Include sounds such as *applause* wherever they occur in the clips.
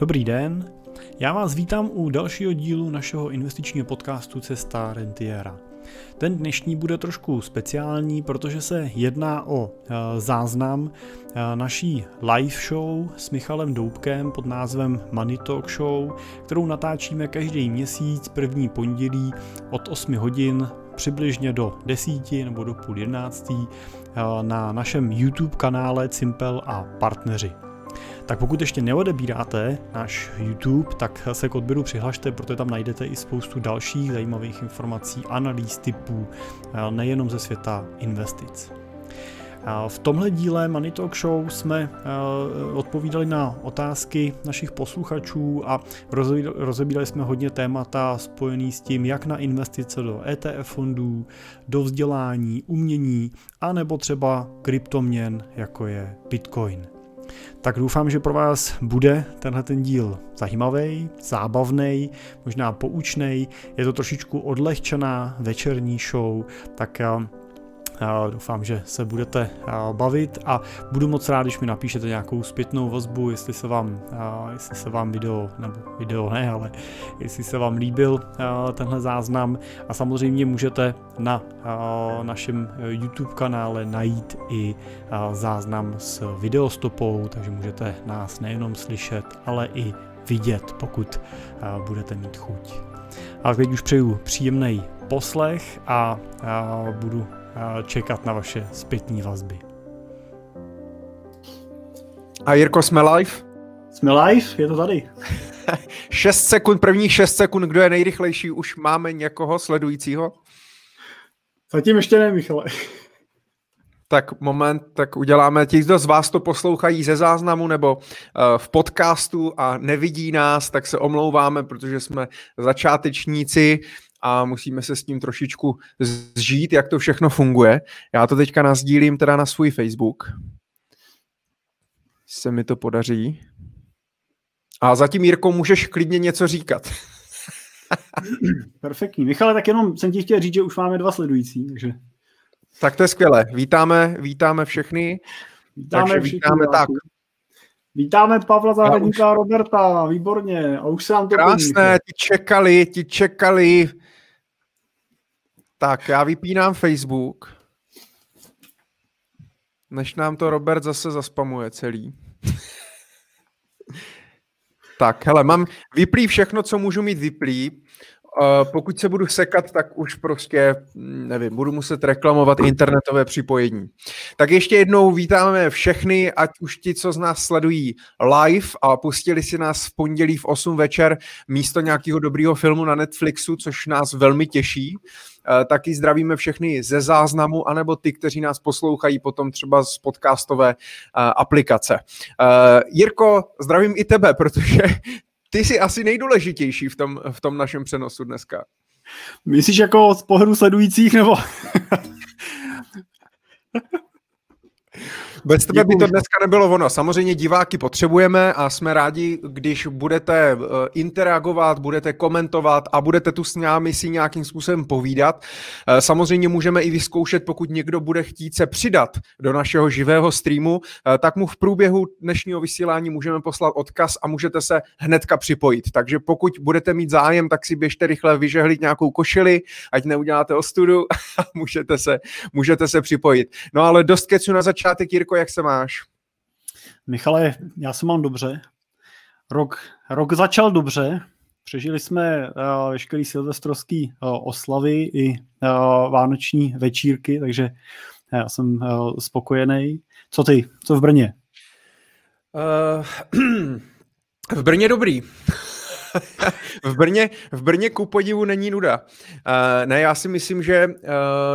Dobrý den, já vás vítám u dalšího dílu našeho investičního podcastu Cesta Rentiera. Ten dnešní bude trošku speciální, protože se jedná o e, záznam e, naší live show s Michalem Doubkem pod názvem Money Talk Show, kterou natáčíme každý měsíc první pondělí od 8 hodin přibližně do 10 nebo do půl 11 e, na našem YouTube kanále Simple a partneři. Tak pokud ještě neodebíráte náš YouTube, tak se k odběru přihlašte, protože tam najdete i spoustu dalších zajímavých informací, analýz, typů, eh, nejenom ze světa investic. V tomhle díle Money Talk Show jsme eh, odpovídali na otázky našich posluchačů a rozebírali jsme hodně témata spojený s tím, jak na investice do ETF fondů, do vzdělání, umění, a nebo třeba kryptoměn, jako je Bitcoin. Tak doufám, že pro vás bude tenhle ten díl zajímavý, zábavný, možná poučný. Je to trošičku odlehčená večerní show, tak Doufám, že se budete bavit a budu moc rád, když mi napíšete nějakou zpětnou vazbu, jestli se vám, jestli se vám video, nebo video ne, ale jestli se vám líbil tenhle záznam a samozřejmě můžete na našem YouTube kanále najít i záznam s videostopou, takže můžete nás nejenom slyšet, ale i vidět, pokud budete mít chuť. A teď už přeju příjemný poslech a budu čekat na vaše zpětní vazby. A Jirko, jsme live? Jsme live, je to tady. *laughs* 6 sekund, první 6 sekund, kdo je nejrychlejší, už máme někoho sledujícího? Zatím ještě ne, Michale. Tak moment, tak uděláme. Ti, kdo z vás to poslouchají ze záznamu nebo uh, v podcastu a nevidí nás, tak se omlouváme, protože jsme začátečníci a musíme se s tím trošičku zžít, jak to všechno funguje. Já to teďka nazdílím teda na svůj Facebook. Se mi to podaří. A zatím, Jirko, můžeš klidně něco říkat. *laughs* Perfektní. Michale, tak jenom jsem ti chtěl říct, že už máme dva sledující. Takže... Tak to je skvělé. Vítáme, vítáme všechny. Vítáme takže všichni vítáme tak. Vítáme Pavla Zahradníka a už... Roberta, výborně. A už se nám to Krásné, ti čekali, ti čekali. Tak, já vypínám Facebook, než nám to Robert zase zaspamuje celý. tak, hele, mám vyplý všechno, co můžu mít vyplý. Pokud se budu sekat, tak už prostě, hm, nevím, budu muset reklamovat internetové připojení. Tak ještě jednou vítáme všechny, ať už ti, co z nás sledují live a pustili si nás v pondělí v 8 večer místo nějakého dobrého filmu na Netflixu, což nás velmi těší. Uh, taky zdravíme všechny ze záznamu, anebo ty, kteří nás poslouchají potom třeba z podcastové uh, aplikace. Jirko, zdravím i tebe, *laughs* protože ty jsi asi nejdůležitější v tom, v tom našem přenosu dneska. Myslíš jako z pohledu sledujících, nebo? Bez tebe by to dneska nebylo ono. Samozřejmě diváky potřebujeme a jsme rádi, když budete eh, interagovat, budete komentovat a budete tu s námi si nějakým způsobem povídat. Eh, samozřejmě můžeme i vyzkoušet, pokud někdo bude chtít se přidat do našeho živého streamu, eh, tak mu v průběhu dnešního vysílání můžeme poslat odkaz a můžete se hnedka připojit. Takže pokud budete mít zájem, tak si běžte rychle vyžehlit nějakou košili, ať neuděláte ostudu *laughs* a můžete se, můžete se připojit. No ale dost kecu na začátek, Jirko, jak se máš? Michale, já se mám dobře. Rok, rok začal dobře. Přežili jsme uh, veškerý silvestrovský uh, oslavy i uh, vánoční večírky, takže já jsem uh, spokojený. Co ty? Co v Brně? Uh, *clears throat* v Brně dobrý. *laughs* v, Brně, v Brně ku podivu není nuda. Uh, ne, já si myslím, že, uh,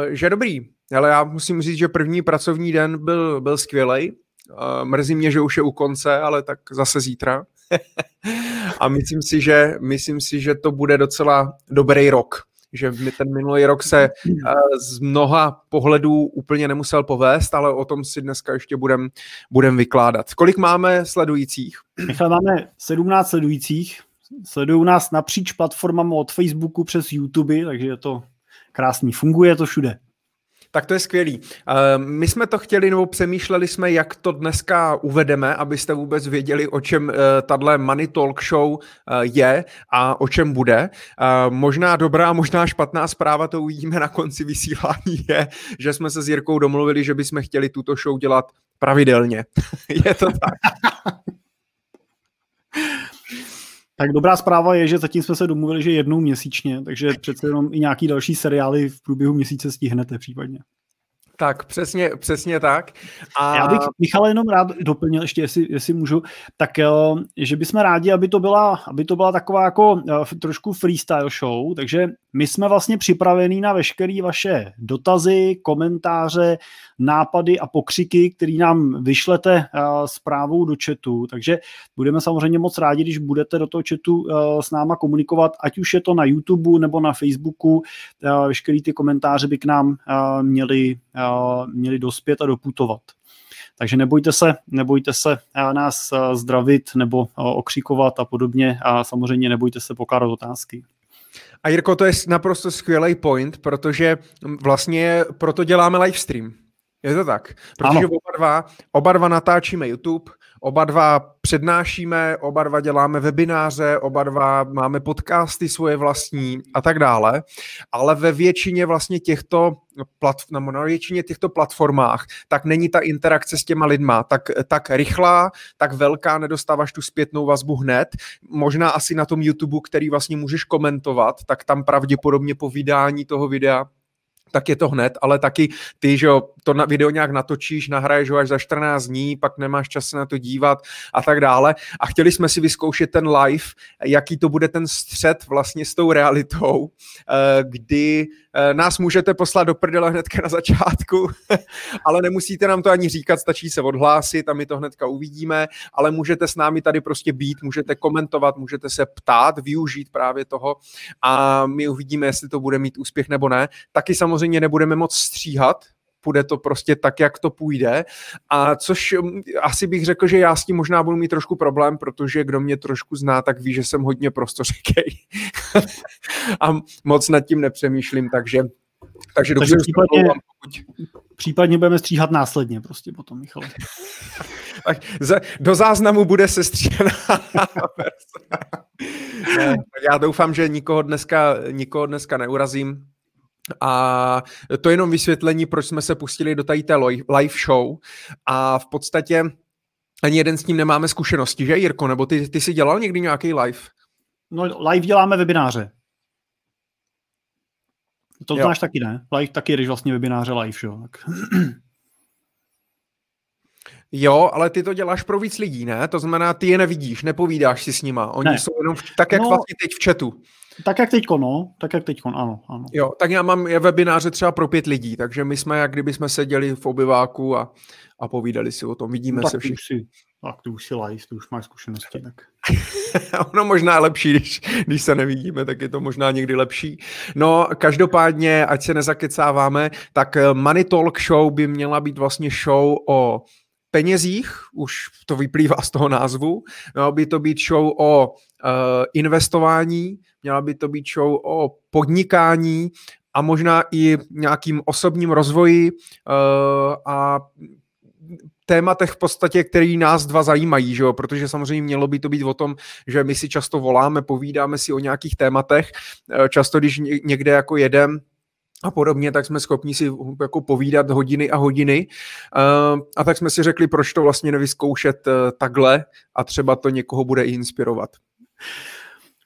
že dobrý. Ale já musím říct, že první pracovní den byl, byl skvělej. Uh, mrzí mě, že už je u konce, ale tak zase zítra. *laughs* a myslím si, že, myslím si, že to bude docela dobrý rok. Že ten minulý rok se uh, *laughs* z mnoha pohledů úplně nemusel povést, ale o tom si dneska ještě budem, budem vykládat. Kolik máme sledujících? Michal, máme 17 sledujících. Sledují nás napříč platformami od Facebooku přes YouTube, takže je to krásný. Funguje to všude. Tak to je skvělý. Eh, my jsme to chtěli, nebo přemýšleli jsme, jak to dneska uvedeme, abyste vůbec věděli, o čem eh, tahle Money Talk Show eh, je a o čem bude. Možná dobrá, možná špatná zpráva, to uvidíme na konci vysílání, je, že jsme se s Jirkou domluvili, že bychom chtěli tuto show dělat pravidelně. *laughs* je to tak. *laughs* Tak dobrá zpráva je, že zatím jsme se domluvili, že jednou měsíčně, takže přece jenom i nějaký další seriály v průběhu měsíce stihnete případně. Tak, přesně, přesně tak. A... Já bych, Michal, jenom rád doplnil ještě, jestli, jestli můžu, tak eh, že bychom rádi, aby to byla, aby to byla taková jako eh, trošku freestyle show, takže my jsme vlastně připravení na veškeré vaše dotazy, komentáře, nápady a pokřiky, které nám vyšlete uh, zprávou do chatu. Takže budeme samozřejmě moc rádi, když budete do toho chatu uh, s náma komunikovat, ať už je to na YouTube nebo na Facebooku. Uh, veškeré ty komentáře by k nám měli, uh, měli dospět a doputovat. Takže nebojte se, nebojte se nás zdravit nebo okřikovat a podobně a samozřejmě nebojte se pokládat otázky. A Jirko, to je naprosto skvělý point, protože vlastně proto děláme livestream. Je to tak? Protože ano. oba dva, oba dva natáčíme YouTube, oba dva přednášíme, oba dva děláme webináře, oba dva máme podcasty svoje vlastní a tak dále, ale ve většině vlastně těchto plat, na většině těchto platformách, tak není ta interakce s těma lidma tak, tak rychlá, tak velká, nedostáváš tu zpětnou vazbu hned. Možná asi na tom YouTube, který vlastně můžeš komentovat, tak tam pravděpodobně po vydání toho videa tak je to hned, ale taky ty, že jo, to na video nějak natočíš, nahraješ ho až za 14 dní, pak nemáš čas na to dívat a tak dále. A chtěli jsme si vyzkoušet ten live, jaký to bude ten střed vlastně s tou realitou, eh, kdy nás můžete poslat do prdele hnedka na začátku, *laughs* ale nemusíte nám to ani říkat, stačí se odhlásit a my to hnedka uvidíme, ale můžete s námi tady prostě být, můžete komentovat, můžete se ptát, využít právě toho a my uvidíme, jestli to bude mít úspěch nebo ne. Taky samozřejmě nebudeme moc stříhat, půjde to prostě tak, jak to půjde. A což mm, asi bych řekl, že já s tím možná budu mít trošku problém, protože kdo mě trošku zná, tak ví, že jsem hodně prostořekej. *laughs* a moc nad tím nepřemýšlím, takže takže dobře, případně, pokud... případně budeme stříhat následně prostě potom, Michal. *laughs* tak za, do záznamu bude se stříhaná *laughs* ne, tak já doufám, že nikoho dneska, nikoho dneska neurazím. A to je jenom vysvětlení, proč jsme se pustili do tady té live show a v podstatě ani jeden s ním nemáme zkušenosti, že Jirko? Nebo ty, ty jsi dělal někdy nějaký live? No live děláme webináře. To jo. znáš taky, ne? Live taky jdeš vlastně webináře live, jo? Tak. *clears throat* Jo, ale ty to děláš pro víc lidí, ne? To znamená, ty je nevidíš, nepovídáš si s nima. Oni ne. jsou jenom v, tak, jak no, vlastně teď v chatu. Tak jak teďko, no. Tak jak teďko, ano, ano. Jo, tak já mám je webináře třeba pro pět lidí, takže my jsme jak kdyby jsme seděli v obyváku a, a povídali si o tom. Vidíme no, se všichni. Si, tak ty už si live, ty už máš zkušenosti. Tak. *laughs* ono možná lepší, když, když se nevidíme, tak je to možná někdy lepší. No, každopádně, ať se nezakecáváme, tak eh, Money Talk Show by měla být vlastně show o penězích, už to vyplývá z toho názvu, mělo by to být show o uh, investování, měla by to být show o podnikání a možná i nějakým osobním rozvoji uh, a tématech v podstatě, který nás dva zajímají, že jo? protože samozřejmě mělo by to být o tom, že my si často voláme, povídáme si o nějakých tématech, eh, často když někde jako jedem, a podobně, tak jsme schopni si jako povídat hodiny a hodiny. Uh, a tak jsme si řekli, proč to vlastně nevyzkoušet uh, takhle a třeba to někoho bude i inspirovat.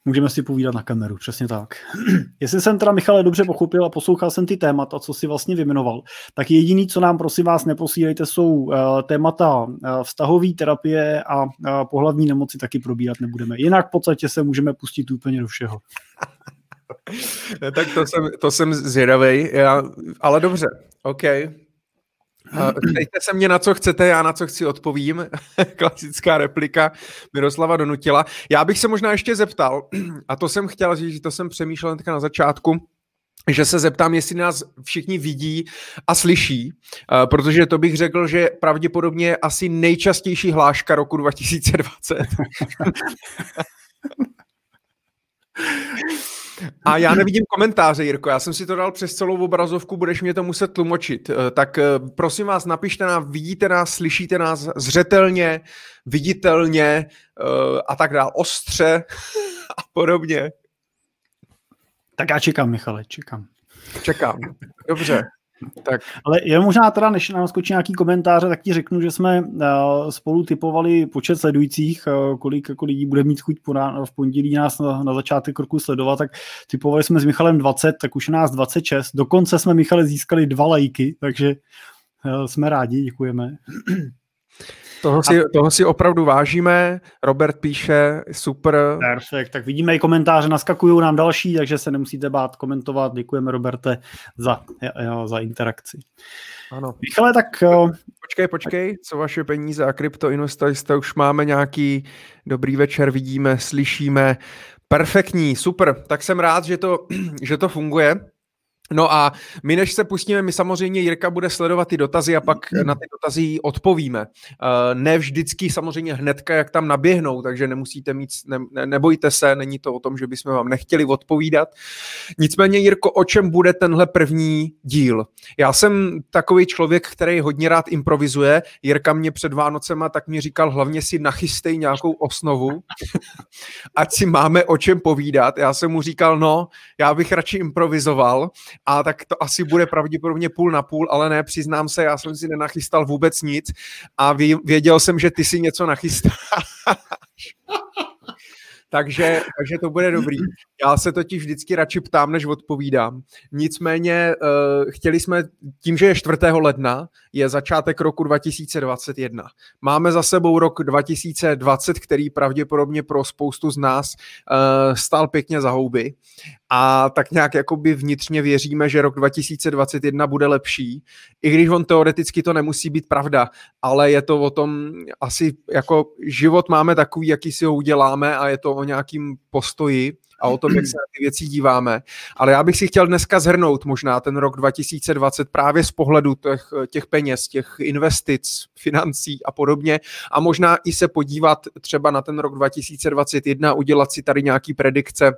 Můžeme si povídat na kameru, přesně tak. *clears throat* Jestli jsem teda, Michale, dobře pochopil a poslouchal jsem ty témata, co si vlastně vymenoval, tak jediný, co nám prosím vás neposílejte, jsou uh, témata uh, vztahové terapie a uh, pohlavní nemoci taky probírat nebudeme. Jinak v podstatě se můžeme pustit úplně do všeho. *laughs* tak to jsem, to jsem zvědavej, já, ale dobře, OK. *clears throat* Ptejte se mě, na co chcete, já na co chci odpovím. *laughs* Klasická replika Miroslava donutila. Já bych se možná ještě zeptal, *clears throat* a to jsem chtěl říct, to jsem přemýšlel teďka na začátku, že se zeptám, jestli nás všichni vidí a slyší, protože to bych řekl, že pravděpodobně je asi nejčastější hláška roku 2020. *laughs* *laughs* A já nevidím komentáře, Jirko, já jsem si to dal přes celou obrazovku, budeš mě to muset tlumočit. Eh, tak eh, prosím vás, napište nám, vidíte nás, slyšíte nás zřetelně, viditelně eh, a tak dále, ostře *laughs* a podobně. Tak já čekám, Michale, čekám. Čekám, dobře. Tak. Ale je možná teda, než nám skočí nějaký komentáře, tak ti řeknu, že jsme uh, spolu typovali počet sledujících, uh, kolik jako lidí bude mít chuť podá, v pondělí nás na, na začátek roku sledovat, tak typovali jsme s Michalem 20, tak už je nás 26. Dokonce jsme Michale získali dva lajky, takže uh, jsme rádi, děkujeme. Toho si, a... toho si opravdu vážíme. Robert píše, super. Perfekt, tak vidíme i komentáře, naskakují nám další, takže se nemusíte bát komentovat. Děkujeme, Roberte, za, za interakci. Ano. Michale, tak... Počkej, počkej, co vaše peníze a kryptoinvestorista, už máme nějaký dobrý večer, vidíme, slyšíme. Perfektní, super, tak jsem rád, že to, *clears throat* že to funguje. No a my, než se pustíme, my samozřejmě Jirka bude sledovat ty dotazy a pak na ty dotazy odpovíme. Eh, ne vždycky samozřejmě hnedka, jak tam naběhnou, takže nemusíte mít, ne, nebojte se, není to o tom, že bychom vám nechtěli odpovídat. Nicméně, Jirko, o čem bude tenhle první díl? Já jsem takový člověk, který hodně rád improvizuje. Jirka mě před Vánocema tak mi říkal, hlavně si nachystej nějakou osnovu, *laughs* ať si máme o čem povídat. Já jsem mu říkal, no, já bych radši improvizoval, a tak to asi bude pravděpodobně půl na půl, ale ne, přiznám se, já jsem si nenachystal vůbec nic a věděl jsem, že ty si něco nachystáš. *laughs* takže, takže to bude dobrý. Já se totiž vždycky radši ptám, než odpovídám. Nicméně uh, chtěli jsme, tím, že je 4. ledna, je začátek roku 2021. Máme za sebou rok 2020, který pravděpodobně pro spoustu z nás uh, stál pěkně za houby. A tak nějak jakoby vnitřně věříme, že rok 2021 bude lepší, i když on teoreticky to nemusí být pravda, ale je to o tom, asi jako život máme takový, jaký si ho uděláme a je to o nějakým postoji a o tom, jak se na ty věci díváme. Ale já bych si chtěl dneska zhrnout možná ten rok 2020 právě z pohledu těch, těch peněz, těch investic, financí a podobně a možná i se podívat třeba na ten rok 2021, udělat si tady nějaký predikce,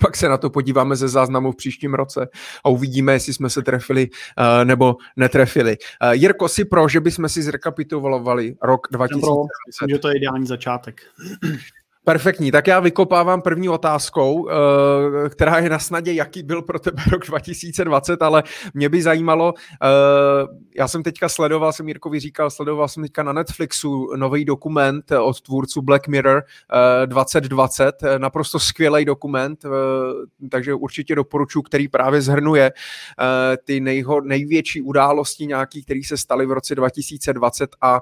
pak se na to podíváme ze záznamu v příštím roce a uvidíme, jestli jsme se trefili uh, nebo netrefili. Uh, Jirko, si pro, že bychom si zrekapitulovali rok 2020? Myslím, že to je ideální začátek. Perfektní, tak já vykopávám první otázkou, eh, která je na snadě, jaký byl pro tebe rok 2020, ale mě by zajímalo, eh, já jsem teďka sledoval, jsem Jirkovi říkal, sledoval jsem teďka na Netflixu nový dokument od tvůrců Black Mirror 2020, eh, naprosto skvělý dokument, takže určitě doporučuji, který právě zhrnuje ty nejho, největší události nějaký, které se staly v roce 2020 a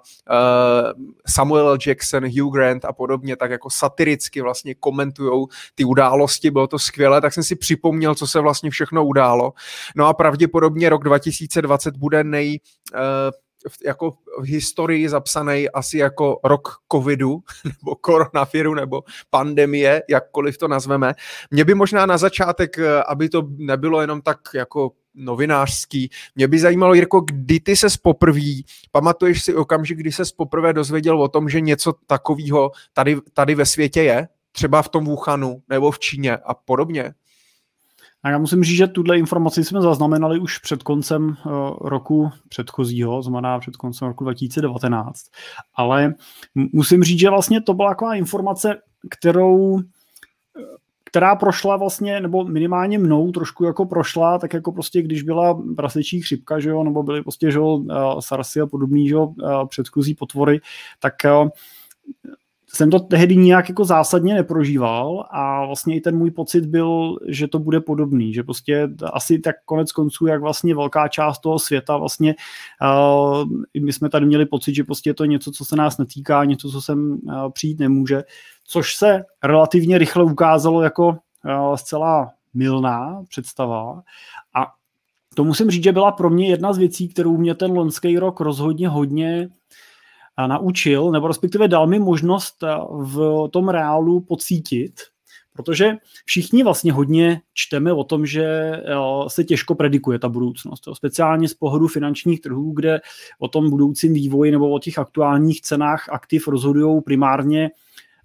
Samuel. Jackson, Hugh Grant a podobně, tak jako sat satiricky vlastně komentují ty události, bylo to skvělé, tak jsem si připomněl, co se vlastně všechno událo. No a pravděpodobně rok 2020 bude nej, uh, jako v historii zapsaný asi jako rok covidu, *laughs* nebo koronaviru, nebo pandemie, jakkoliv to nazveme. Mě by možná na začátek, eh, aby to nebylo jenom tak jako novinářský. Mě by zajímalo, Jirko, kdy ty se poprví, pamatuješ si okamžik, kdy se poprvé dozvěděl o tom, že něco takového tady, tady ve světě je? Třeba v tom Wuhanu nebo v Číně a podobně? A já musím říct, že tuhle informaci jsme zaznamenali už před koncem uh, roku předchozího, znamená před koncem roku 2019. Ale musím říct, že vlastně to byla taková informace, kterou která prošla vlastně, nebo minimálně mnou trošku jako prošla, tak jako prostě když byla prasečí chřipka, že jo, nebo byly prostě, že jo, SARSy a podobný, že jo, předchozí potvory, tak jsem to tehdy nějak jako zásadně neprožíval a vlastně i ten můj pocit byl, že to bude podobný, že prostě asi tak konec konců, jak vlastně velká část toho světa vlastně, uh, my jsme tady měli pocit, že prostě je to něco, co se nás netýká, něco, co sem uh, přijít nemůže, což se relativně rychle ukázalo jako uh, zcela milná představa. A to musím říct, že byla pro mě jedna z věcí, kterou mě ten loňský rok rozhodně hodně naučil, nebo respektive dal mi možnost eh, v tom reálu pocítit, protože všichni vlastně hodně čteme o tom, že eh, se těžko predikuje ta budoucnost. Speciálně z pohledu finančních trhů, kde o tom budoucím vývoji nebo o těch aktuálních cenách aktiv rozhodují primárně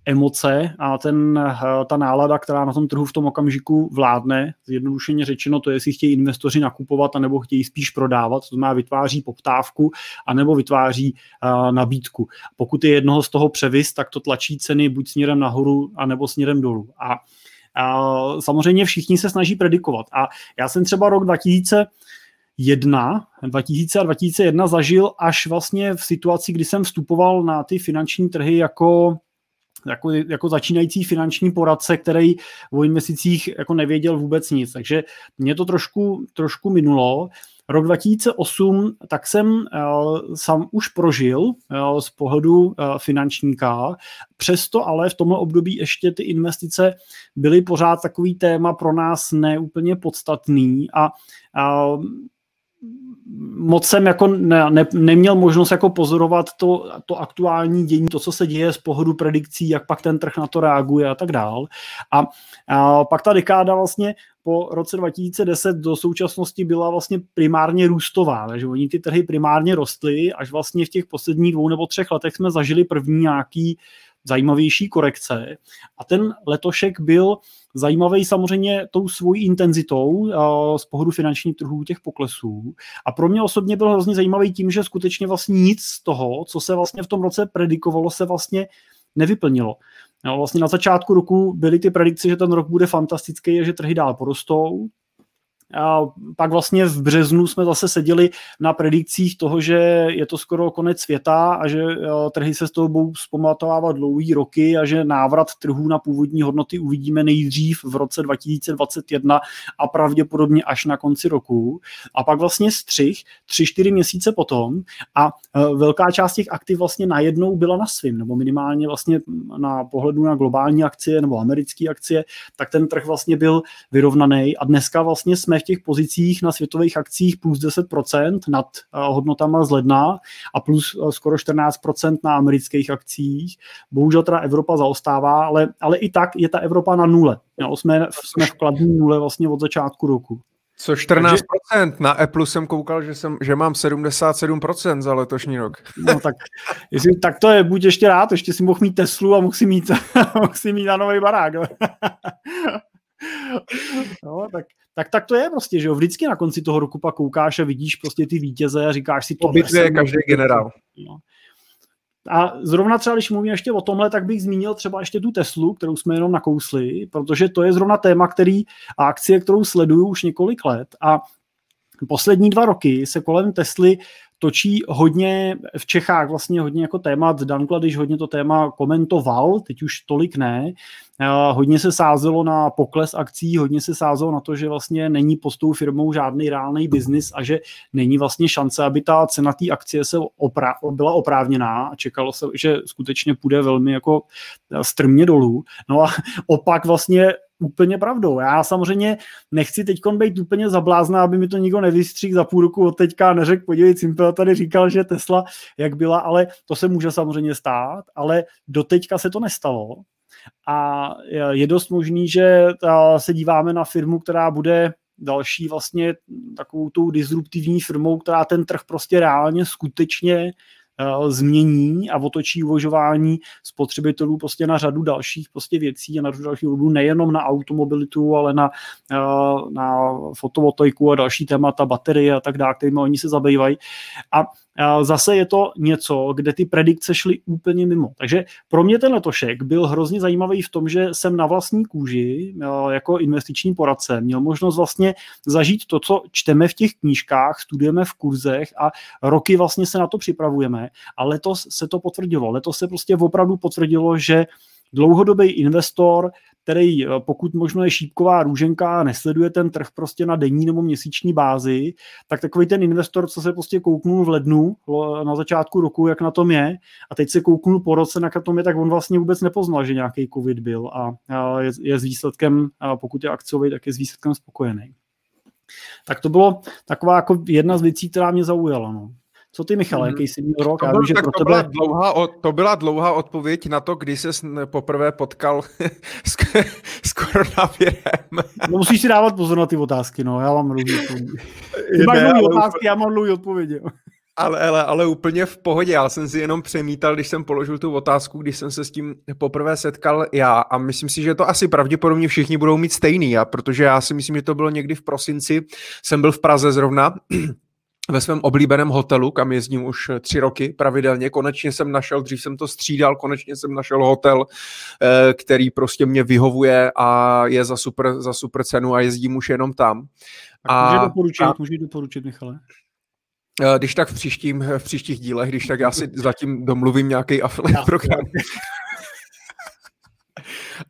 emoce a ten, eh, ta nálada, která na tom trhu v tom okamžiku vládne, zjednodušeně řečeno, to je, jestli chtějí investoři nakupovat, anebo chtějí spíš prodávat, to znamená vytváří poptávku, anebo vytváří uh, nabídku. Pokud je jednoho z toho převis, tak to tlačí ceny buď směrem nahoru, anebo směrem dolů. A a samozřejmě všichni se snaží predikovat. A já jsem třeba rok 2000 2001, 2000 a 2001 zažil až vlastně v situaci, kdy jsem vstupoval na ty finanční trhy jako jako, jako začínající finanční poradce, který o investicích jako nevěděl vůbec nic. Takže mě to trošku, trošku minulo. Rok 2008, tak jsem uh, sám už prožil uh, z pohledu uh, finančníka, přesto ale v tomhle období ještě ty investice byly pořád takový téma pro nás neúplně podstatný a moc jsem jako ne, ne, neměl možnost jako pozorovat to, to aktuální dění, to, co se děje z pohledu predikcí, jak pak ten trh na to reaguje a tak dál. A, a pak ta dekáda vlastně po roce 2010 do současnosti byla vlastně primárně růstová, takže oni ty trhy primárně rostly, až vlastně v těch posledních dvou nebo třech letech jsme zažili první nějaký zajímavější korekce. A ten letošek byl zajímavý samozřejmě tou svojí intenzitou z pohledu finančních trhů těch poklesů. A pro mě osobně byl hrozně zajímavý tím, že skutečně vlastně nic z toho, co se vlastně v tom roce predikovalo, se vlastně nevyplnilo. No, vlastně na začátku roku byly ty predikce, že ten rok bude fantastický a že trhy dál porostou. A pak vlastně v březnu jsme zase seděli na predikcích toho, že je to skoro konec světa a že trhy se z toho budou zpamatovávat dlouhý roky a že návrat trhů na původní hodnoty uvidíme nejdřív v roce 2021 a pravděpodobně až na konci roku. A pak vlastně střih tři, čtyři měsíce potom a e, velká část těch aktiv vlastně najednou byla na svým, nebo minimálně vlastně na pohledu na globální akcie nebo americké akcie, tak ten trh vlastně byl vyrovnaný a dneska vlastně jsme v těch pozicích na světových akcích plus 10% nad eh, hodnotama z ledna a plus eh, skoro 14% na amerických akcích. Bohužel teda Evropa zaostává, ale, ale i tak je ta Evropa na nule. Jo, jsme, jsme v kladní nule vlastně od začátku roku. Co 14%? Takže, na Apple jsem koukal, že, jsem, že mám 77% za letošní rok. No tak, jestli, tak to je, buď ještě rád, ještě si mohl mít Teslu a mohl si mít, *laughs* mohl si mít na nový barák. *laughs* no, tak, tak, tak to je prostě, že jo, vždycky na konci toho roku pak koukáš a vidíš prostě ty vítěze a říkáš si to. bitvě je každý generál. No. A zrovna třeba, když mluvím ještě o tomhle, tak bych zmínil třeba ještě tu Teslu, kterou jsme jenom nakousli, protože to je zrovna téma, který a akcie, kterou sleduju už několik let a poslední dva roky se kolem Tesly točí hodně v Čechách vlastně hodně jako témat. Dan Kladiš hodně to téma komentoval, teď už tolik ne. Hodně se sázelo na pokles akcí, hodně se sázelo na to, že vlastně není pod tou firmou žádný reálný biznis a že není vlastně šance, aby ta cena té akcie se oprá- byla oprávněná a čekalo se, že skutečně půjde velmi jako strmě dolů. No a *laughs* opak vlastně úplně pravdou. Já samozřejmě nechci teď být úplně zablázná, aby mi to nikdo nevystřík za půl roku od teďka neřekl, podívej, Cimpel tady říkal, že Tesla jak byla, ale to se může samozřejmě stát, ale do teďka se to nestalo. A je dost možný, že se díváme na firmu, která bude další vlastně takovou tou disruptivní firmou, která ten trh prostě reálně skutečně změní a otočí uvažování spotřebitelů prostě na řadu dalších prostě věcí a na řadu dalších důvodů, nejenom na automobilitu, ale na, eh, na fotovoltaiku a další témata, baterie a tak dále, kterými oni se zabývají. A zase je to něco, kde ty predikce šly úplně mimo. Takže pro mě ten letošek byl hrozně zajímavý v tom, že jsem na vlastní kůži jako investiční poradce měl možnost vlastně zažít to, co čteme v těch knížkách, studujeme v kurzech a roky vlastně se na to připravujeme a letos se to potvrdilo. Letos se prostě opravdu potvrdilo, že dlouhodobý investor který eh, pokud možno je šípková růženka a nesleduje ten trh prostě na denní nebo měsíční bázi, tak takový ten investor, co se prostě kouknul v lednu na začátku roku, jak na tom je, a teď se kouknul po roce, jak na tom je, tak on vlastně vůbec nepoznal, že nějaký covid byl a je, je s výsledkem, pokud je akciový, tak je s výsledkem spokojený. Tak to bylo taková jako jedna z věcí, která mě zaujala. No. Co ty, Michal, mm. jaký jsi měl rok? To, byl, že pro to, tebe... byla dlouhá, to byla dlouhá odpověď na to, kdy se poprvé potkal *laughs* s, s koronavirem. No, musíš si dávat pozor na ty otázky, no, já mám dlouhý odpovědi. *laughs* Ty máš dlouhý otázky, já mám dlouhý odpovědi. Ale, ale, ale úplně v pohodě. Já jsem si jenom přemítal, když jsem položil tu otázku, když jsem se s tím poprvé setkal já a myslím si, že to asi pravděpodobně všichni budou mít stejný, a protože já si myslím, že to bylo někdy v prosinci, jsem byl v Praze zrovna *clears throat* ve svém oblíbeném hotelu, kam jezdím už tři roky pravidelně. Konečně jsem našel, dřív jsem to střídal, konečně jsem našel hotel, eh, který prostě mě vyhovuje a je za super, za super cenu a jezdím už jenom tam. A, může doporučit, a, může doporučit, Michale? Eh, když tak v, příštím, v příštích dílech, když tak já si zatím domluvím nějaký *laughs* affiliate program. *laughs*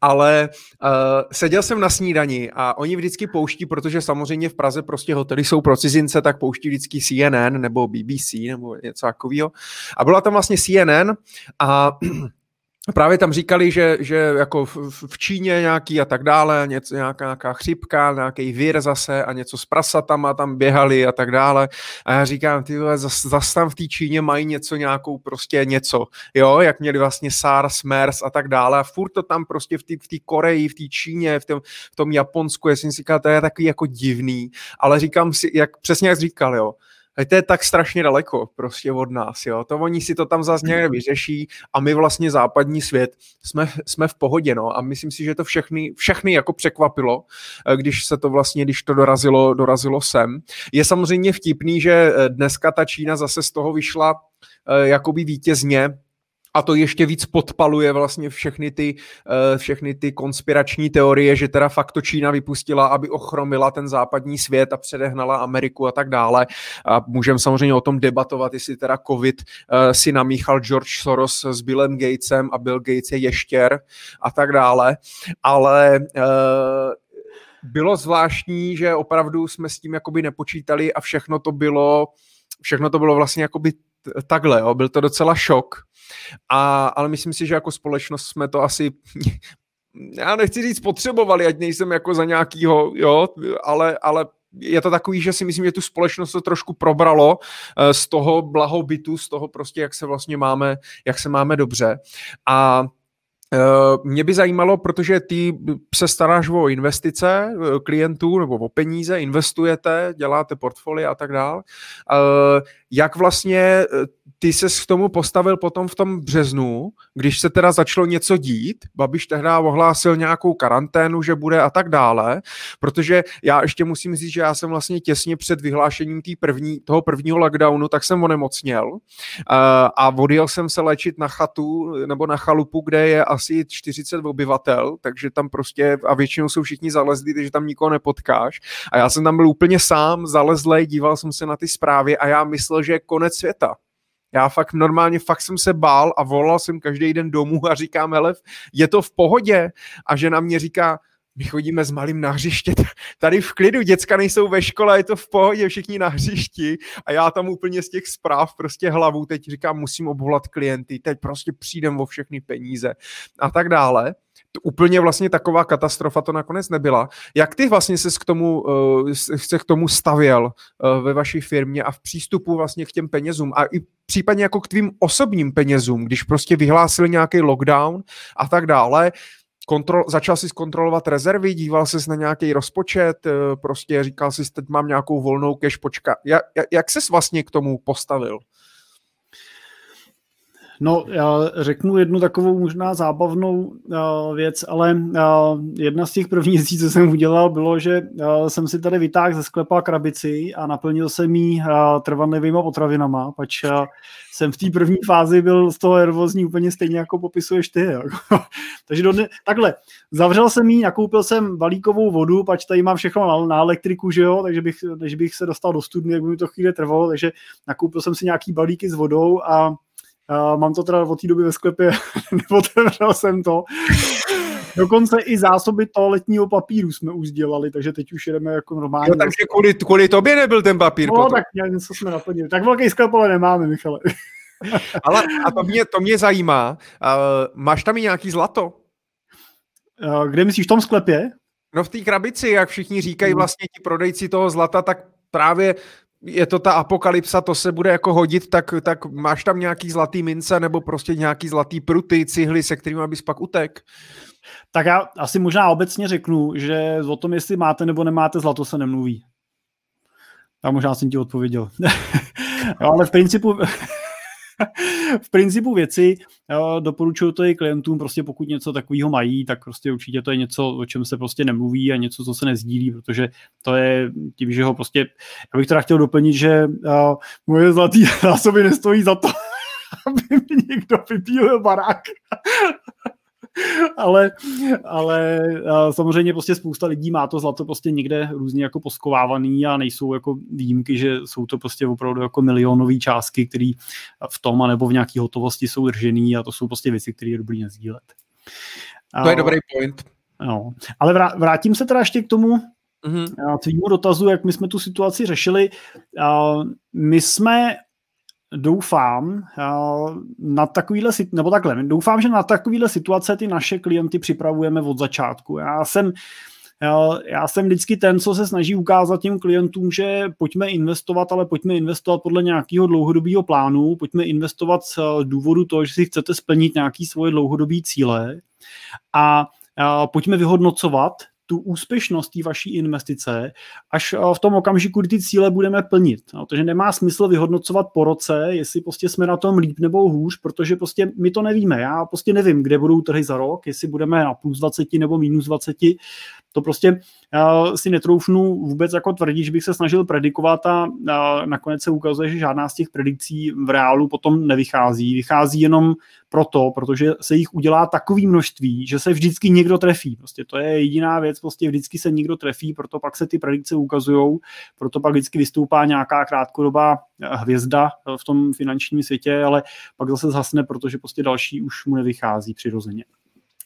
Ale uh, seděl jsem na snídani a oni vždycky pouští, protože samozřejmě v Praze prostě hotely jsou pro cizince, tak pouští vždycky CNN nebo BBC nebo něco takového. A byla tam vlastně CNN a Právě tam říkali, že, že jako v, v Číně nějaký a tak dále, něco, nějaká, nějaká chřipka, nějaký vír zase a něco s prasatama tam běhali a tak dále. A já říkám, ty zas, zas tam v té Číně mají něco, nějakou prostě něco, jo, jak měli vlastně SARS, MERS a tak dále. A furt to tam prostě v té v Koreji, v té Číně, v tom, v tom Japonsku, jsem si říkal, to je takový jako divný, ale říkám si, jak přesně jak říkal, jo, to je tak strašně daleko prostě od nás, jo. To oni si to tam zase nějak vyřeší a my vlastně západní svět jsme, jsme v pohodě, no. A myslím si, že to všechny, všechny jako překvapilo, eh, když se to vlastně, když to dorazilo, dorazilo sem. Je samozřejmě vtipný, že eh, dneska ta Čína zase z toho vyšla eh, jakoby vítězně, a to ještě víc podpaluje vlastně všechny ty, uh, všechny ty konspirační teorie, že teda fakt to Čína vypustila, aby ochromila ten západní svět a předehnala Ameriku a tak dále. A můžeme samozřejmě o tom debatovat, jestli teda covid uh, si namíchal George Soros s Billem Gatesem a Bill Gates je ještěr a tak dále. Ale uh, bylo zvláštní, že opravdu jsme s tím jakoby nepočítali a všechno to bylo, všechno to bylo vlastně jakoby takhle, jo. byl to docela šok a, ale myslím si, že jako společnost jsme to asi *laughs* já nechci říct potřebovali, ať nejsem jako za nějakýho, jo, ale, ale je to takový, že si myslím, že tu společnost to trošku probralo eh, z toho blahobytu, z toho prostě, jak se vlastně máme, jak se máme dobře. A mě by zajímalo, protože ty se staráš o investice eh, klientů nebo o peníze, investujete, děláte portfolia a tak dále. Eh, jak vlastně ty se k tomu postavil potom v tom březnu, když se teda začalo něco dít, Babiš tehdy ohlásil nějakou karanténu, že bude a tak dále, protože já ještě musím říct, že já jsem vlastně těsně před vyhlášením tý první, toho prvního lockdownu, tak jsem onemocněl a odjel jsem se léčit na chatu nebo na chalupu, kde je asi 40 obyvatel, takže tam prostě, a většinou jsou všichni zalezlí, takže tam nikoho nepotkáš. A já jsem tam byl úplně sám, zalezlej, díval jsem se na ty zprávy a já myslel, že je konec světa. Já fakt normálně, fakt jsem se bál a volal jsem každý den domů a říkám, hele, je to v pohodě? A žena mě říká, my chodíme s malým na hřiště, tady v klidu, děcka nejsou ve škole, je to v pohodě, všichni na hřišti a já tam úplně z těch zpráv prostě hlavu, teď říkám, musím obvolat klienty, teď prostě přijdem o všechny peníze a tak dále. To úplně vlastně taková katastrofa to nakonec nebyla. Jak ty vlastně se k tomu, uh, se k tomu stavěl uh, ve vaší firmě a v přístupu vlastně k těm penězům a i případně jako k tvým osobním penězům, když prostě vyhlásil nějaký lockdown a tak dále, kontrol, začal si zkontrolovat rezervy, díval se na nějaký rozpočet, eh, prostě říkal si, teď mám nějakou volnou cash, počka. Jak, jak ses vlastně k tomu postavil? No, já řeknu jednu takovou možná zábavnou uh, věc, ale uh, jedna z těch prvních věcí, co jsem udělal, bylo, že uh, jsem si tady vytáhl ze sklepa krabici a naplnil jsem uh, trvanlivýma potravinama, pač jsem v té první fázi byl z toho nervózní úplně stejně, jako popisuješ ty. Jako. *laughs* Takže do dne, takhle, zavřel jsem jí, nakoupil jsem balíkovou vodu, pač tady mám všechno na, na elektriku, že jo, takže bych, než bych se dostal do studny, jak by mi to chvíli trvalo, takže nakoupil jsem si nějaký balíky s vodou a Uh, mám to teda od té doby ve sklepě, *laughs* neotevřel jsem to. Dokonce i zásoby toaletního papíru jsme už dělali, takže teď už jedeme jako normálně. Jo, takže kvůli, kvůli tobě nebyl ten papír No, potom. tak něco jsme naplnili. Tak velký sklep ale nemáme, Michale. *laughs* ale a to mě, to mě zajímá. Uh, máš tam i nějaký zlato? Uh, kde myslíš, v tom sklepě? No v té krabici, jak všichni říkají hmm. vlastně ti prodejci toho zlata, tak právě je to ta apokalypsa, to se bude jako hodit, tak, tak máš tam nějaký zlatý mince nebo prostě nějaký zlatý pruty, cihly, se kterými bys pak utek? Tak já asi možná obecně řeknu, že o tom, jestli máte nebo nemáte zlato, se nemluví. Já možná jsem ti odpověděl. *laughs* jo, ale v principu, v principu věci doporučuju to i klientům, prostě pokud něco takového mají, tak prostě určitě to je něco, o čem se prostě nemluví a něco, co se nezdílí, protože to je tím, že ho prostě, já bych teda chtěl doplnit, že uh, moje zlatý zásoby nestojí za to, *laughs* aby mi někdo vypílil barák *laughs* ale, ale samozřejmě prostě spousta lidí má to zlato prostě někde různě jako poskovávaný a nejsou jako výjimky, že jsou to prostě opravdu jako milionové částky, které v tom anebo v nějaké hotovosti jsou držený a to jsou prostě věci, které je dobrý nezdílet. To je dobrý point. No. Ale vrátím se teda ještě k tomu mm-hmm. tvýmu dotazu, jak my jsme tu situaci řešili. My jsme doufám na takovýhle, nebo takhle, doufám, že na takovýhle situace ty naše klienty připravujeme od začátku. Já jsem já jsem vždycky ten, co se snaží ukázat těm klientům, že pojďme investovat, ale pojďme investovat podle nějakého dlouhodobého plánu, pojďme investovat z důvodu toho, že si chcete splnit nějaké svoje dlouhodobé cíle a pojďme vyhodnocovat tu úspěšnost té vaší investice až eh, v tom okamžiku, kdy ty cíle budeme plnit. No, takže nemá smysl vyhodnocovat po roce, jestli prostě jsme na tom líp nebo hůř, protože prostě my to nevíme. Já prostě nevím, kde budou trhy za rok, jestli budeme na plus 20 nebo minus 20 to prostě uh, si netroufnu vůbec jako tvrdit, že bych se snažil predikovat a uh, nakonec se ukazuje, že žádná z těch predikcí v reálu potom nevychází. Vychází jenom proto, protože se jich udělá takový množství, že se vždycky někdo trefí. Prostě to je jediná věc, prostě vždycky se někdo trefí, proto pak se ty predikce ukazují, proto pak vždycky vystoupá nějaká krátkodobá hvězda v tom finančním světě, ale pak zase zhasne, protože prostě další už mu nevychází přirozeně.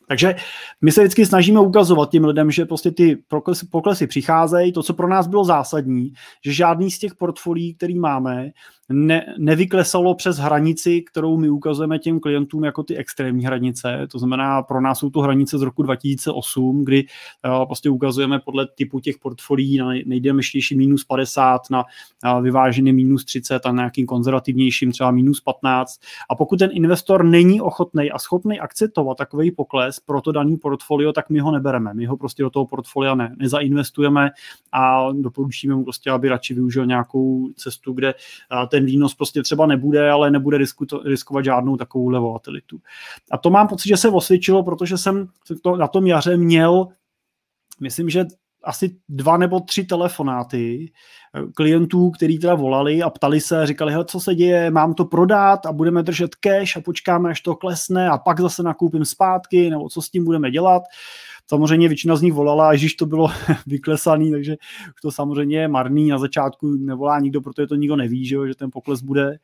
Takže my se vždycky snažíme ukazovat těm lidem, že prostě ty poklesy, poklesy přicházejí. To, co pro nás bylo zásadní, že žádný z těch portfolií, který máme, ne, nevyklesalo přes hranici, kterou my ukazujeme těm klientům jako ty extrémní hranice. To znamená, pro nás jsou to hranice z roku 2008, kdy uh, prostě ukazujeme podle typu těch portfolií na nejdemeštější minus 50, na uh, vyvážený minus 30 a na nějakým konzervativnějším třeba minus 15. A pokud ten investor není ochotný a schopný akceptovat takový pokles pro to daný portfolio, tak my ho nebereme. My ho prostě do toho portfolia ne, nezainvestujeme a doporučíme mu prostě, aby radši využil nějakou cestu, kde uh, ten výnos prostě třeba nebude, ale nebude risku, riskovat žádnou takovou volatilitu. A to mám pocit, že se osvědčilo, protože jsem to, na tom jaře měl, myslím, že asi dva nebo tři telefonáty eh, klientů, kteří teda volali a ptali se, říkali, co se děje, mám to prodat a budeme držet cash a počkáme, až to klesne a pak zase nakoupím zpátky, nebo co s tím budeme dělat. Samozřejmě většina z nich volala, když to bylo *laughs* vyklesaný, takže to samozřejmě je marný. Na začátku nevolá nikdo, protože to nikdo neví, že, jo, že ten pokles bude.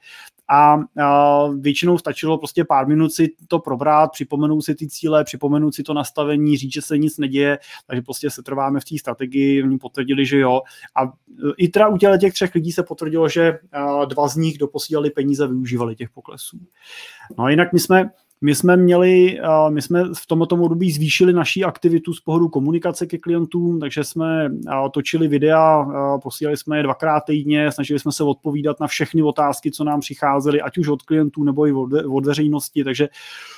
A, a většinou stačilo prostě pár minut si to probrat, připomenout si ty cíle, připomenout si to nastavení, říct, že se nic neděje, takže prostě se trváme v té strategii, oni potvrdili, že jo. A i teda u těch třech lidí se potvrdilo, že dva z nich doposílali peníze, využívali těch poklesů. No a jinak my jsme my jsme měli, my jsme v tomto období zvýšili naší aktivitu z pohledu komunikace ke klientům, takže jsme točili videa, posílali jsme je dvakrát týdně, snažili jsme se odpovídat na všechny otázky, co nám přicházely, ať už od klientů nebo i od veřejnosti, takže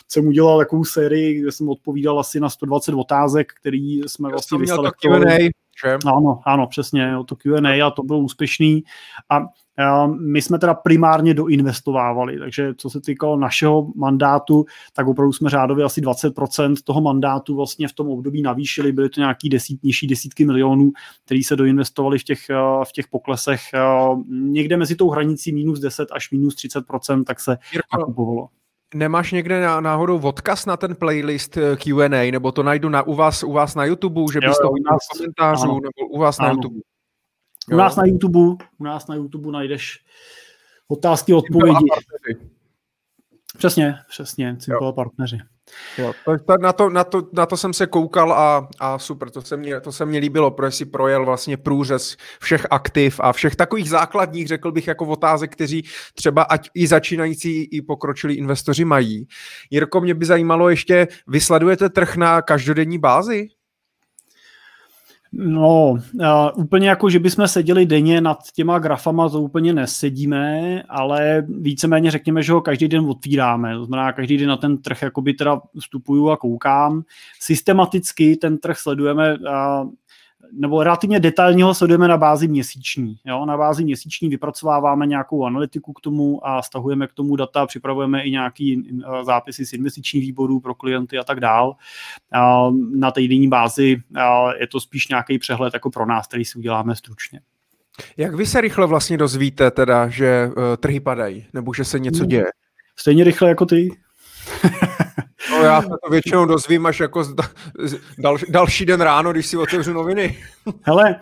jsem udělal takovou sérii, kde jsem odpovídal asi na 120 otázek, který jsme Já vlastně vyselektovali. Ano, ano, přesně, to Q&A a to bylo úspěšný. A my jsme teda primárně doinvestovávali, takže co se týkalo našeho mandátu, tak opravdu jsme řádově asi 20% toho mandátu vlastně v tom období navýšili, byly to nějaký desít, nižší desítky milionů, který se doinvestovali v těch, v těch poklesech. Někde mezi tou hranicí minus 10 až minus 30%, tak se Jirko, nakupovalo. Nemáš někde náhodou odkaz na ten playlist eh, Q&A, nebo to najdu na, u, vás, u vás na YouTube, že bys to viděl v komentářů, ano. nebo u vás ano. na YouTube? U nás na YouTube, u nás na YouTube najdeš otázky, odpovědi. Přesně, přesně, Simple partneři. Jo, to, na, to, na, to, na to jsem se koukal a, a super, to se, mě, to se mně líbilo, protože si projel vlastně průřez všech aktiv a všech takových základních, řekl bych, jako otázek, kteří třeba ať i začínající, i pokročilí investoři mají. Jirko, mě by zajímalo ještě, vysledujete trh na každodenní bázi? No, uh, úplně jako, že bychom seděli denně nad těma grafama, to úplně nesedíme, ale víceméně řekněme, že ho každý den otvíráme. To znamená, každý den na ten trh jakoby teda vstupuju a koukám. Systematicky ten trh sledujeme uh, nebo relativně detailně ho sledujeme na bázi měsíční. Jo? Na bázi měsíční vypracováváme nějakou analytiku k tomu a stahujeme k tomu data, připravujeme i nějaký uh, zápisy z investičních výborů pro klienty a tak dál. Na týdenní bázi je to spíš nějaký přehled jako pro nás, který si uděláme stručně. Jak vy se rychle vlastně dozvíte teda, že uh, trhy padají, nebo že se něco děje? Stejně rychle jako ty. *laughs* No já se to většinou dozvím až jako dal, další den ráno, když si otevřu noviny. Hele,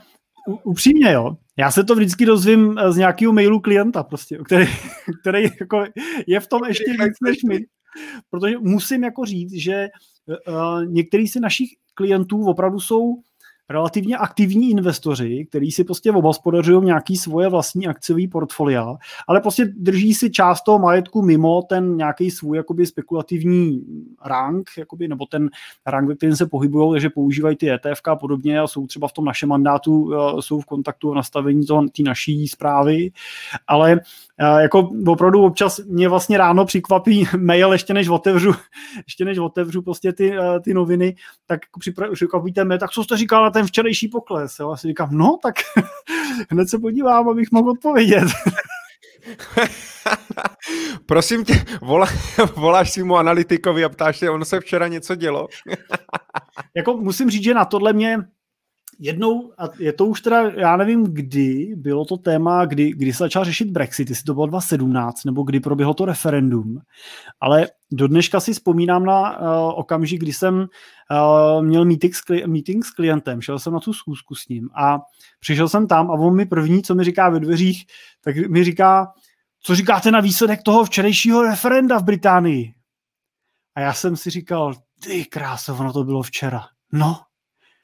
upřímně jo, já se to vždycky dozvím z nějakého mailu klienta prostě, který, *laughs* který jako je v tom ještě víc než my. Protože musím jako říct, že uh, některý si našich klientů opravdu jsou relativně aktivní investoři, kteří si prostě obhospodařují nějaký svoje vlastní akciový portfolia, ale prostě drží si část toho majetku mimo ten nějaký svůj jakoby spekulativní rank, jakoby, nebo ten rank, ve kterém se pohybují, takže používají ty ETF a podobně a jsou třeba v tom našem mandátu, eh, jsou v kontaktu o nastavení té naší zprávy, ale jako opravdu občas mě vlastně ráno přikvapí *laughs* mail, ještě než otevřu, *laughs* ještě než otevřu prostě ty, eh, ty noviny, tak přikvapíte mě, tak co jste říkal na ten včerejší pokles? Jo? A si říkám, no tak *laughs* hned se podívám, abych mohl odpovědět. *laughs* Prosím tě, volá, *laughs* voláš si mu analytikovi a ptáš se, ono se včera něco dělo? jako musím říct, že na tohle mě jednou, a je to už teda, já nevím kdy, bylo to téma, kdy, kdy se začal řešit Brexit, jestli to bylo 2017, nebo kdy proběhlo to referendum, ale do dneška si vzpomínám na uh, okamžik, kdy jsem uh, měl meeting s, kli- meeting s klientem, šel jsem na tu schůzku s ním a přišel jsem tam a on mi první, co mi říká ve dveřích, tak mi říká, co říkáte na výsledek toho včerejšího referenda v Británii? A já jsem si říkal, ty kráso, ono to bylo včera. No,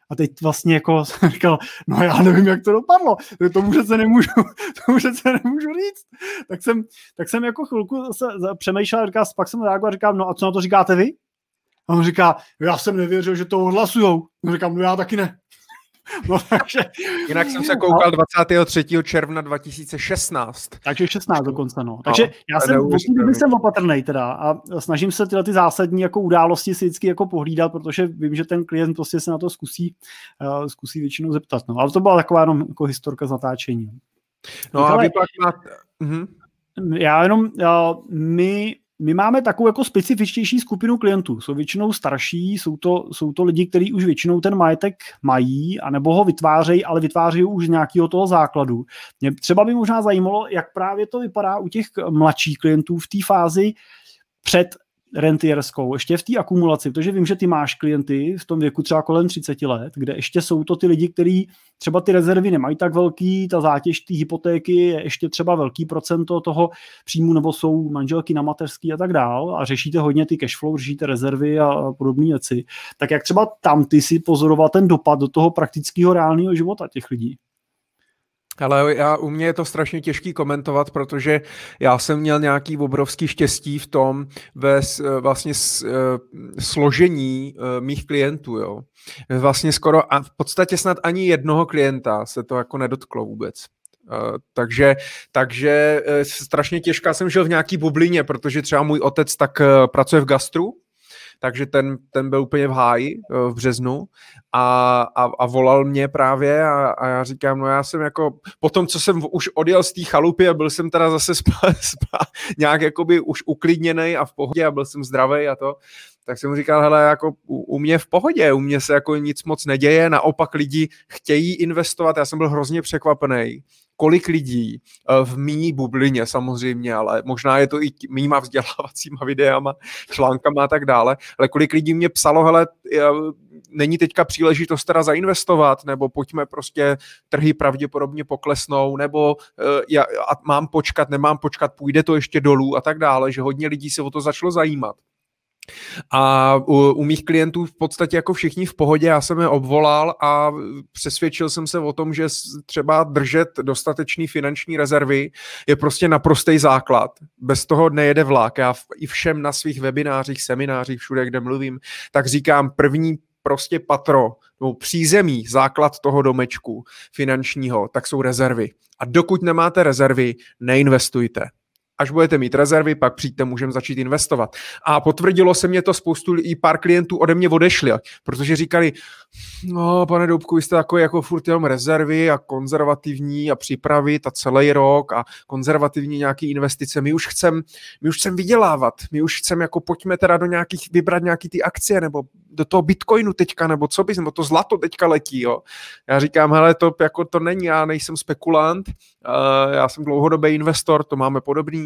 a teď vlastně jako jsem říkal, no já nevím, jak to dopadlo, tomu přece nemůžu, *laughs* tomu přece nemůžu říct. Tak jsem, tak jsem jako chvilku se přemýšlel, říkal, pak jsem reagoval a říkal, no a co na to říkáte vy? A on říká, já jsem nevěřil, že to odhlasujou. A říkám, no já taky ne. *laughs* No, takže... Jinak jsem se koukal 23. června 2016. Takže 16 dokonce, no. Takže no, já jsem, vlastně, jsem opatrný teda a snažím se tyhle ty zásadní jako události si vždycky jako pohlídat, protože vím, že ten klient prostě se na to zkusí, uh, zkusí většinou zeptat. No. Ale to byla taková jenom jako historka zatáčení. No, no a vy pak máte... Mhm. Já jenom, uh, my my máme takovou jako specifičtější skupinu klientů. Jsou většinou starší, jsou to, jsou to lidi, kteří už většinou ten majetek mají, anebo ho vytvářejí, ale vytvářejí už z nějakého toho základu. Mě třeba by možná zajímalo, jak právě to vypadá u těch mladších klientů v té fázi před rentierskou, ještě v té akumulaci, protože vím, že ty máš klienty v tom věku třeba kolem 30 let, kde ještě jsou to ty lidi, kteří třeba ty rezervy nemají tak velký, ta zátěž té hypotéky je ještě třeba velký procento toho příjmu, nebo jsou manželky na mateřský a tak dál a řešíte hodně ty cashflow, řešíte rezervy a podobné věci. Tak jak třeba tam ty si pozoroval ten dopad do toho praktického reálného života těch lidí? Ale já, u mě je to strašně těžký komentovat, protože já jsem měl nějaký obrovský štěstí v tom ve vlastně s, uh, složení uh, mých klientů. Jo. Vlastně skoro a v podstatě snad ani jednoho klienta se to jako nedotklo vůbec. Uh, takže, takže strašně těžká jsem žil v nějaký bublině, protože třeba můj otec tak pracuje v gastru, takže ten, ten byl úplně v háji eh, v březnu a, a, a volal mě právě a, a já říkám, no já jsem jako, po tom, co jsem už odjel z té chalupy a byl jsem teda zase spa, *laughs* spa, nějak jakoby už uklidněný a v pohodě a byl jsem zdravý a to, tak jsem mu říkal, hele, jako u, u mě v pohodě, u mě se jako nic moc neděje, naopak lidi chtějí investovat, já jsem byl hrozně překvapený, kolik lidí eh, v mý bublině samozřejmě, ale možná je to i mýma vzdělávacíma *laughs* videama, článkama a tak dále, ale kolik lidí mě psalo, hele, není teďka příležitost teda zainvestovat, nebo pojďme prostě, trhy pravděpodobně poklesnou, nebo eh, já, mám počkat, nemám počkat, půjde to ještě dolů a tak dále, že hodně lidí se o to začalo zajímat. A u, u mých klientů v podstatě jako všichni v pohodě, já jsem je obvolal a přesvědčil jsem se o tom, že třeba držet dostatečný finanční rezervy je prostě naprostý základ. Bez toho nejede vlak. Já i všem na svých webinářích, seminářích, všude, kde mluvím, tak říkám první prostě patro, nebo přízemí, základ toho domečku finančního, tak jsou rezervy. A dokud nemáte rezervy, neinvestujte až budete mít rezervy, pak přijďte, můžeme začít investovat. A potvrdilo se mě to spoustu i pár klientů ode mě odešli, protože říkali, no pane Doubku, vy jste takový jako furt jenom rezervy a konzervativní a připravit a celý rok a konzervativní nějaký investice. My už chcem, my už chcem vydělávat, my už chcem jako pojďme teda do nějakých, vybrat nějaký ty akcie nebo do toho bitcoinu teďka, nebo co bys, nebo to zlato teďka letí, jo. Já říkám, hele, to jako to není, já nejsem spekulant, uh, já jsem dlouhodobý investor, to máme podobný,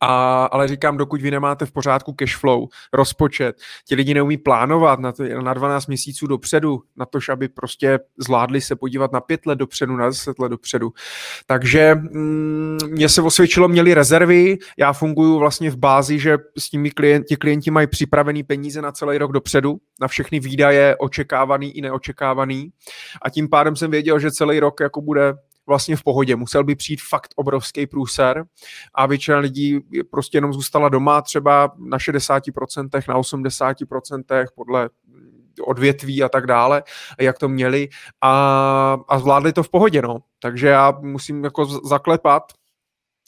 a, ale říkám, dokud vy nemáte v pořádku cash flow, rozpočet, ti lidi neumí plánovat na, to, na 12 měsíců dopředu, na to, aby prostě zvládli se podívat na pět let dopředu, na 10 let dopředu. Takže mm, mě se osvědčilo, měli rezervy, já funguji vlastně v bázi, že s nimi klienti, klienti mají připravený peníze na celý rok dopředu, na všechny výdaje očekávaný i neočekávaný a tím pádem jsem věděl, že celý rok jako bude vlastně v pohodě. Musel by přijít fakt obrovský průser a většina lidí prostě jenom zůstala doma třeba na 60%, na 80% podle odvětví a tak dále, jak to měli a, a zvládli to v pohodě, no. Takže já musím jako zaklepat,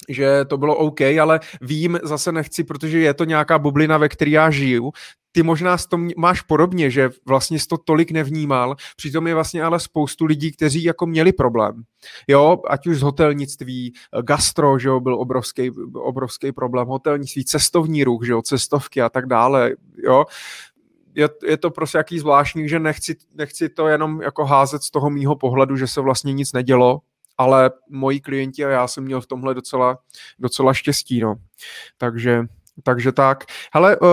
že to bylo OK, ale vím, zase nechci, protože je to nějaká bublina, ve které já žiju, ty možná s tom máš podobně, že vlastně jsi to tolik nevnímal, přitom je vlastně ale spoustu lidí, kteří jako měli problém. Jo, ať už z hotelnictví, gastro, že jo, byl obrovský, obrovský problém, hotelnictví, cestovní ruch, že jo, cestovky a tak dále, jo. Je, je to prostě jaký zvláštní, že nechci, nechci to jenom jako házet z toho mýho pohledu, že se vlastně nic nedělo, ale moji klienti a já jsem měl v tomhle docela, docela štěstí, no. Takže takže tak. Hele, uh,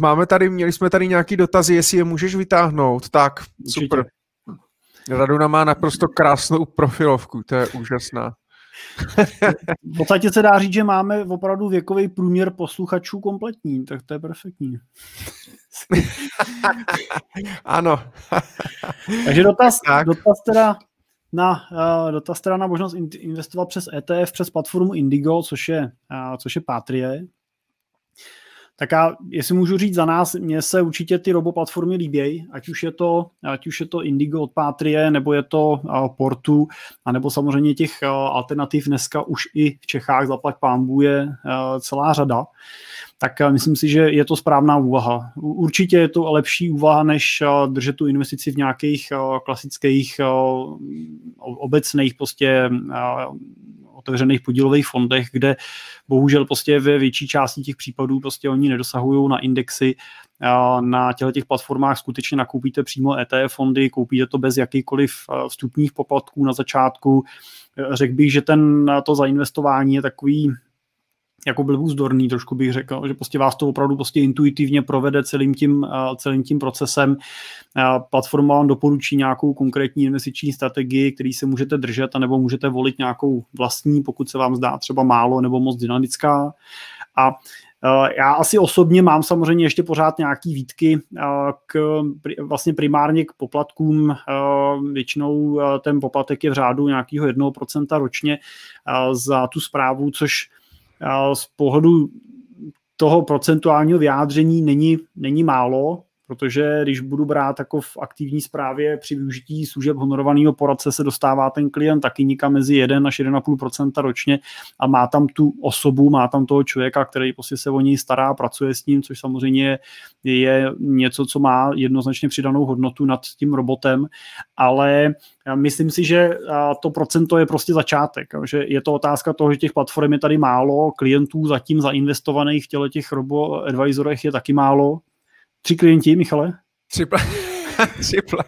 máme tady, měli jsme tady nějaký dotazy, jestli je můžeš vytáhnout. Tak, Určitě. super. Raduna má naprosto krásnou profilovku, to je úžasná. *laughs* v podstatě se dá říct, že máme opravdu věkový průměr posluchačů kompletní, tak to je perfektní. *laughs* ano. *laughs* Takže dotaz, tak. dotaz teda na, uh, dotaz teda na možnost investovat přes ETF, přes platformu Indigo, což je, uh, což je Patrie, tak já, jestli můžu říct za nás, mně se určitě ty roboplatformy líbějí, ať už je to, ať už je to Indigo od Patrie, nebo je to uh, Portu, anebo samozřejmě těch uh, alternativ dneska už i v Čechách zaplať pámbu je uh, celá řada. Tak uh, myslím si, že je to správná úvaha. Určitě je to lepší úvaha, než uh, držet tu investici v nějakých uh, klasických uh, obecných prostě uh, otevřených podílových fondech, kde bohužel prostě ve větší části těch případů prostě oni nedosahují na indexy. Na těchto těch platformách skutečně nakoupíte přímo ETF fondy, koupíte to bez jakýkoliv vstupních poplatků na začátku. Řekl bych, že ten, to zainvestování je takový jako byl vzdorný, trošku bych řekl, že prostě vás to opravdu prostě intuitivně provede celým tím, celým tím procesem. Platforma vám doporučí nějakou konkrétní investiční strategii, který se můžete držet, anebo můžete volit nějakou vlastní, pokud se vám zdá třeba málo nebo moc dynamická. A já asi osobně mám samozřejmě ještě pořád nějaký výtky k vlastně primárně k poplatkům. Většinou ten poplatek je v řádu nějakého 1% ročně za tu zprávu, což z pohledu toho procentuálního vyjádření není, není málo, protože když budu brát jako v aktivní správě při využití služeb honorovaného poradce se dostává ten klient taky nikam mezi 1 až 1,5% ročně a má tam tu osobu, má tam toho člověka, který prostě se o něj stará, pracuje s ním, což samozřejmě je něco, co má jednoznačně přidanou hodnotu nad tím robotem, ale myslím si, že to procento je prostě začátek, že je to otázka toho, že těch platform je tady málo, klientů zatím zainvestovaných v těle těch robo-advisorech je taky málo, Tři klienti, Michale? Tři, pla- *laughs* tři, pla-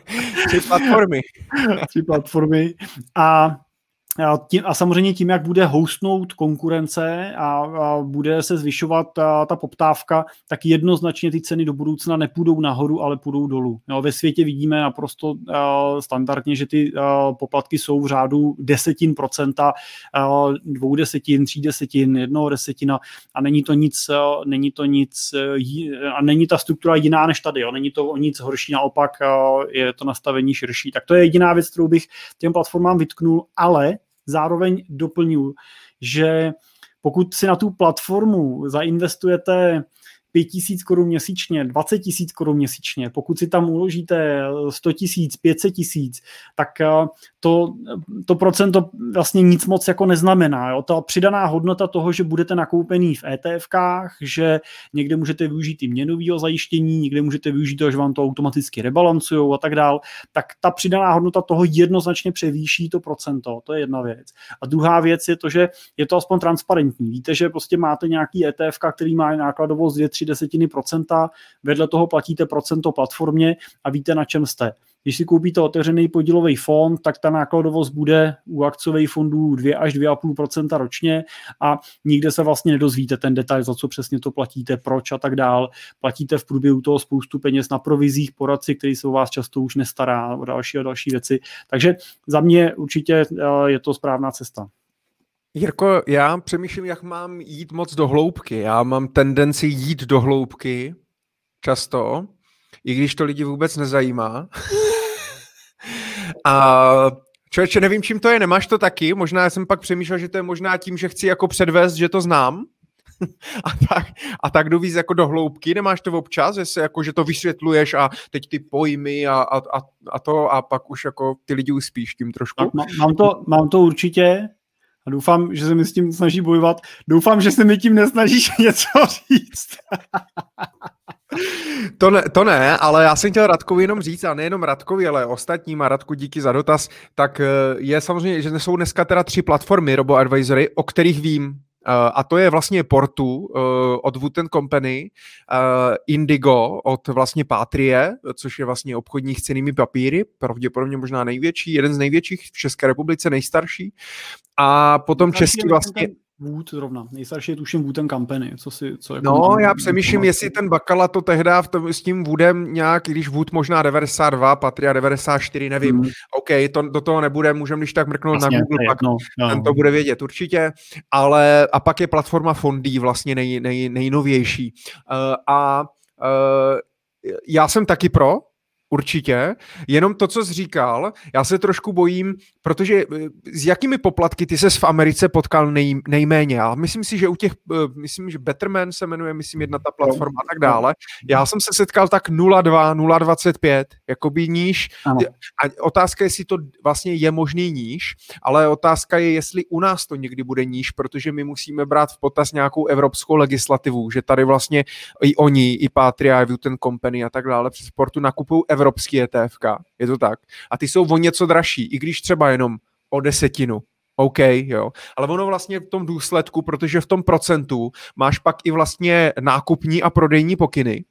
tři platformy. tři platformy. A a, tím, a samozřejmě tím, jak bude hostnout konkurence a, a bude se zvyšovat ta, ta poptávka, tak jednoznačně ty ceny do budoucna nepůjdou nahoru, ale půjdou dolů. Jo, ve světě vidíme naprosto uh, standardně, že ty uh, poplatky jsou v řádu desetin procenta, uh, dvou desetin, tří desetin, jednoho desetina a není to nic, uh, není to nic a není ta struktura jiná než tady. Jo. Není to o nic horší, naopak uh, je to nastavení širší. Tak to je jediná věc, kterou bych těm platformám vytknul, ale zároveň doplňuji, že pokud si na tu platformu zainvestujete 5 tisíc korun měsíčně, 20 tisíc korun měsíčně, pokud si tam uložíte 100 tisíc, 500 tisíc, tak eh, to, to procento vlastně nic moc jako neznamená. Jo? Ta přidaná hodnota toho, že budete nakoupený v ETFkách, že někde můžete využít i měnového zajištění, někde můžete využít to, že vám to automaticky rebalancují a tak dál, tak ta přidaná hodnota toho jednoznačně převýší to procento. To je jedna věc. A druhá věc je to, že je to aspoň transparentní. Víte, že prostě máte nějaký ETF, který má nákladovost 2-3 desetiny procenta, vedle toho platíte procento platformě a víte, na čem jste. Když si koupíte otevřený podílový fond, tak ta nákladovost bude u akciových fondů 2 až 2,5% ročně a nikde se vlastně nedozvíte ten detail, za co přesně to platíte, proč a tak dál. Platíte v průběhu toho spoustu peněz na provizích poradci, který se o vás často už nestará o další a další věci. Takže za mě určitě eh, je to správná cesta. Jirko, já přemýšlím, jak mám jít moc do hloubky. Já mám tendenci jít do hloubky často, i když to lidi vůbec nezajímá. *laughs* A člověče, nevím, čím to je, nemáš to taky? Možná jsem pak přemýšlel, že to je možná tím, že chci jako předvést, že to znám. *laughs* a, tak, a tak jdu víc jako do hloubky, nemáš to občas, že, se jako, že to vysvětluješ a teď ty pojmy a, a, a, a to a pak už jako ty lidi uspíš tím trošku. Má, mám, to, mám to určitě a doufám, že se mi s tím snaží bojovat. Doufám, že se mi tím nesnažíš *laughs* něco říct. *laughs* To ne, to ne, ale já jsem chtěl Radkovi jenom říct, a nejenom Radkovi, ale ostatním, a Radku díky za dotaz, tak eh, je samozřejmě, že jsou dneska teda tři platformy Robo Advisory, o kterých vím, a to je vlastně Portu uh, od Wooten Company, uh, Indigo od vlastně Patrie, což je vlastně obchodních cenými papíry, pravděpodobně možná největší, jeden z největších v České republice, nejstarší. A potom český vlastně... Wood zrovna. Nejstarší je tuším Wood Company. Co si, co jako no, já přemýšlím, jestli ten Bakala to tehdy v tom, s tím Woodem nějak, když Wood možná 92, Patria 94, nevím. Hmm. OK, to, do toho nebude, můžeme když tak mrknout vlastně, na Google, pak no, no. ten to bude vědět určitě. Ale a pak je platforma Fondy vlastně nej, nej, nejnovější. Uh, a uh, já jsem taky pro, Určitě. Jenom to, co jsi říkal, já se trošku bojím, protože eh, s jakými poplatky ty se v Americe potkal nej, nejméně? Já myslím si, že u těch, eh, myslím, že Betterman se jmenuje, myslím, jedna ta platforma a tak dále. Já jsem se setkal tak 0,2, 0,25, jakoby níž. Ano. A otázka je, jestli to vlastně je možný níž, ale otázka je, jestli u nás to někdy bude níž, protože my musíme brát v potaz nějakou evropskou legislativu, že tady vlastně i oni, i Patria, i ten Company a tak dále při sportu nakupují evropský ETF, je to tak. A ty jsou o něco dražší, i když třeba jenom o desetinu. OK, jo. Ale ono vlastně v tom důsledku, protože v tom procentu máš pak i vlastně nákupní a prodejní pokyny,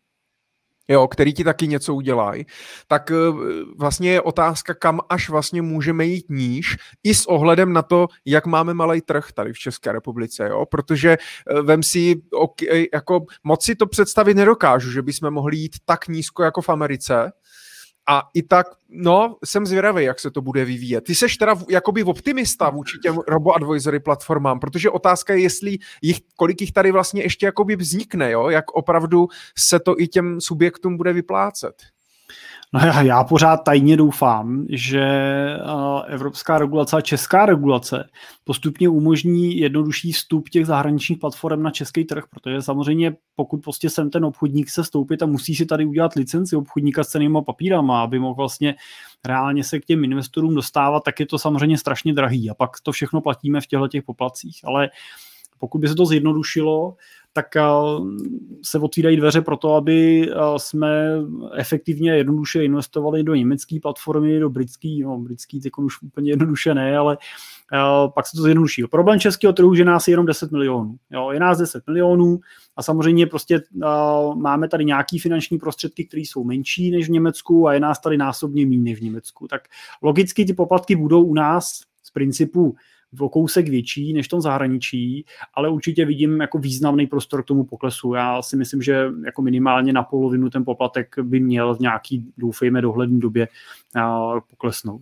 jo, který ti taky něco udělají, tak eh, vlastně je otázka, kam až vlastně můžeme jít níž, i s ohledem na to, jak máme malý trh tady v České republice, jo, protože eh, vem si, jako moc si to představit nedokážu, že bychom mohli jít tak nízko jako v Americe, a i tak, no, jsem zvědavý, jak se to bude vyvíjet. Ty seš teda jakoby optimista vůči těm robo-advisory platformám, protože otázka je, jestli jich, kolik jich tady vlastně ještě jakoby vznikne, jo? jak opravdu se to i těm subjektům bude vyplácet. No já, já pořád tajně doufám, že evropská regulace a česká regulace postupně umožní jednodušší vstup těch zahraničních platform na český trh, protože samozřejmě pokud prostě sem ten obchodník se stoupit a musí si tady udělat licenci obchodníka s cenýma papírama, aby mohl vlastně reálně se k těm investorům dostávat, tak je to samozřejmě strašně drahý a pak to všechno platíme v těchto těch poplacích. Ale pokud by se to zjednodušilo, tak eh, se otvírají dveře pro to, aby eh, jsme efektivně jednoduše investovali do německé platformy, do britský, no britský teď už úplně jednoduše ne, ale eh, pak se to zjednoduší. Problém českého trhu, že nás je jenom 10 milionů. Jo, je nás 10 milionů a samozřejmě prostě máme tady nějaký finanční prostředky, které jsou menší než v Německu a je nás tady násobně méně v Německu. Tak logicky ty poplatky budou u nás z principu o kousek větší než v tom zahraničí, ale určitě vidím jako významný prostor k tomu poklesu. Já si myslím, že jako minimálně na polovinu ten poplatek by měl v nějaký, doufejme, dohledné době poklesnout.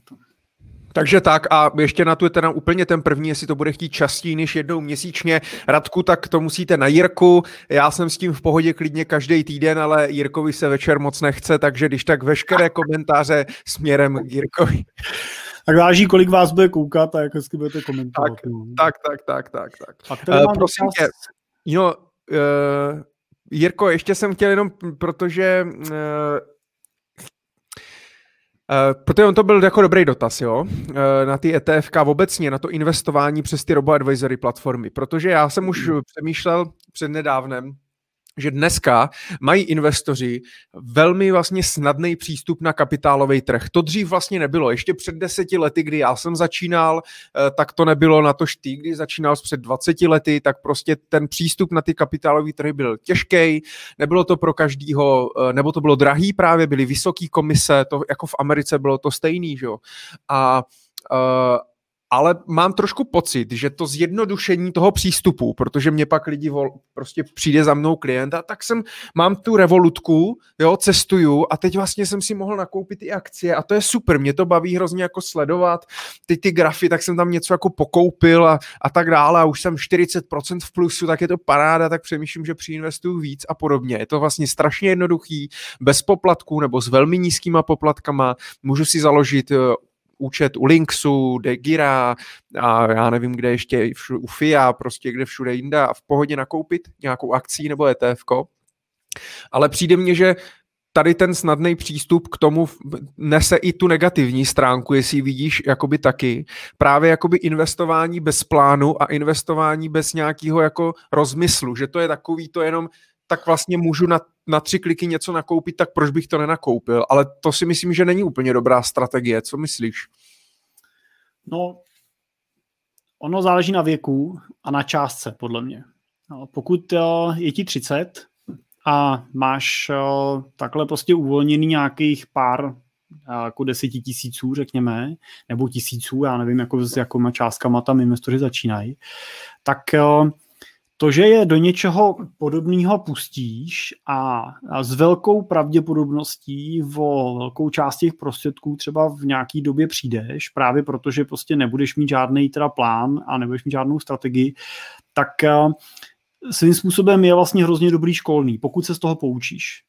Takže tak a ještě na tu je teda úplně ten první, jestli to bude chtít častěji než jednou měsíčně. Radku, tak to musíte na Jirku. Já jsem s tím v pohodě klidně každý týden, ale Jirkovi se večer moc nechce, takže když tak veškeré komentáře směrem k Jirkovi. Tak váží, kolik vás bude koukat a jak hezky budete komentovat. Tak, no. tak, tak, tak, tak. tak. Uh, prosím tě, no, uh, Jirko, ještě jsem chtěl jenom, protože uh, Uh, protože on to byl jako dobrý dotaz, jo, uh, na ty ETFK obecně, na to investování přes ty robo-advisory platformy, protože já jsem už hmm. přemýšlel před nedávnem, že dneska mají investoři velmi vlastně snadný přístup na kapitálový trh. To dřív vlastně nebylo. Ještě před deseti lety, kdy já jsem začínal, eh, tak to nebylo na to ty, kdy začínal před 20 lety, tak prostě ten přístup na ty kapitálové trhy byl těžký, nebylo to pro každýho, eh, nebo to bylo drahý právě, byly vysoké komise, to jako v Americe bylo to stejný, že jo. A uh, ale mám trošku pocit, že to zjednodušení toho přístupu, protože mě pak lidi vol, prostě přijde za mnou klient a tak jsem, mám tu revolutku, jo, cestuju a teď vlastně jsem si mohl nakoupit i akcie a to je super, mě to baví hrozně jako sledovat ty ty grafy, tak jsem tam něco jako pokoupil a, a tak dále a už jsem 40% v plusu, tak je to paráda, tak přemýšlím, že přiinvestuju víc a podobně. Je to vlastně strašně jednoduchý, bez poplatků nebo s velmi nízkýma poplatkama, můžu si založit účet u Linksu, Degira a já nevím, kde ještě, u FIA, prostě kde všude jinde a v pohodě nakoupit nějakou akcí nebo ETF. Ale přijde mně, že tady ten snadný přístup k tomu nese i tu negativní stránku, jestli vidíš jakoby taky. Právě jakoby investování bez plánu a investování bez nějakého jako rozmyslu, že to je takový to jenom tak vlastně můžu na, na tři kliky něco nakoupit, tak proč bych to nenakoupil? Ale to si myslím, že není úplně dobrá strategie. Co myslíš? No, ono záleží na věku a na částce, podle mě. Pokud eh, je ti 30 a máš eh, takhle prostě uvolněný nějakých pár eh, jako deseti tisíců, řekněme, nebo tisíců, já nevím, jako s jakýma částkama tam investoři začínají, tak to, že je do něčeho podobného pustíš a, s velkou pravděpodobností o velkou část těch prostředků třeba v nějaký době přijdeš, právě protože prostě nebudeš mít žádný teda plán a nebudeš mít žádnou strategii, tak uh, svým způsobem je vlastně hrozně dobrý školný, pokud se z toho poučíš.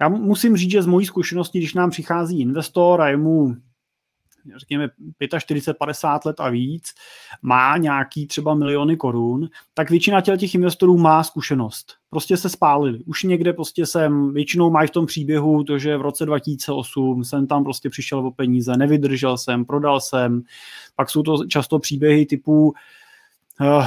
Já musím říct, že z mojí zkušenosti, když nám přichází investor a je mu řekněme 45, 50 let a víc, má nějaký třeba miliony korun, tak většina těch investorů má zkušenost. Prostě se spálili. Už někde prostě jsem, většinou mají v tom příběhu to, že v roce 2008 jsem tam prostě přišel o peníze, nevydržel jsem, prodal jsem. Pak jsou to často příběhy typu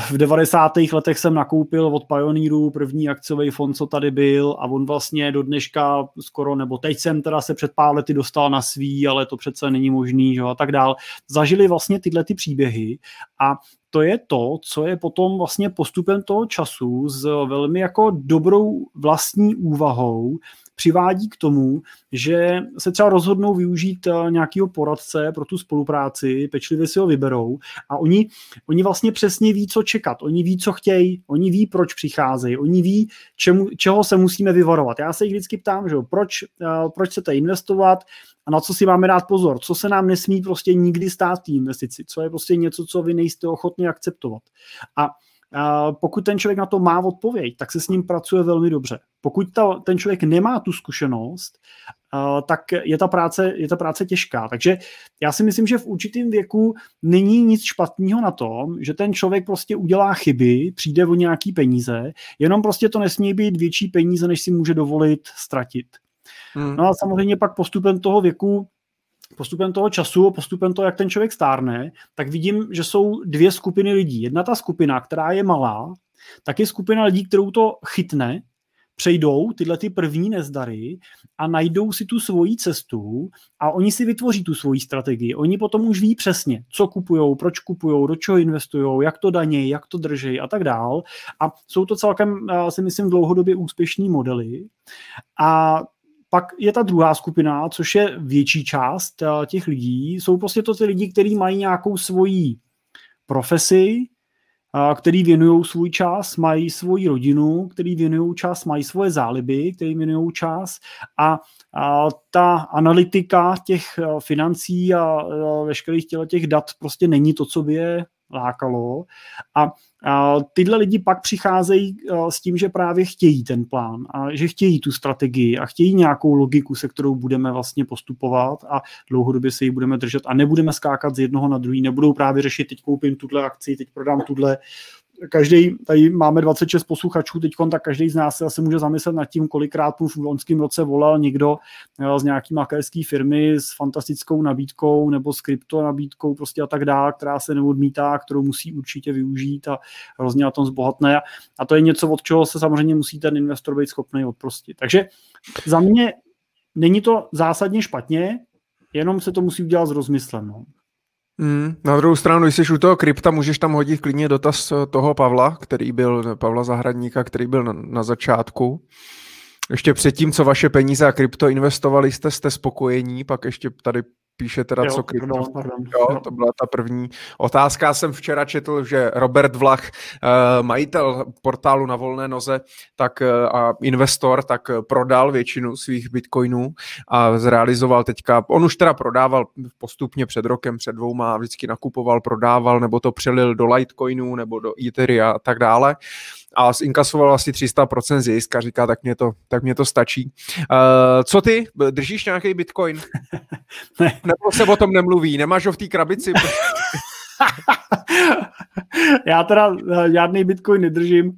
v 90. letech jsem nakoupil od Pioneeru první akciový fond, co tady byl a on vlastně do dneška skoro, nebo teď jsem teda se před pár lety dostal na svý, ale to přece není možný, že a tak dál. Zažili vlastně tyhle ty příběhy a to je to, co je potom vlastně postupem toho času s velmi jako dobrou vlastní úvahou přivádí k tomu, že se třeba rozhodnou využít eh, nějakého poradce pro tu spolupráci, pečlivě si ho vyberou a oni, oni vlastně přesně ví, co čekat, oni ví, co chtějí, oni ví, proč přicházejí, oni ví, čemu, čeho se musíme vyvarovat. Já se jich vždycky ptám, že proč, eh, proč chcete investovat, a na co si máme dát pozor, co se nám nesmí prostě nikdy stát té investici, co je prostě něco, co vy nejste ochotni akceptovat. A pokud ten člověk na to má odpověď, tak se s ním pracuje velmi dobře. Pokud ta, ten člověk nemá tu zkušenost, tak je ta, práce, je ta práce těžká. Takže já si myslím, že v určitém věku není nic špatného na tom, že ten člověk prostě udělá chyby, přijde o nějaký peníze, jenom prostě to nesmí být větší peníze, než si může dovolit ztratit. Hmm. No a samozřejmě pak postupem toho věku postupem toho času, postupem toho, jak ten člověk stárne, tak vidím, že jsou dvě skupiny lidí. Jedna ta skupina, která je malá, tak je skupina lidí, kterou to chytne, přejdou tyhle ty první nezdary a najdou si tu svoji cestu a oni si vytvoří tu svoji strategii. Oni potom už ví přesně, co kupují, proč kupují, do čeho investují, jak to danějí, jak to drží a tak dál. A jsou to celkem, si myslím, dlouhodobě úspěšní modely. A pak je ta druhá skupina, což je větší část eh, těch lidí. Jsou prostě to ty lidi, kteří mají nějakou svoji profesi, eh, který věnují svůj čas, mají svoji rodinu, který věnují čas, mají svoje záliby, který věnují čas a, a ta analytika těch eh, financí a, veškerých těch dat prostě není to, co by je lákalo. A, a tyhle lidi pak přicházejí s tím, že právě chtějí ten plán a že chtějí tu strategii a chtějí nějakou logiku, se kterou budeme vlastně postupovat a dlouhodobě se ji budeme držet a nebudeme skákat z jednoho na druhý, nebudou právě řešit, teď koupím tuhle akci, teď prodám tuhle, každý, tady máme 26 posluchačů teď, tak každý z nás se asi může zamyslet nad tím, kolikrát mu v loňském roce volal někdo jo, z nějaký makerské firmy s fantastickou nabídkou nebo s krypto nabídkou prostě a tak dále, která se neodmítá, kterou musí určitě využít a hrozně na tom zbohatné. A to je něco, od čeho se samozřejmě musí ten investor být schopný odprostit. Takže za mě není to zásadně špatně, jenom se to musí udělat s rozmyslem. No. Mm, na druhou stranu, když jsi u toho krypta, můžeš tam hodit klidně dotaz eh, toho Pavla, který byl, Pavla Zahradníka, který byl na, na začátku. Ještě předtím, co vaše peníze a krypto investovali, jste, jste spokojení, pak ještě tady píše teda, jo, co krypto. Pardon, pardon. Jo, to byla ta první otázka. Já jsem včera četl, že Robert Vlach, eh, majitel portálu na volné noze tak, eh, a investor, tak prodal většinu svých bitcoinů a zrealizoval teďka, on už teda prodával postupně před rokem, před dvouma, vždycky nakupoval, prodával, nebo to přelil do Litecoinů, nebo do Ethereum a tak dále a zinkasoval asi 300% zisk a říká, tak mě to, tak mě to stačí. Uh, co ty? Držíš nějaký bitcoin? *laughs* ne. Nebo se o tom nemluví? Nemáš ho v té krabici? *laughs* Já teda eh, žádný bitcoin nedržím.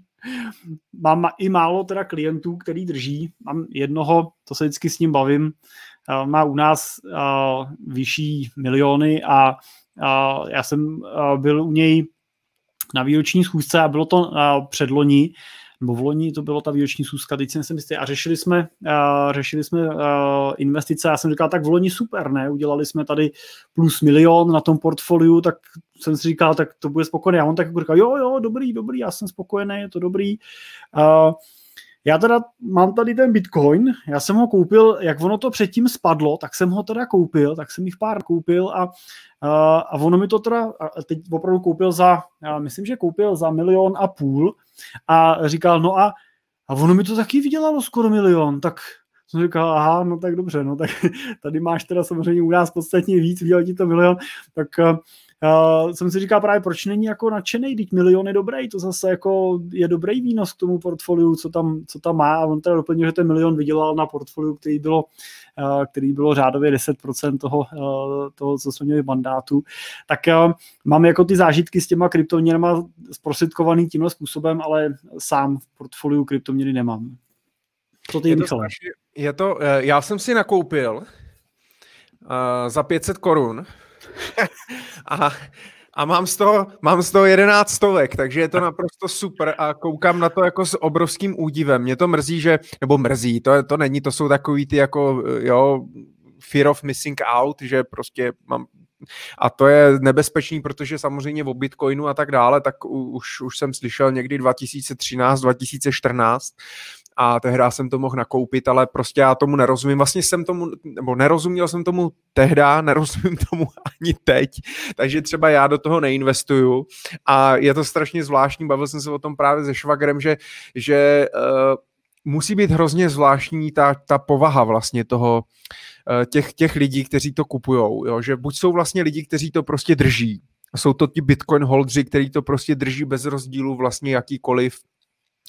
Mám i málo teda klientů, který drží. Mám jednoho, to se vždycky s ním bavím, eh, má u nás vyšší miliony a já jsem byl u něj na výroční schůzce a bylo to předloni, nebo v loni to bylo ta výroční schůzka, teď jsem si a řešili jsme, uh, řešili jsme uh, investice, já jsem říkal, tak v loni super, ne, udělali jsme tady plus milion na tom portfoliu, tak jsem si říkal, tak to bude spokojené. A on tak říkal, jo, jo, dobrý, dobrý, já jsem spokojený, je to dobrý. Uh, já teda mám tady ten Bitcoin, já jsem ho koupil, jak ono to předtím spadlo, tak jsem ho teda koupil, tak jsem jich pár koupil a, a, a ono mi to teda teď opravdu koupil za, já myslím, že koupil za milion a půl a říkal, no a, a ono mi to taky vydělalo skoro milion, tak jsem říkal, aha, no tak dobře, no tak *laughs* tady máš teda samozřejmě u nás podstatně víc, vydělal ti to milion, tak uh, jsem si říkal právě, proč není jako nadšený, teď milion je dobrý, to zase jako je dobrý výnos k tomu portfoliu, co tam, co tam má. A on teda doplnil, že ten milion vydělal na portfoliu, který bylo, uh, který bylo řádově 10% toho, uh, toho, co jsme měli v mandátu, tak uh, mám jako ty zážitky s těma kryptoměnama zprostředkovaný tímhle způsobem, ale sám v portfoliu kryptoměny nemám. Co ty, je to, je to, já jsem si nakoupil uh, za 500 korun a, a mám z, toho, mám z toho 11 stovek, takže je to naprosto super a koukám na to jako s obrovským údivem. Mě to mrzí, že, nebo mrzí, to, to není, to jsou takový ty jako, jo, fear of missing out, že prostě mám a to je nebezpečný, protože samozřejmě o Bitcoinu a tak dále, tak už, už jsem slyšel někdy 2013, 2014, a tehdy jsem to mohl nakoupit, ale prostě já tomu nerozumím. Vlastně jsem tomu, nebo nerozuměl jsem tomu tehda, nerozumím *laughs* tomu ani teď, takže třeba já do toho neinvestuju a je to strašně zvláštní, bavil jsem se o tom právě se švagrem, že, že uh, musí být hrozně zvláštní ta, ta povaha vlastně toho, uh, těch, těch lidí, kteří to kupujou, jo? že buď jsou vlastně lidi, kteří to prostě drží, jsou to ti Bitcoin holdři, kteří to prostě drží bez rozdílu vlastně jakýkoliv Eh,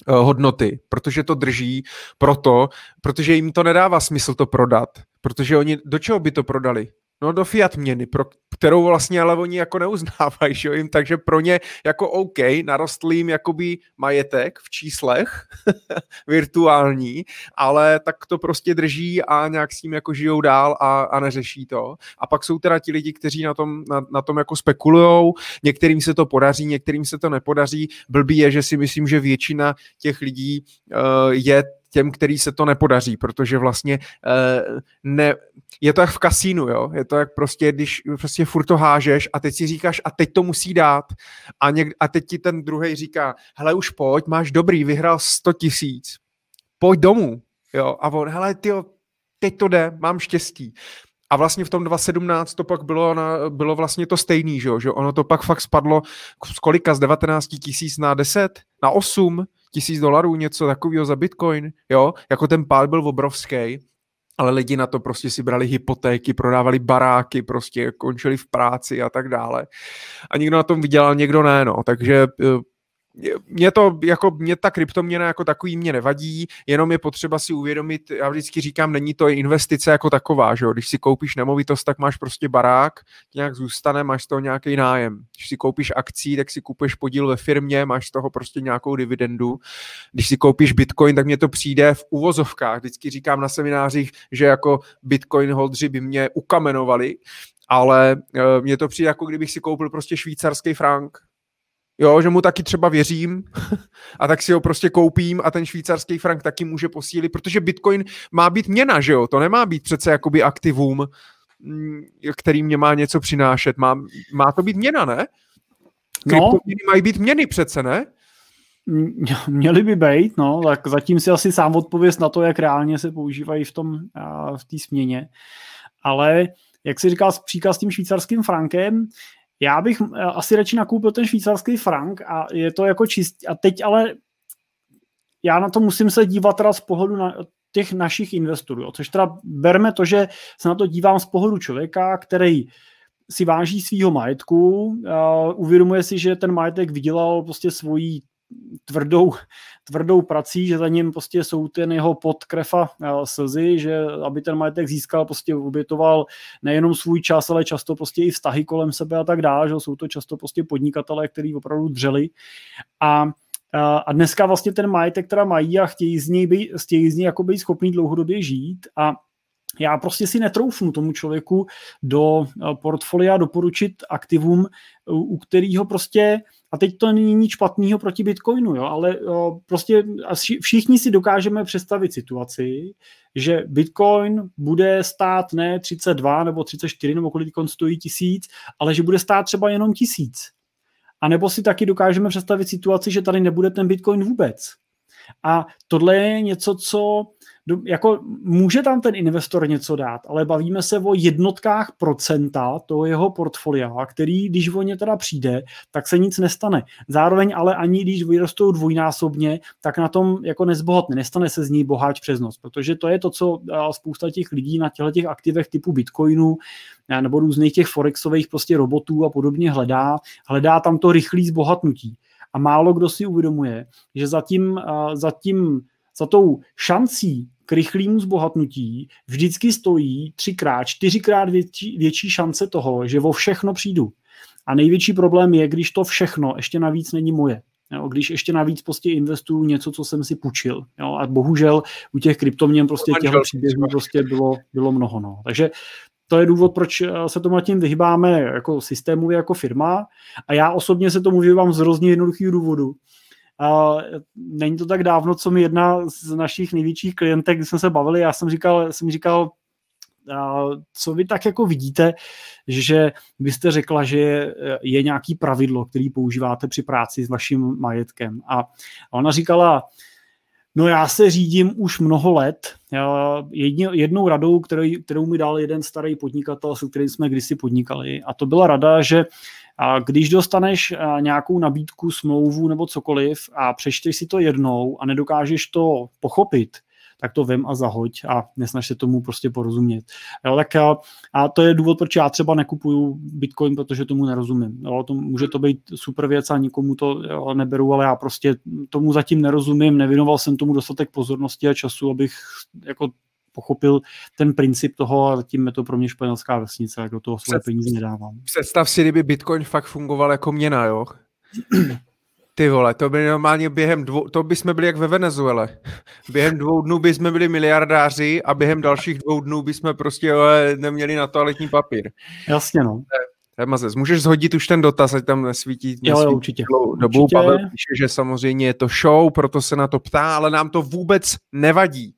hodnoty, protože to drží proto, protože jim to nedává smysl to prodat, protože oni, do čeho by to prodali? No do fiat měny, pro kterou vlastně ale oni jako neuznávají, že jim, takže pro ně jako OK, narostl jim jakoby majetek v číslech, *laughs* virtuální, ale tak to prostě drží a nějak s tím jako žijou dál a, a neřeší to. A pak jsou teda ti lidi, kteří na tom, na, na tom jako spekulujou, některým se to podaří, některým se to nepodaří. Blbý je, že si myslím, že většina těch lidí uh, je těm, který se to nepodaří, protože vlastně uh, ne, je to jak v kasínu, jo? je to jak prostě, když prostě furt to hážeš a teď si říkáš, a teď to musí dát. A, něk, a teď ti ten druhý říká, hele už pojď, máš dobrý, vyhrál 100 tisíc, pojď domů, jo, a on, hele ty, teď to jde, mám štěstí. A vlastně v tom 2017 to pak bylo, na, bylo vlastně to stejný, že, jo? že ono to pak fakt spadlo z kolika, z 19 tisíc na 10, na 8 tisíc dolarů, něco takového za bitcoin, jo, jako ten pád byl obrovský, ale lidi na to prostě si brali hypotéky, prodávali baráky, prostě končili v práci a tak dále. A někdo na tom vydělal, někdo ne, no, takže eh, mě to, jako mě ta kryptoměna jako takový mě nevadí, jenom je potřeba si uvědomit, já vždycky říkám, není to investice jako taková, že jo? když si koupíš nemovitost, tak máš prostě barák, nějak zůstane, máš z toho nějaký nájem. Když si koupíš akcí, tak si kupuješ podíl ve firmě, máš z toho prostě nějakou dividendu. Když si koupíš bitcoin, tak mě to přijde v uvozovkách. Vždycky říkám na seminářích, že jako bitcoin holdři by mě ukamenovali, ale eh, mně to přijde jako kdybych si koupil prostě švýcarský frank, Jo, že mu taky třeba věřím *laughs* a tak si ho prostě koupím a ten švýcarský frank taky může posílit, protože Bitcoin má být měna, že jo? To nemá být přece jakoby aktivum, mm, který mě má něco přinášet. Má, má to být měna, ne? No. mají být měny přece, ne? *laughs* Měly by být, no, tak zatím si asi sám odpověst na to, jak reálně se používají v tom, v té směně. Ale jak si říkal příkaz s tím švýcarským frankem, já bych eh, asi radši nakoupil ten švýcarský frank a je to jako čist. A teď ale já na to musím se dívat teda z pohledu na těch našich investorů. Což teda berme to, že se na to dívám z pohledu člověka, který si váží svýho majetku, uvědomuje si, že ten majetek vydělal prostě svojí tvrdou, tvrdou prací, že za ním prostě jsou ten jeho pot, krev slzy, že aby ten majetek získal, prostě obětoval nejenom svůj čas, ale často prostě i vztahy kolem sebe a tak dále, že jsou to často prostě podnikatelé, kteří opravdu dřeli. A a dneska vlastně ten majetek teda mají a chtějí z něj být, chtějí z něj jako být schopný dlouhodobě žít. A já prostě si netroufnu tomu člověku do portfolia doporučit aktivum, u kterého prostě a teď to není nic špatného proti Bitcoinu, jo, ale jo, prostě všichni si dokážeme představit situaci, že Bitcoin bude stát ne 32 nebo 34 nebo kolik stojí tisíc, ale že bude stát třeba jenom tisíc. A nebo si taky dokážeme představit situaci, že tady nebude ten Bitcoin vůbec. A tohle je něco, co jako může tam ten investor něco dát, ale bavíme se o jednotkách procenta toho jeho portfolia, který, když o ně teda přijde, tak se nic nestane. Zároveň ale ani když vyrostou dvojnásobně, tak na tom jako nezbohatne, nestane se z ní boháč přes noc, protože to je to, co spousta těch lidí na těchto těch aktivech typu Bitcoinu nebo různých těch forexových prostě robotů a podobně hledá, hledá tam to rychlé zbohatnutí. A málo kdo si uvědomuje, že zatím, zatím za tou šancí k rychlému zbohatnutí vždycky stojí třikrát, čtyřikrát větší, větší šance toho, že o všechno přijdu. A největší problém je, když to všechno ještě navíc není moje. Jo, když ještě navíc prostě investuju něco, co jsem si půjčil. Jo, a bohužel u těch kryptoměn prostě těchto příběhů prostě bylo, bylo mnoho. No. Takže to je důvod, proč se tomu tím vyhýbáme jako systémově, jako firma. A já osobně se tomu vyhýbám z hrozně jednoduchých důvodů. A není to tak dávno, co mi jedna z našich největších klientek, když jsme se bavili, já jsem říkal, jsem říkal, a co vy tak jako vidíte, že byste řekla, že je, nějaký pravidlo, který používáte při práci s vaším majetkem. A ona říkala, no já se řídím už mnoho let. Jednou radou, kterou, kterou mi dal jeden starý podnikatel, se kterým jsme kdysi podnikali, a to byla rada, že a když dostaneš nějakou nabídku, smlouvu nebo cokoliv a přečteš si to jednou a nedokážeš to pochopit, tak to vem a zahoď a nesnaž se tomu prostě porozumět. Jo, tak a, a to je důvod, proč já třeba nekupuju Bitcoin, protože tomu nerozumím. Jo, to, může to být super věc a nikomu to jo, neberu, ale já prostě tomu zatím nerozumím, nevěnoval jsem tomu dostatek pozornosti a času, abych jako pochopil ten princip toho a zatím je to pro mě španělská vesnice, jak do toho své peníze nedávám. Představ si, kdyby Bitcoin fakt fungoval jako měna, jo? *clears throat* Ty vole, to by normálně během dvou, to by jsme byli jak ve Venezuele. *laughs* Během dvou dnů by jsme byli miliardáři a během dalších dvou dnů by jsme prostě neměli na toaletní papír. Jasně, no. Mazes, můžeš zhodit už ten dotaz, ať tam nesvítí, nesvítí jo, jo, určitě. dobu. Určitě. Pavel píše, že samozřejmě je to show, proto se na to ptá, ale nám to vůbec nevadí.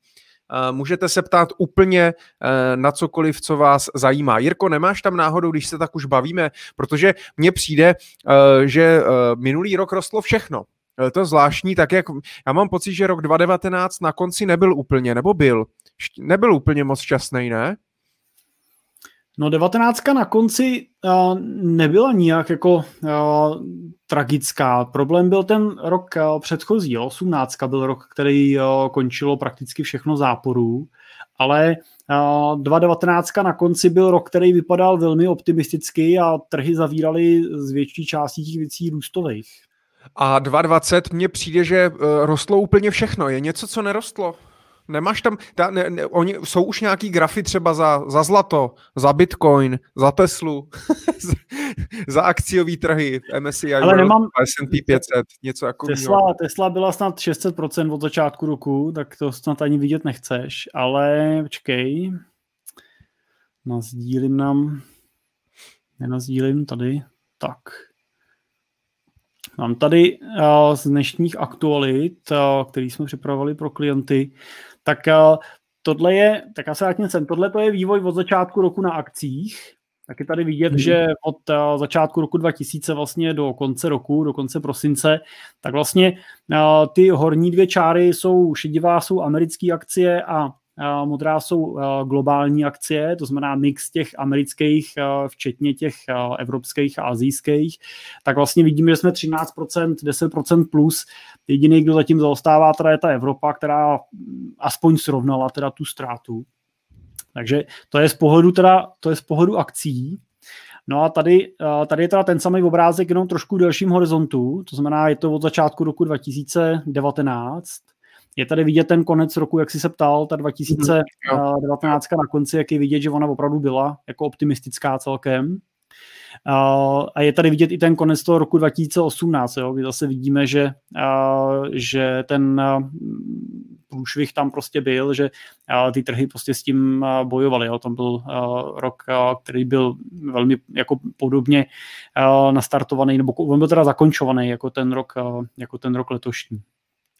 Eh, můžete se ptát úplně eh, na cokoliv, co vás zajímá. Jirko, nemáš tam náhodou, když se tak už bavíme, protože mně přijde, eh, že minulý rok rostlo všechno. To zvláštní, tak jak já mám pocit, že rok 2019 na konci nebyl úplně, nebo byl? Nebyl úplně moc šťastný, ne? No 19 na konci uh, nebyla nijak jako uh, tragická. Problém byl ten rok uh, předchozí, 18 byl rok, který končilo prakticky všechno záporů, ale uh, 2019 na konci byl rok, který vypadal velmi optimisticky a trhy zavíraly z větší části těch věcí růstových. A 2,20 mně přijde, že uh, rostlo úplně všechno. Je něco, co nerostlo? Nemáš tam, ta, ne, ne, oni, jsou už nějaký grafy třeba za, za zlato, za bitcoin, za Teslu, *laughs* za, akciový trhy, MSCI Ale World, nemám, S&P 500, něco jako Tesla, Tesla byla snad 600% od začátku roku, tak to snad ani vidět nechceš, ale počkej, nazdílím nám, nenazdílím tady, tak. Mám tady uh, z dnešních aktualit, uh, který jsme připravovali pro klienty, tak uh, tohle je, tak já se vrátím sem, tohle to je vývoj od začátku roku na akcích, tak je tady vidět, hmm. že od uh, začátku roku 2000 vlastně do konce roku, do konce prosince, tak vlastně uh, ty horní dvě čáry jsou šedivá, jsou americké akcie a modrá jsou globální akcie, to znamená mix těch amerických, včetně těch evropských a azijských, tak vlastně vidíme, že jsme 13%, 10% plus. Jediný, kdo zatím zaostává, teda je ta Evropa, která aspoň srovnala teda tu ztrátu. Takže to je z pohledu, teda, to je z pohledu akcí. No a tady, tady je teda ten samý obrázek jenom trošku delším horizontu, to znamená, je to od začátku roku 2019, je tady vidět ten konec roku, jak jsi se ptal, ta 2019 na konci, jak je vidět, že ona opravdu byla jako optimistická celkem. A je tady vidět i ten konec toho roku 2018, jo, kdy zase vidíme, že, že ten průšvih tam prostě byl, že ty trhy prostě s tím bojovaly. Jo. Tam byl rok, který byl velmi jako podobně nastartovaný, nebo on byl teda zakončovaný jako ten rok, jako ten rok letošní.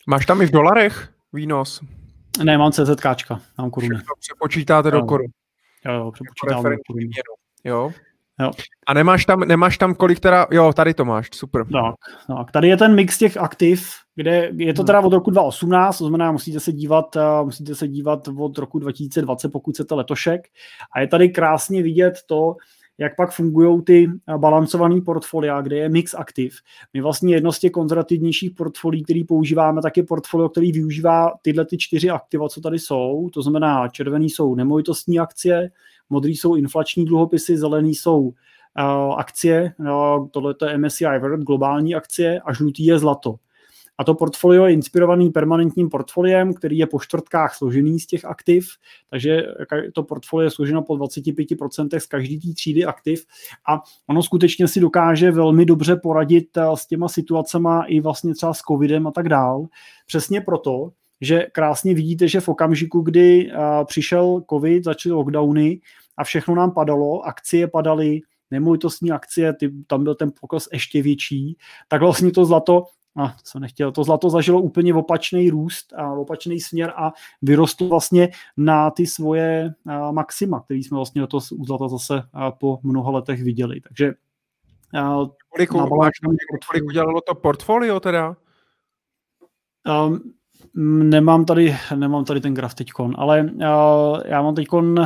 Máš tam i v dolarech výnos? Ne, mám CZKčka, mám koruny. Všechno přepočítáte do korun. Jo, jo, přepočítám do koruny. Jo. Jo. A nemáš tam, nemáš tam kolik teda, jo, tady to máš, super. Tak, tak, tady je ten mix těch aktiv, kde je to hmm. teda od roku 2018, to znamená, musíte se dívat, uh, musíte se dívat od roku 2020, pokud chcete letošek. A je tady krásně vidět to, jak pak fungují ty eh, balancované portfolia, kde je mix aktiv. My vlastně jedno z těch konzervativnějších portfolií, který používáme, tak je portfolio, který využívá tyhle ty čtyři aktiva, co tady jsou. To znamená, červený jsou nemovitostní akcie, modrý jsou inflační dluhopisy, zelený jsou uh, akcie, uh, tohle je MSCI World, globální akcie a žlutý je zlato. A to portfolio je inspirovaný permanentním portfoliem, který je po čtvrtkách složený z těch aktiv, takže to portfolio je složeno po 25% z každý té třídy aktiv a ono skutečně si dokáže velmi dobře poradit eh, s těma situacemi i vlastně třeba s covidem a tak dál. Přesně proto, že krásně vidíte, že v okamžiku, kdy eh, přišel covid, začaly lockdowny a všechno nám padalo, akcie padaly, nemovitostní akcie, ty, tam byl ten pokles ještě větší, tak vlastně to zlato a co nechtěl, to zlato zažilo úplně opačný růst a opačný směr a vyrostlo vlastně na ty svoje maxima, který jsme vlastně to u zlata zase po mnoha letech viděli. Takže kolik, máš, kolik udělalo to portfolio teda? Um, Nemám tady, nemám tady ten graf teďkon, ale uh, já mám teďkon, uh,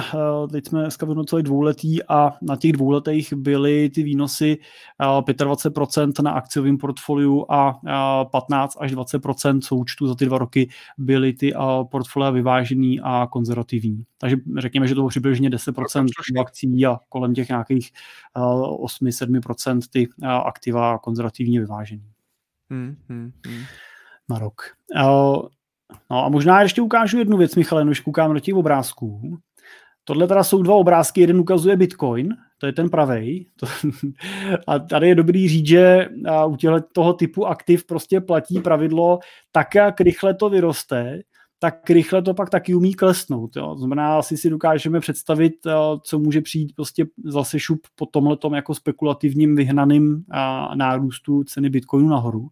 teď jsme dneska vyhodnoceli dvouletý a na těch dvouletých byly ty výnosy uh, 25% na akciovém portfoliu a uh, 15 až 20% součtu za ty dva roky byly ty uh, portfolia vyvážený a konzervativní. Takže řekněme, že to bylo přibližně 10% akcí a kolem těch nějakých uh, 8-7% ty uh, aktiva konzervativně vyvážený. Hmm, hmm, hmm na rok. No a možná ještě ukážu jednu věc, Michale, než koukám do těch obrázků. Tohle teda jsou dva obrázky, jeden ukazuje Bitcoin, to je ten pravej. To, *laughs* a tady je dobrý říct, že u těchto toho typu aktiv prostě platí pravidlo, tak jak rychle to vyroste, tak rychle to pak taky umí klesnout. Jo. Znamená, asi si dokážeme představit, co může přijít prostě zase šup po tomhletom jako spekulativním vyhnaným nárůstu ceny Bitcoinu nahoru.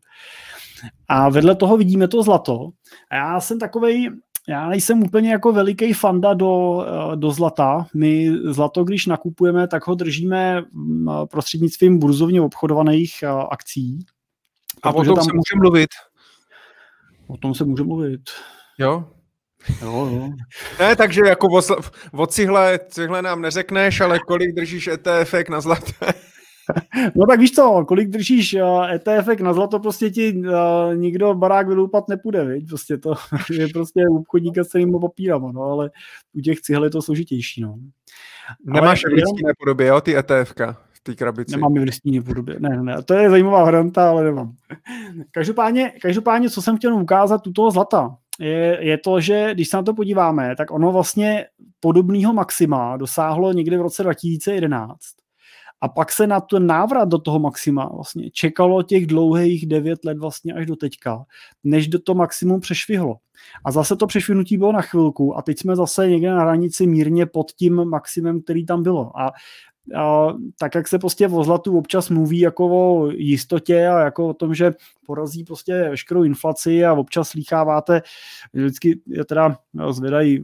A vedle toho vidíme to zlato. A já jsem takovej, já nejsem úplně jako veliký fanda do, eh, do zlata. My zlato, když nakupujeme, tak ho držíme mm, prostřednictvím burzovně obchodovaných eh, akcí. A o tom tam... se může mluvit. O tom se může mluvit. Jo? Jo, jo. Ne, takže jako o, o cihle, cihle nám neřekneš, ale kolik držíš ETF na zlaté? *laughs* No tak víš co, kolik držíš ETF eh, e na zlato, prostě ti uh, nikdo barák vyloupat nepůjde, viď? Prostě to *laughs* je prostě obchodníka s celým papírama, no, ale u těch cihel je to složitější, no. Nemáš v lidské podobě, jo, ty ETFka? v té krabici. Nemám je v listíně podobě. Ne, ne, to je zajímavá varianta, ale nemám. *laughs* Každopádně, každopádně co jsem chtěl ukázat u toho zlata, je, je to, že když se na to podíváme, tak ono vlastně podobného maxima dosáhlo někdy v roce 2011. A pak se na ten návrat do toho maxima vlastně čekalo těch dlouhých devět let vlastně až do teďka, než do to maximum přešvihlo. A zase to přešvihnutí bylo na chvilku a teď jsme zase někde na hranici mírně pod tím maximem, který tam bylo. A a tak jak se prostě o zlatu občas mluví jako o jistotě a jako o tom, že porazí prostě veškerou inflaci a občas slýcháváte, vždycky je teda no, zvedají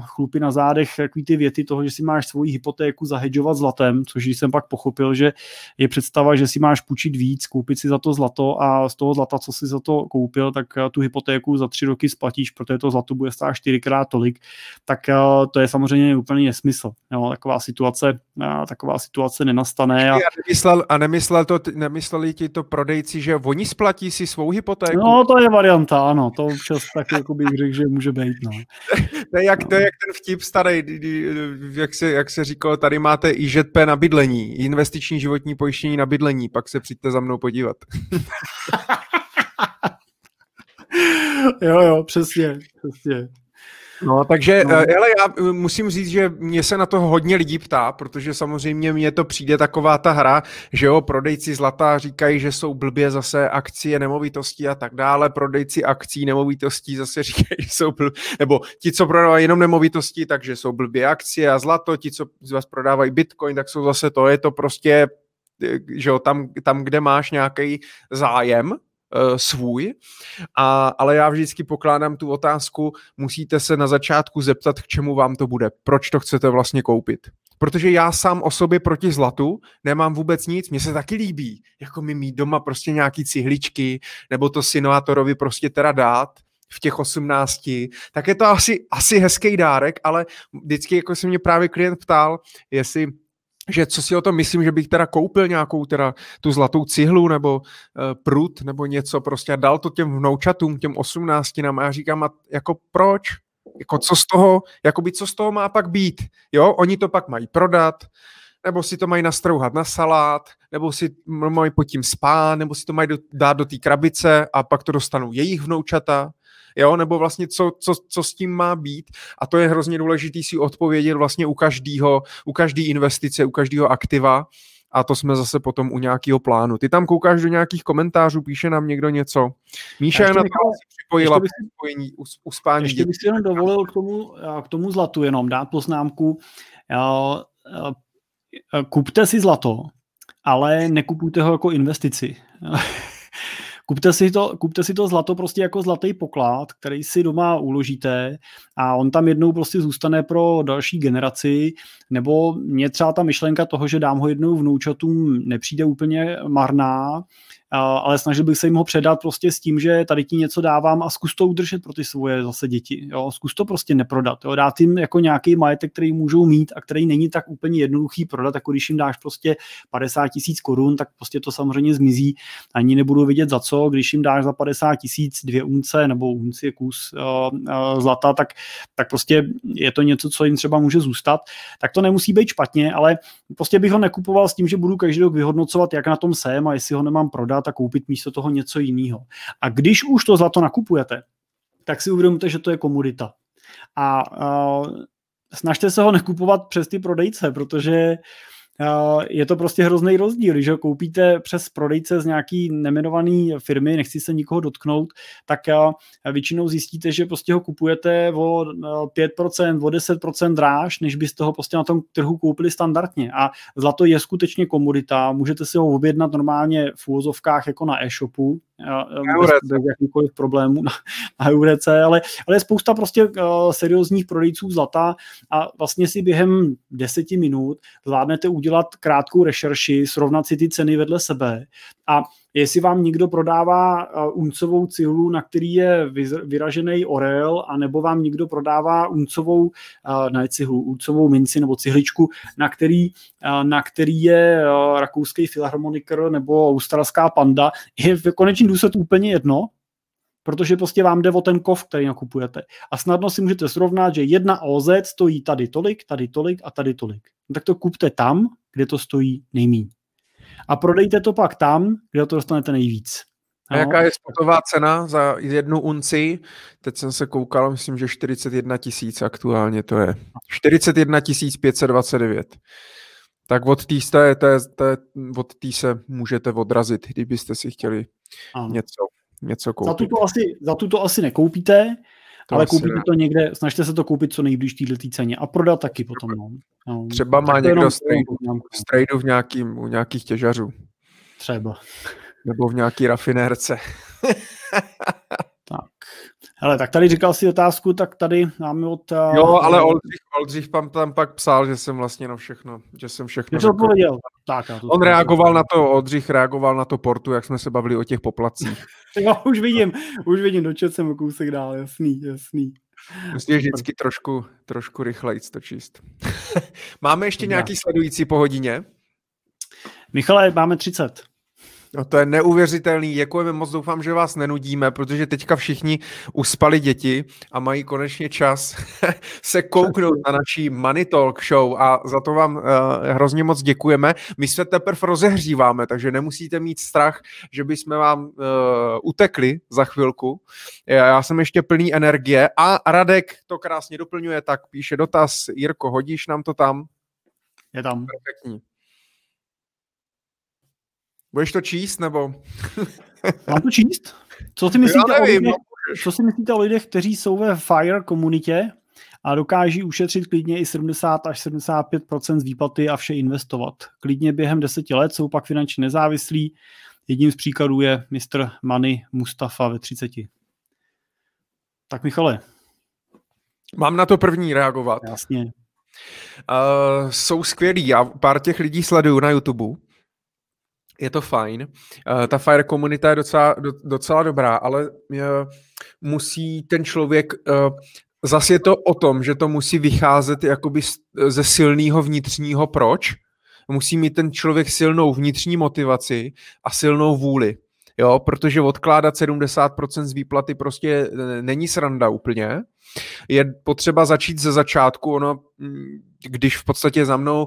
chlupy na zádech takový ty věty toho, že si máš svoji hypotéku zahedžovat zlatem, což jsem pak pochopil, že je představa, že si máš půjčit víc, koupit si za to zlato a z toho zlata, co si za to koupil, tak tu hypotéku za tři roky splatíš, protože to zlato bude stát čtyřikrát tolik, tak to je samozřejmě úplně nesmysl. Jo, taková situace, taková situace nenastane. A, a, nemyslel, a nemyslel to, nemysleli ti to prodejci, že oni splatí si svou hypotéku? No, to je varianta, ano, to občas tak jako bych řekl, že může být, no. *laughs* to, je jak, to je jak ten vtip starý, jak se, jak se říkalo, tady máte IŽP na bydlení, investiční životní pojištění na bydlení, pak se přijďte za mnou podívat. *laughs* jo, jo, přesně, přesně. No, takže, no. ale já eh, musím říct, že mě se na to hodně lidí ptá, protože samozřejmě mně to přijde taková ta hra, že jo, prodejci zlata říkají, že jsou blbě zase akcie nemovitostí a tak dále, prodejci akcí nemovitostí zase *laughs* říkají, že jsou blbě, nebo ti, co prodávají jenom nemovitosti, takže jsou blbě akcie a zlato, ti, co z vás prodávají bitcoin, tak jsou zase to, je to prostě eh, že jo, tam, tam, kde máš nějaký zájem, svůj, a, ale já vždycky pokládám tu otázku, musíte se na začátku zeptat, k čemu vám to bude, proč to chcete vlastně koupit. Protože já sám o sobě proti zlatu nemám vůbec nic, mně se taky líbí, jako mi mít doma prostě nějaký cihličky, nebo to synátorovi prostě teda dát, v těch 18, tak je to asi, asi hezký dárek, ale vždycky, jako se mě právě klient ptal, jestli že co si o tom myslím, že bych teda koupil nějakou teda tu zlatou cihlu nebo uh, prut nebo něco prostě a dal to těm vnoučatům, těm osmnáctinám a já říkám, a jako proč? Jako co z toho, jakoby co z toho má pak být? Jo, oni to pak mají prodat, nebo si to mají nastrouhat na salát, nebo si mají pod tím spát, nebo si to mají do, dát do té krabice a pak to dostanou jejich vnoučata jo, nebo vlastně co, co, co s tím má být a to je hrozně důležité si odpovědět vlastně u každého, u každé investice, u každého aktiva a to jsme zase potom u nějakého plánu. Ty tam koukáš do nějakých komentářů, píše nám někdo něco. Míša na to připojila ještě bych, spojení u, u spání. Ještě bych si jenom dovolil k tomu, k tomu zlatu jenom dát poznámku. Kupte si zlato, ale nekupujte ho jako investici. *laughs* Kupte si, to, kupte si to zlato prostě jako zlatý poklad, který si doma uložíte a on tam jednou prostě zůstane pro další generaci, nebo mě třeba ta myšlenka toho, že dám ho jednou vnoučatům nepřijde úplně marná, ale snažil bych se jim ho předat prostě s tím, že tady ti něco dávám a zkus to udržet pro ty svoje zase děti. Jo? Zkus to prostě neprodat. Jo? Dát jim jako nějaký majetek, který můžou mít a který není tak úplně jednoduchý prodat, jako když jim dáš prostě 50 tisíc korun, tak prostě to samozřejmě zmizí. Ani nebudou vidět za co, když jim dáš za 50 tisíc dvě unce nebo unci kus uh, uh, zlata, tak, tak prostě je to něco, co jim třeba může zůstat. Tak to nemusí být špatně, ale prostě bych ho nekupoval s tím, že budu každý rok vyhodnocovat, jak na tom jsem a jestli ho nemám prodat a koupit místo toho něco jiného. A když už to zlato nakupujete, tak si uvědomíte, že to je komodita. A, a snažte se ho nekupovat přes ty prodejce, protože je to prostě hrozný rozdíl. Když ho koupíte přes prodejce z nějaký nemenované firmy, nechci se nikoho dotknout, tak většinou zjistíte, že prostě ho kupujete o 5%, o 10% dráž, než byste ho prostě na tom trhu koupili standardně. A zlato je skutečně komodita, můžete si ho objednat normálně v úvozovkách jako na e-shopu, bez, bez jakýkoliv problémů na, *laughs* na Eurece, ale, ale je spousta prostě uh, seriózních prodejců zlata a vlastně si během deseti minut zvládnete udělat krátkou rešerši, srovnat si ty ceny vedle sebe. A jestli vám někdo prodává uh, uncovou cihlu, na který je vyražený orel, anebo vám někdo prodává uncovou, uh, ne cihlu, uncovou minci nebo cihličku, na který, uh, na který je rakouský filharmoniker nebo australská panda, je v konečném důsledku úplně jedno, protože prostě vám jde o ten kov, který nakupujete. A snadno si můžete srovnat, že jedna OZ stojí tady tolik, tady tolik a tady tolik. No tak to kupte tam, kde to stojí nejmíň. A prodejte to pak tam, kde to dostanete nejvíc. A jaká je spotová cena za jednu unci? Teď jsem se koukal, myslím, že 41 tisíc aktuálně to je. 41 529. Tak od té té, té, té, od tý se můžete odrazit, kdybyste si chtěli ano. něco, něco koupit. Za tuto asi, za tuto asi nekoupíte, to ale koupíte ne. to někde, snažte se to koupit co nejblíž této ceně a prodat taky potom. No. No. Třeba má někdo strejdu v nějakým, u nějakých těžařů. Třeba. Nebo v nějaký rafinérce. *laughs* Hele, tak tady říkal si otázku, tak tady máme od... Uh, jo, ale Oldřich, Oldřich tam, tam pak psal, že jsem vlastně na všechno, že jsem všechno... to odpověděl. Tak, to On reagoval na to, Oldřich reagoval na to portu, jak jsme se bavili o těch poplacích. *laughs* jo, už vidím, už vidím, dočet jsem o kousek dál, jasný, jasný. Musíš vždycky trošku, trošku rychleji to číst. *laughs* máme ještě nějaký sledující po hodině? Michale, máme 30. No to je neuvěřitelný, děkujeme moc, doufám, že vás nenudíme, protože teďka všichni uspali děti a mají konečně čas *laughs* se kouknout na naší Money Talk show a za to vám uh, hrozně moc děkujeme. My se teprve rozehříváme, takže nemusíte mít strach, že bychom vám uh, utekli za chvilku. Já jsem ještě plný energie a Radek to krásně doplňuje, tak píše dotaz, Jirko, hodíš nám to tam? Je tam. Perfektní. Budeš to číst, nebo? *laughs* Mám to číst? Co si myslíte, nevím, o lidech, no, co si myslíte o lidech, kteří jsou ve FIRE komunitě a dokáží ušetřit klidně i 70 až 75% z výplaty a vše investovat? Klidně během deseti let jsou pak finančně nezávislí. Jedním z příkladů je Mr. Money Mustafa ve 30. Tak Michale. Mám na to první reagovat. Jasně. Uh, jsou skvělí. Já pár těch lidí sleduju na YouTube je to fajn. Uh, ta Fire komunita je docela, do, docela dobrá, ale uh, musí ten člověk, uh, zase je to o tom, že to musí vycházet jakoby ze silného vnitřního proč. Musí mít ten člověk silnou vnitřní motivaci a silnou vůli. Jo, protože odkládat 70% z výplaty prostě není sranda úplně. Je potřeba začít ze začátku. Ono mm, když v podstatě za mnou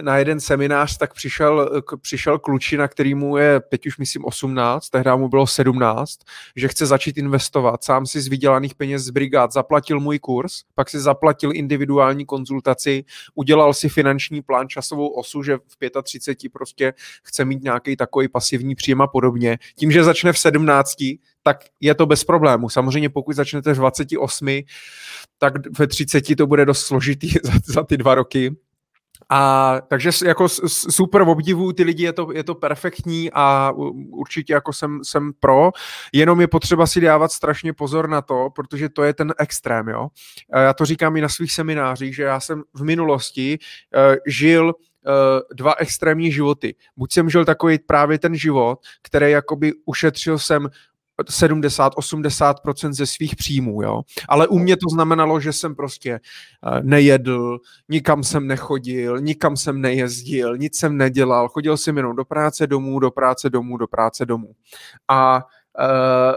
na jeden seminář, tak přišel, přišel klučina, který mu je teď už myslím 18, tehdy mu bylo 17, že chce začít investovat. Sám si z vydělaných peněz z brigád zaplatil můj kurz, pak si zaplatil individuální konzultaci, udělal si finanční plán, časovou osu, že v 35 prostě chce mít nějaký takový pasivní příjem a podobně. Tím, že začne v 17, tak je to bez problému. Samozřejmě pokud začnete v 28, tak ve 30 to bude dost složitý *laughs* za, za ty dva roky. A takže jako super obdivu ty lidi, je to, je to perfektní a určitě jako jsem, jsem pro, jenom je potřeba si dávat strašně pozor na to, protože to je ten extrém, jo. Já to říkám i na svých seminářích, že já jsem v minulosti uh, žil uh, dva extrémní životy. Buď jsem žil takový právě ten život, který jakoby ušetřil jsem 70-80% ze svých příjmů, jo. Ale u mě to znamenalo, že jsem prostě eh, nejedl, nikam jsem nechodil, nikam jsem nejezdil, nic jsem nedělal, chodil jsem jenom do práce domů, do práce domů, do práce domů. A uh,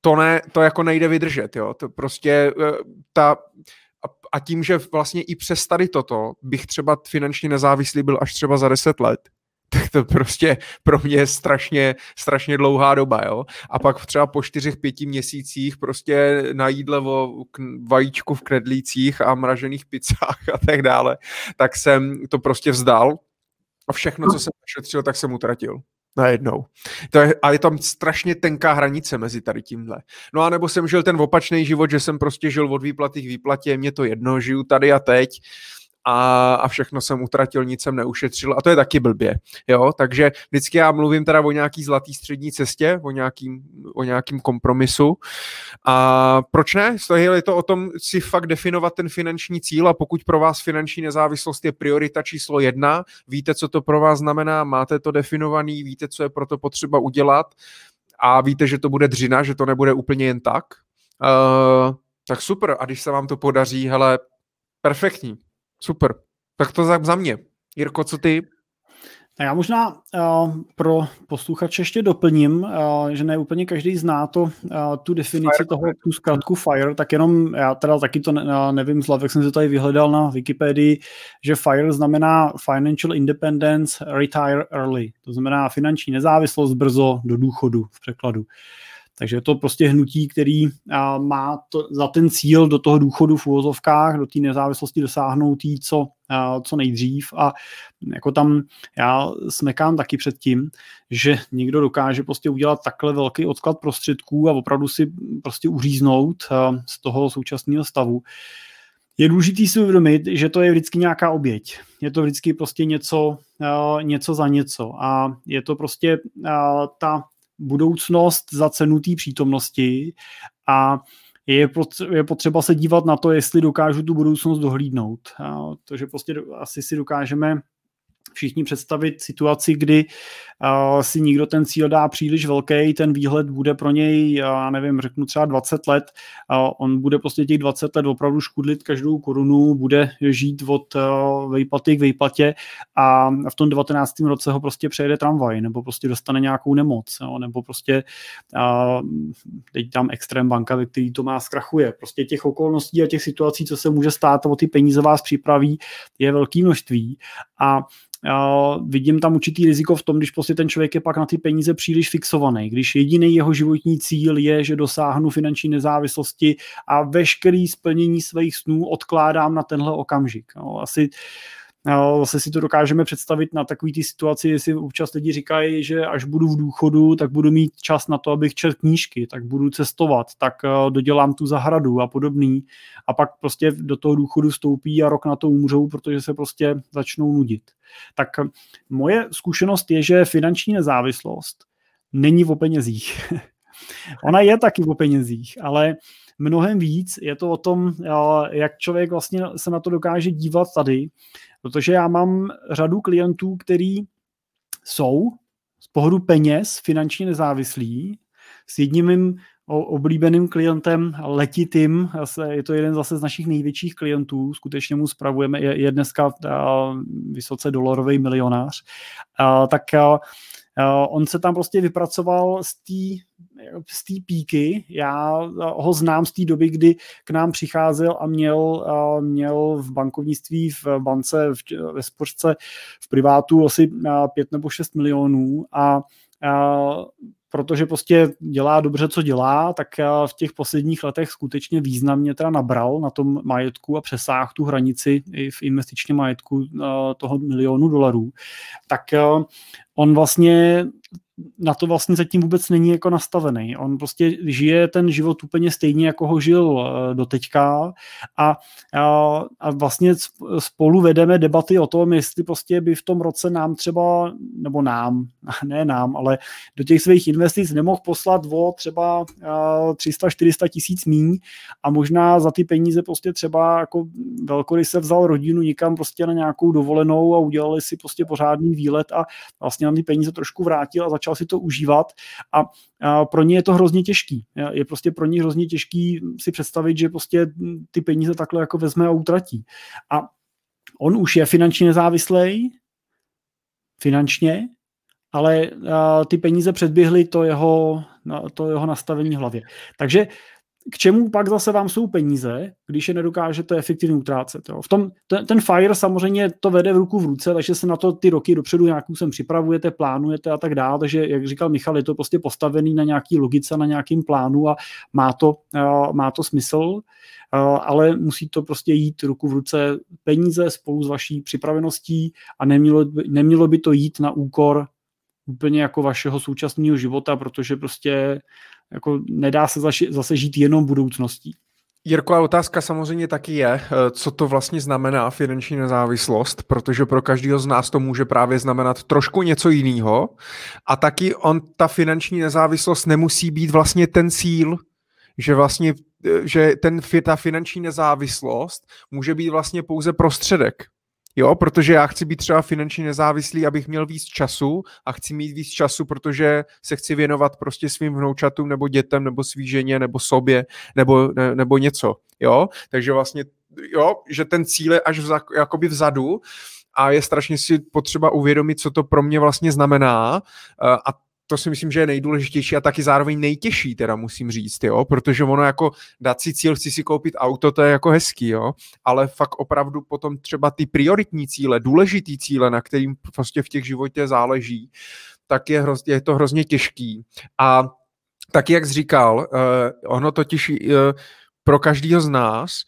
to, ne, to jako nejde vydržet, jo. To prostě uh, ta a tím, že vlastně i přes tady toto bych třeba finančně nezávislý byl až třeba za 10 let, tak to prostě pro mě je strašně, strašně dlouhá doba, jo. A pak třeba po čtyřech, pěti měsících prostě na jídle o vajíčku v knedlících a mražených pizzách a tak dále, tak jsem to prostě vzdal a všechno, co jsem šetřil, tak jsem utratil najednou. To je, a je tam strašně tenká hranice mezi tady tímhle. No a nebo jsem žil ten opačný život, že jsem prostě žil od výplaty k výplatě, mě to jedno, žiju tady a teď a, a všechno jsem utratil, nic jsem neušetřil a to je taky blbě, jo, takže vždycky já mluvím teda o nějaký zlatý střední cestě, o nějakým, o nějakým kompromisu a proč ne? Je to o tom si fakt definovat ten finanční cíl a pokud pro vás finanční nezávislost je priorita číslo jedna, víte, co to pro vás znamená, máte to definovaný, víte, co je pro to potřeba udělat a víte, že to bude dřina, že to nebude úplně jen tak, uh, tak super. A když se vám to podaří, hele, perfektní. Super. Tak to za, za mě. Jirko, co ty? A já možná uh, pro posluchače ještě doplním, uh, že ne úplně každý zná to, uh, tu definici fire. toho, tu zkrátku FIRE, tak jenom já teda taky to ne, nevím z jak jsem se tady vyhledal na Wikipedii, že FIRE znamená Financial Independence Retire Early, to znamená finanční nezávislost brzo do důchodu v překladu. Uh, takže je to prostě hnutí, který má to, za ten cíl do toho důchodu v úvozovkách, do té nezávislosti dosáhnout jí co, co nejdřív a jako tam já smekám taky před tím, že někdo dokáže prostě udělat takhle velký odklad prostředků a opravdu si prostě uříznout z toho současného stavu. Je důležité si uvědomit, že to je vždycky nějaká oběť. Je to vždycky prostě něco, něco za něco a je to prostě ta budoucnost za cenu té přítomnosti a je potřeba se dívat na to, jestli dokážu tu budoucnost dohlídnout. Takže prostě asi si dokážeme všichni představit situaci, kdy si nikdo ten cíl dá příliš velký, ten výhled bude pro něj, já nevím, řeknu třeba 20 let, on bude prostě těch 20 let opravdu škudlit každou korunu, bude žít od uh, vejplaty k vejplatě a v tom 19. roce ho prostě přejede tramvaj, nebo prostě dostane nějakou nemoc, nebo prostě teď tam extrém banka, ve který to má zkrachuje. Prostě těch okolností a těch situací, co se může stát o ty peníze vás připraví, je velké množství a vidím tam určitý riziko v tom, když prostě ten člověk je pak na ty peníze příliš fixovaný, když jediný jeho životní cíl je, že dosáhnu finanční nezávislosti a veškerý splnění svých snů odkládám na tenhle okamžik. No, asi Zase si to dokážeme představit na takový ty situaci, jestli občas lidi říkají, že až budu v důchodu, tak budu mít čas na to, abych četl knížky, tak budu cestovat, tak eh, dodělám tu zahradu a podobný. A pak prostě do toho důchodu vstoupí a rok na to umřou, protože se prostě začnou nudit. Tak moje zkušenost je, že finanční nezávislost není o penězích. *laughs* Ona je taky o penězích, ale mnohem víc je to o tom, eh, jak člověk vlastně se na to dokáže dívat tady Protože já mám řadu klientů, který jsou z pohledu peněz finančně nezávislí. S jedním mým oblíbeným klientem letitým, je to jeden zase z našich největších klientů, skutečně mu spravujeme, je, je dneska vysoce dolarový milionář, tak on se tam prostě vypracoval z té z té píky. Já ho znám z té doby, kdy k nám přicházel a měl, měl v bankovnictví, v bance, v, ve spořce, v privátu asi pět nebo šest milionů a protože prostě dělá dobře, co dělá, tak v těch posledních letech skutečně významně teda nabral na tom majetku a přesáhl tu hranici i v investičním majetku toho milionu dolarů. Tak on vlastně na to vlastně zatím vůbec není jako nastavený. On prostě žije ten život úplně stejně, jako ho žil eh, do teďka a, a, a vlastně spolu vedeme debaty o tom, jestli prostě by v tom roce nám třeba, nebo nám, *laughs* ne nám, ale do těch svých investic nemohl poslat o třeba 300-400 tisíc míň a možná za ty peníze prostě třeba jako velkoryse vzal rodinu nikam prostě na nějakou dovolenou a udělali si prostě pořádný výlet a vlastně nám ty peníze trošku vrátil a začal začal si to užívat a, a pro ně je to hrozně těžký. Je prostě pro ně hrozně těžký si představit, že prostě ty peníze takhle jako vezme a utratí. A on už je finančně nezávislý, finančně, ale ty peníze předběhly to jeho, to jeho nastavení v hlavě. Takže k čemu pak zase vám jsou peníze, když je nedokážete efektivně utrácet. Jo? V tom, ten, ten FIRE samozřejmě to vede v ruku v ruce, takže se na to ty roky dopředu nějakou sem připravujete, plánujete a tak dále, takže jak říkal Michal, je to prostě postavený na nějaký logice, na nějakým plánu a má to, uh, má to smysl, uh, ale musí to prostě jít ruku v ruce peníze spolu s vaší připraveností a nemělo, nemělo by to jít na úkor úplně jako vašeho současného života, protože prostě jako nedá se zase žít jenom budoucností. Jirko, a otázka samozřejmě taky je, eh, co to vlastně znamená finanční nezávislost, protože pro každého z nás to může právě znamenat trošku něco jiného. A taky on, ta finanční nezávislost nemusí být vlastně ten cíl, že vlastně eh, že ten, ta finanční nezávislost může být vlastně pouze prostředek. Jo, protože já chci být třeba finančně nezávislý, abych měl víc času a chci mít víc času, protože se chci věnovat prostě svým vnoučatům nebo dětem nebo svý ženě nebo sobě nebo, ne, nebo něco. Jo, takže vlastně jo, že ten cíl je až vza, jakoby vzadu a je strašně si potřeba uvědomit, co to pro mě vlastně znamená a to si myslím, že je nejdůležitější a taky zároveň nejtěžší, teda musím říct, jo, protože ono jako dát si cíl, chci si koupit auto, to je jako hezký, jo, ale fakt opravdu potom třeba ty prioritní cíle, důležitý cíle, na kterým prostě v těch životě záleží, tak je, hrozně, je to hrozně těžký. A tak, jak jsi říkal, uh, ono totiž uh, pro každého z nás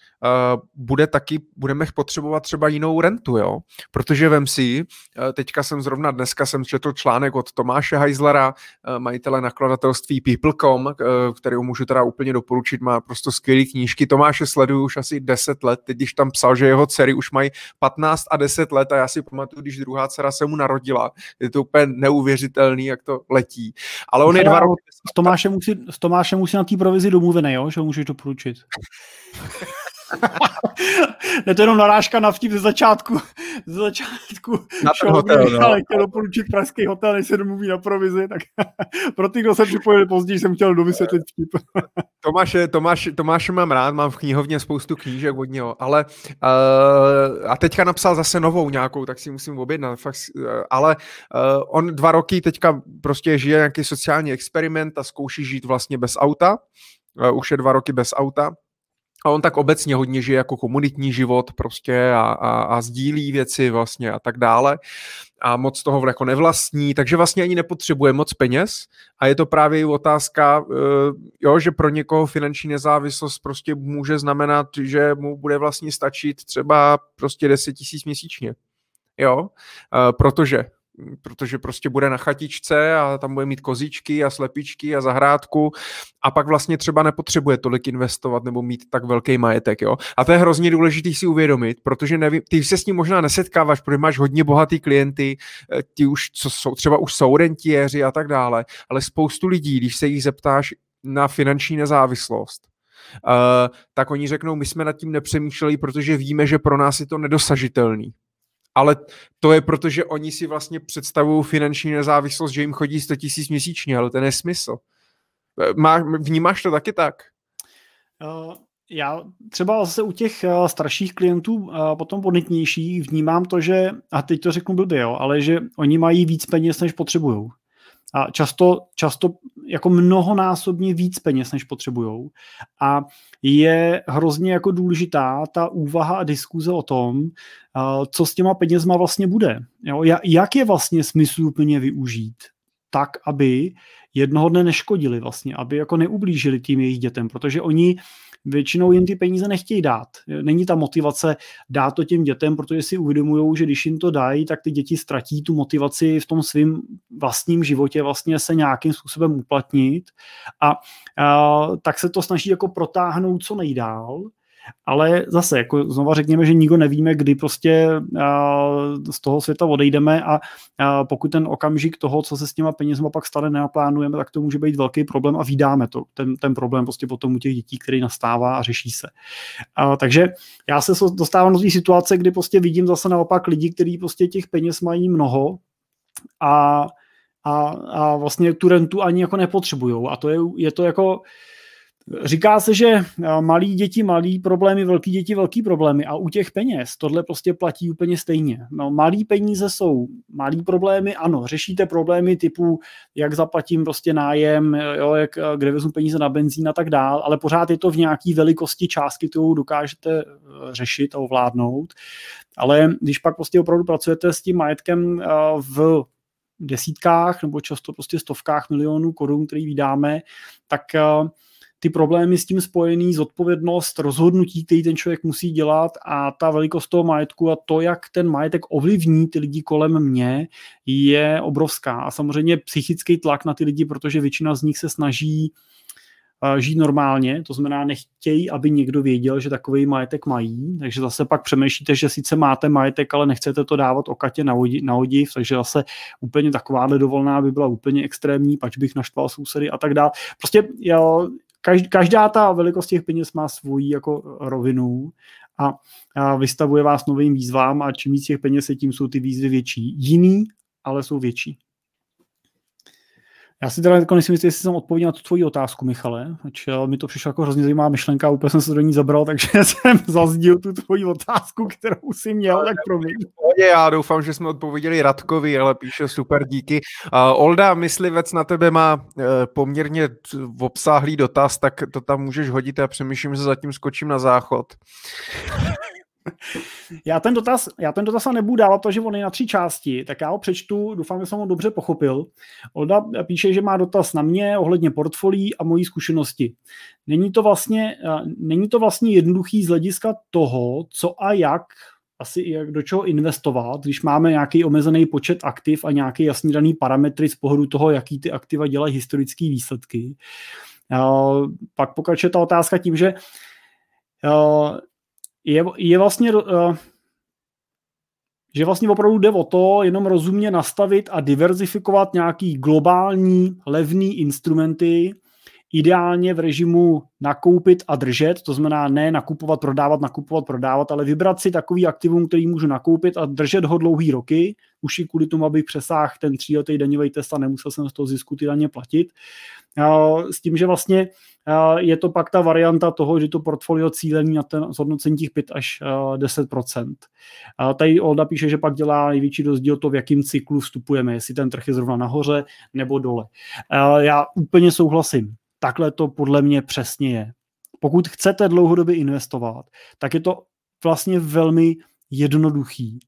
bude taky, budeme potřebovat třeba jinou rentu, jo? Protože vem si, uh, teďka jsem zrovna dneska jsem četl článek od Tomáše Heislera, uh, majitele nakladatelství People.com, který můžu teda úplně doporučit, má prostě skvělé knížky. Tomáše sleduju už asi 10 let, teď když tam psal, že jeho dcery už mají 15 a 10 let a já si pamatuju, když druhá dcera se mu narodila. Je to úplně neuvěřitelný, jak to letí. Ale on je dva roky... S Tomášem musí, s Tomášem musí na té provizi domluvený, jo? že ho můžeš doporučit. *laughs* *laughs* ne to jenom narážka na vtip ze začátku. Ze začátku na ten show, hotel, no. ale chtěl doporučit pražský hotel, než se domluví na provizi, tak *laughs* pro ty, kdo se připojili později, jsem chtěl dovysvětlit vtip. Tomáše, *laughs* Tomáš, Tomáše mám rád, mám v knihovně spoustu knížek od něho, ale uh, a teďka napsal zase novou nějakou, tak si musím objednat, fakt, uh, ale uh, on dva roky teďka prostě žije nějaký sociální experiment a zkouší žít vlastně bez auta, uh, už je dva roky bez auta a on tak obecně hodně žije jako komunitní život prostě a, a, a sdílí věci vlastně a tak dále a moc toho jako nevlastní, takže vlastně ani nepotřebuje moc peněz a je to právě i otázka, eh, jo, že pro někoho finanční nezávislost prostě může znamenat, že mu bude vlastně stačit třeba prostě 10 tisíc měsíčně. Jo, eh, protože protože prostě bude na chatičce a tam bude mít kozičky a slepičky a zahrádku a pak vlastně třeba nepotřebuje tolik investovat nebo mít tak velký majetek, jo. A to je hrozně důležité si uvědomit, protože nevím, ty se s ním možná nesetkáváš, protože máš hodně bohatý klienty, eh, ty už co jsou, třeba už jsou rentiéři a tak dále, ale spoustu lidí, když se jich zeptáš na finanční nezávislost, uh, tak oni řeknou, my jsme nad tím nepřemýšleli, protože víme, že pro nás je to nedosažitelný ale to je proto, že oni si vlastně představují finanční nezávislost, že jim chodí 100 tisíc měsíčně, ale to je nesmysl. Má, vnímáš to taky tak? Uh, já třeba zase u těch uh, starších klientů, potom bonitnějších, vnímám to, že, a teď to řeknu blbě, jo, ale že oni mají víc peněz, než potřebují. A často, často jako mnohonásobně víc peněz, než potřebují. A je hrozně jako důležitá ta úvaha a diskuze o tom, co s těma penězma vlastně bude. Jo? Jak je vlastně smysluplně využít tak, aby jednoho dne neškodili vlastně, aby jako neublížili tím jejich dětem, protože oni většinou jim ty peníze nechtějí dát. Není ta motivace dát to těm dětem, protože si uvědomují, že když jim to dají, tak ty děti ztratí tu motivaci v tom svém vlastním životě vlastně se nějakým způsobem uplatnit a, a tak se to snaží jako protáhnout co nejdál ale zase, jako znova řekněme, že nikdo nevíme, kdy prostě z toho světa odejdeme a pokud ten okamžik toho, co se s těma penězma pak stane, nenaplánujeme, tak to může být velký problém a vydáme to. Ten, ten problém prostě potom u těch dětí, který nastává a řeší se. A, takže já se dostávám do té situace, kdy prostě vidím zase naopak lidi, kteří prostě těch peněz mají mnoho a a, a vlastně tu rentu ani jako nepotřebují. A to je, je to jako, Říká se, že eh, malí děti malý problémy, velký děti velký problémy a u těch peněz tohle prostě platí úplně stejně. No, malý peníze jsou malý problémy, ano, řešíte problémy typu, jak zaplatím prostě nájem, jo, jak, eh, kde vezmu peníze na benzín a tak dál, ale pořád je to v nějaký velikosti částky, kterou dokážete eh, řešit a ovládnout. Ale když pak prostě opravdu pracujete s tím majetkem v desítkách nebo často prostě stovkách milionů korun, který vydáme, tak ty problémy s tím spojený, zodpovědnost, rozhodnutí, který ten člověk musí dělat a ta velikost toho majetku a to, jak ten majetek ovlivní ty lidi kolem mě, je obrovská. A samozřejmě psychický tlak na ty lidi, protože většina z nich se snaží eh, žít normálně, to znamená nechtějí, aby někdo věděl, že takový majetek mají, takže zase pak přemýšlíte, že sice máte majetek, ale nechcete to dávat o katě na, odiv, na odiv, takže zase úplně takováhle dovolná by byla úplně extrémní, pač bych naštval sousedy a tak dále. Prostě jo, každá ta velikost těch peněz má svoji jako rovinu a, a vystavuje vás novým výzvám a čím víc těch peněz je, tím jsou ty výzvy větší. Jiný, ale jsou větší. Já si teda jako nejsem jistý, jestli jsem odpověděl na tu tvoji otázku, Michale, ač eh, mi to přišlo jako hrozně zajímavá myšlenka, úplně jsem se do ní zabral, *laughs* takže jsem zazdil tu tvoji otázku, kterou si měl, tak promiň. Já doufám, že jsme odpověděli Radkovi, ale píše super, díky. Uh, Olda, myslivec na tebe má uh, poměrně obsáhlý dotaz, tak to tam můžeš hodit a přemýšlím, že zatím skočím na záchod. *laughs* Já ten dotaz, já ten dotaz nebudu dávat, protože on je na tři části, tak já ho přečtu, doufám, že jsem ho dobře pochopil. Olda píše, že má dotaz na mě ohledně portfolií a mojí zkušenosti. Není to vlastně, není to vlastně jednoduchý z hlediska toho, co a jak asi jak do čeho investovat, když máme nějaký omezený počet aktiv a nějaký jasný daný parametry z pohledu toho, jaký ty aktiva dělají historické výsledky. Pak pokračuje ta otázka tím, že je, je vlastně, uh, že vlastně opravdu jde o to jenom rozumně nastavit a diverzifikovat nějaký globální levný instrumenty, ideálně v režimu nakoupit a držet, to znamená ne nakupovat, prodávat, nakupovat, prodávat, ale vybrat si takový aktivum, který můžu nakoupit a držet ho dlouhý roky, už i kvůli tomu, abych přesáhl ten tříletý daňový test a nemusel jsem z toho zisku ty daně platit. S tím, že vlastně je to pak ta varianta toho, že to portfolio cílení na ten zhodnocení těch 5 až 10% Tady Olda píše, že pak dělá největší rozdíl to, v jakém cyklu vstupujeme, jestli ten trh je zrovna nahoře nebo dole. Já úplně souhlasím. Takhle to podle mě přesně je. Pokud chcete dlouhodobě investovat, tak je to vlastně velmi jednoduchý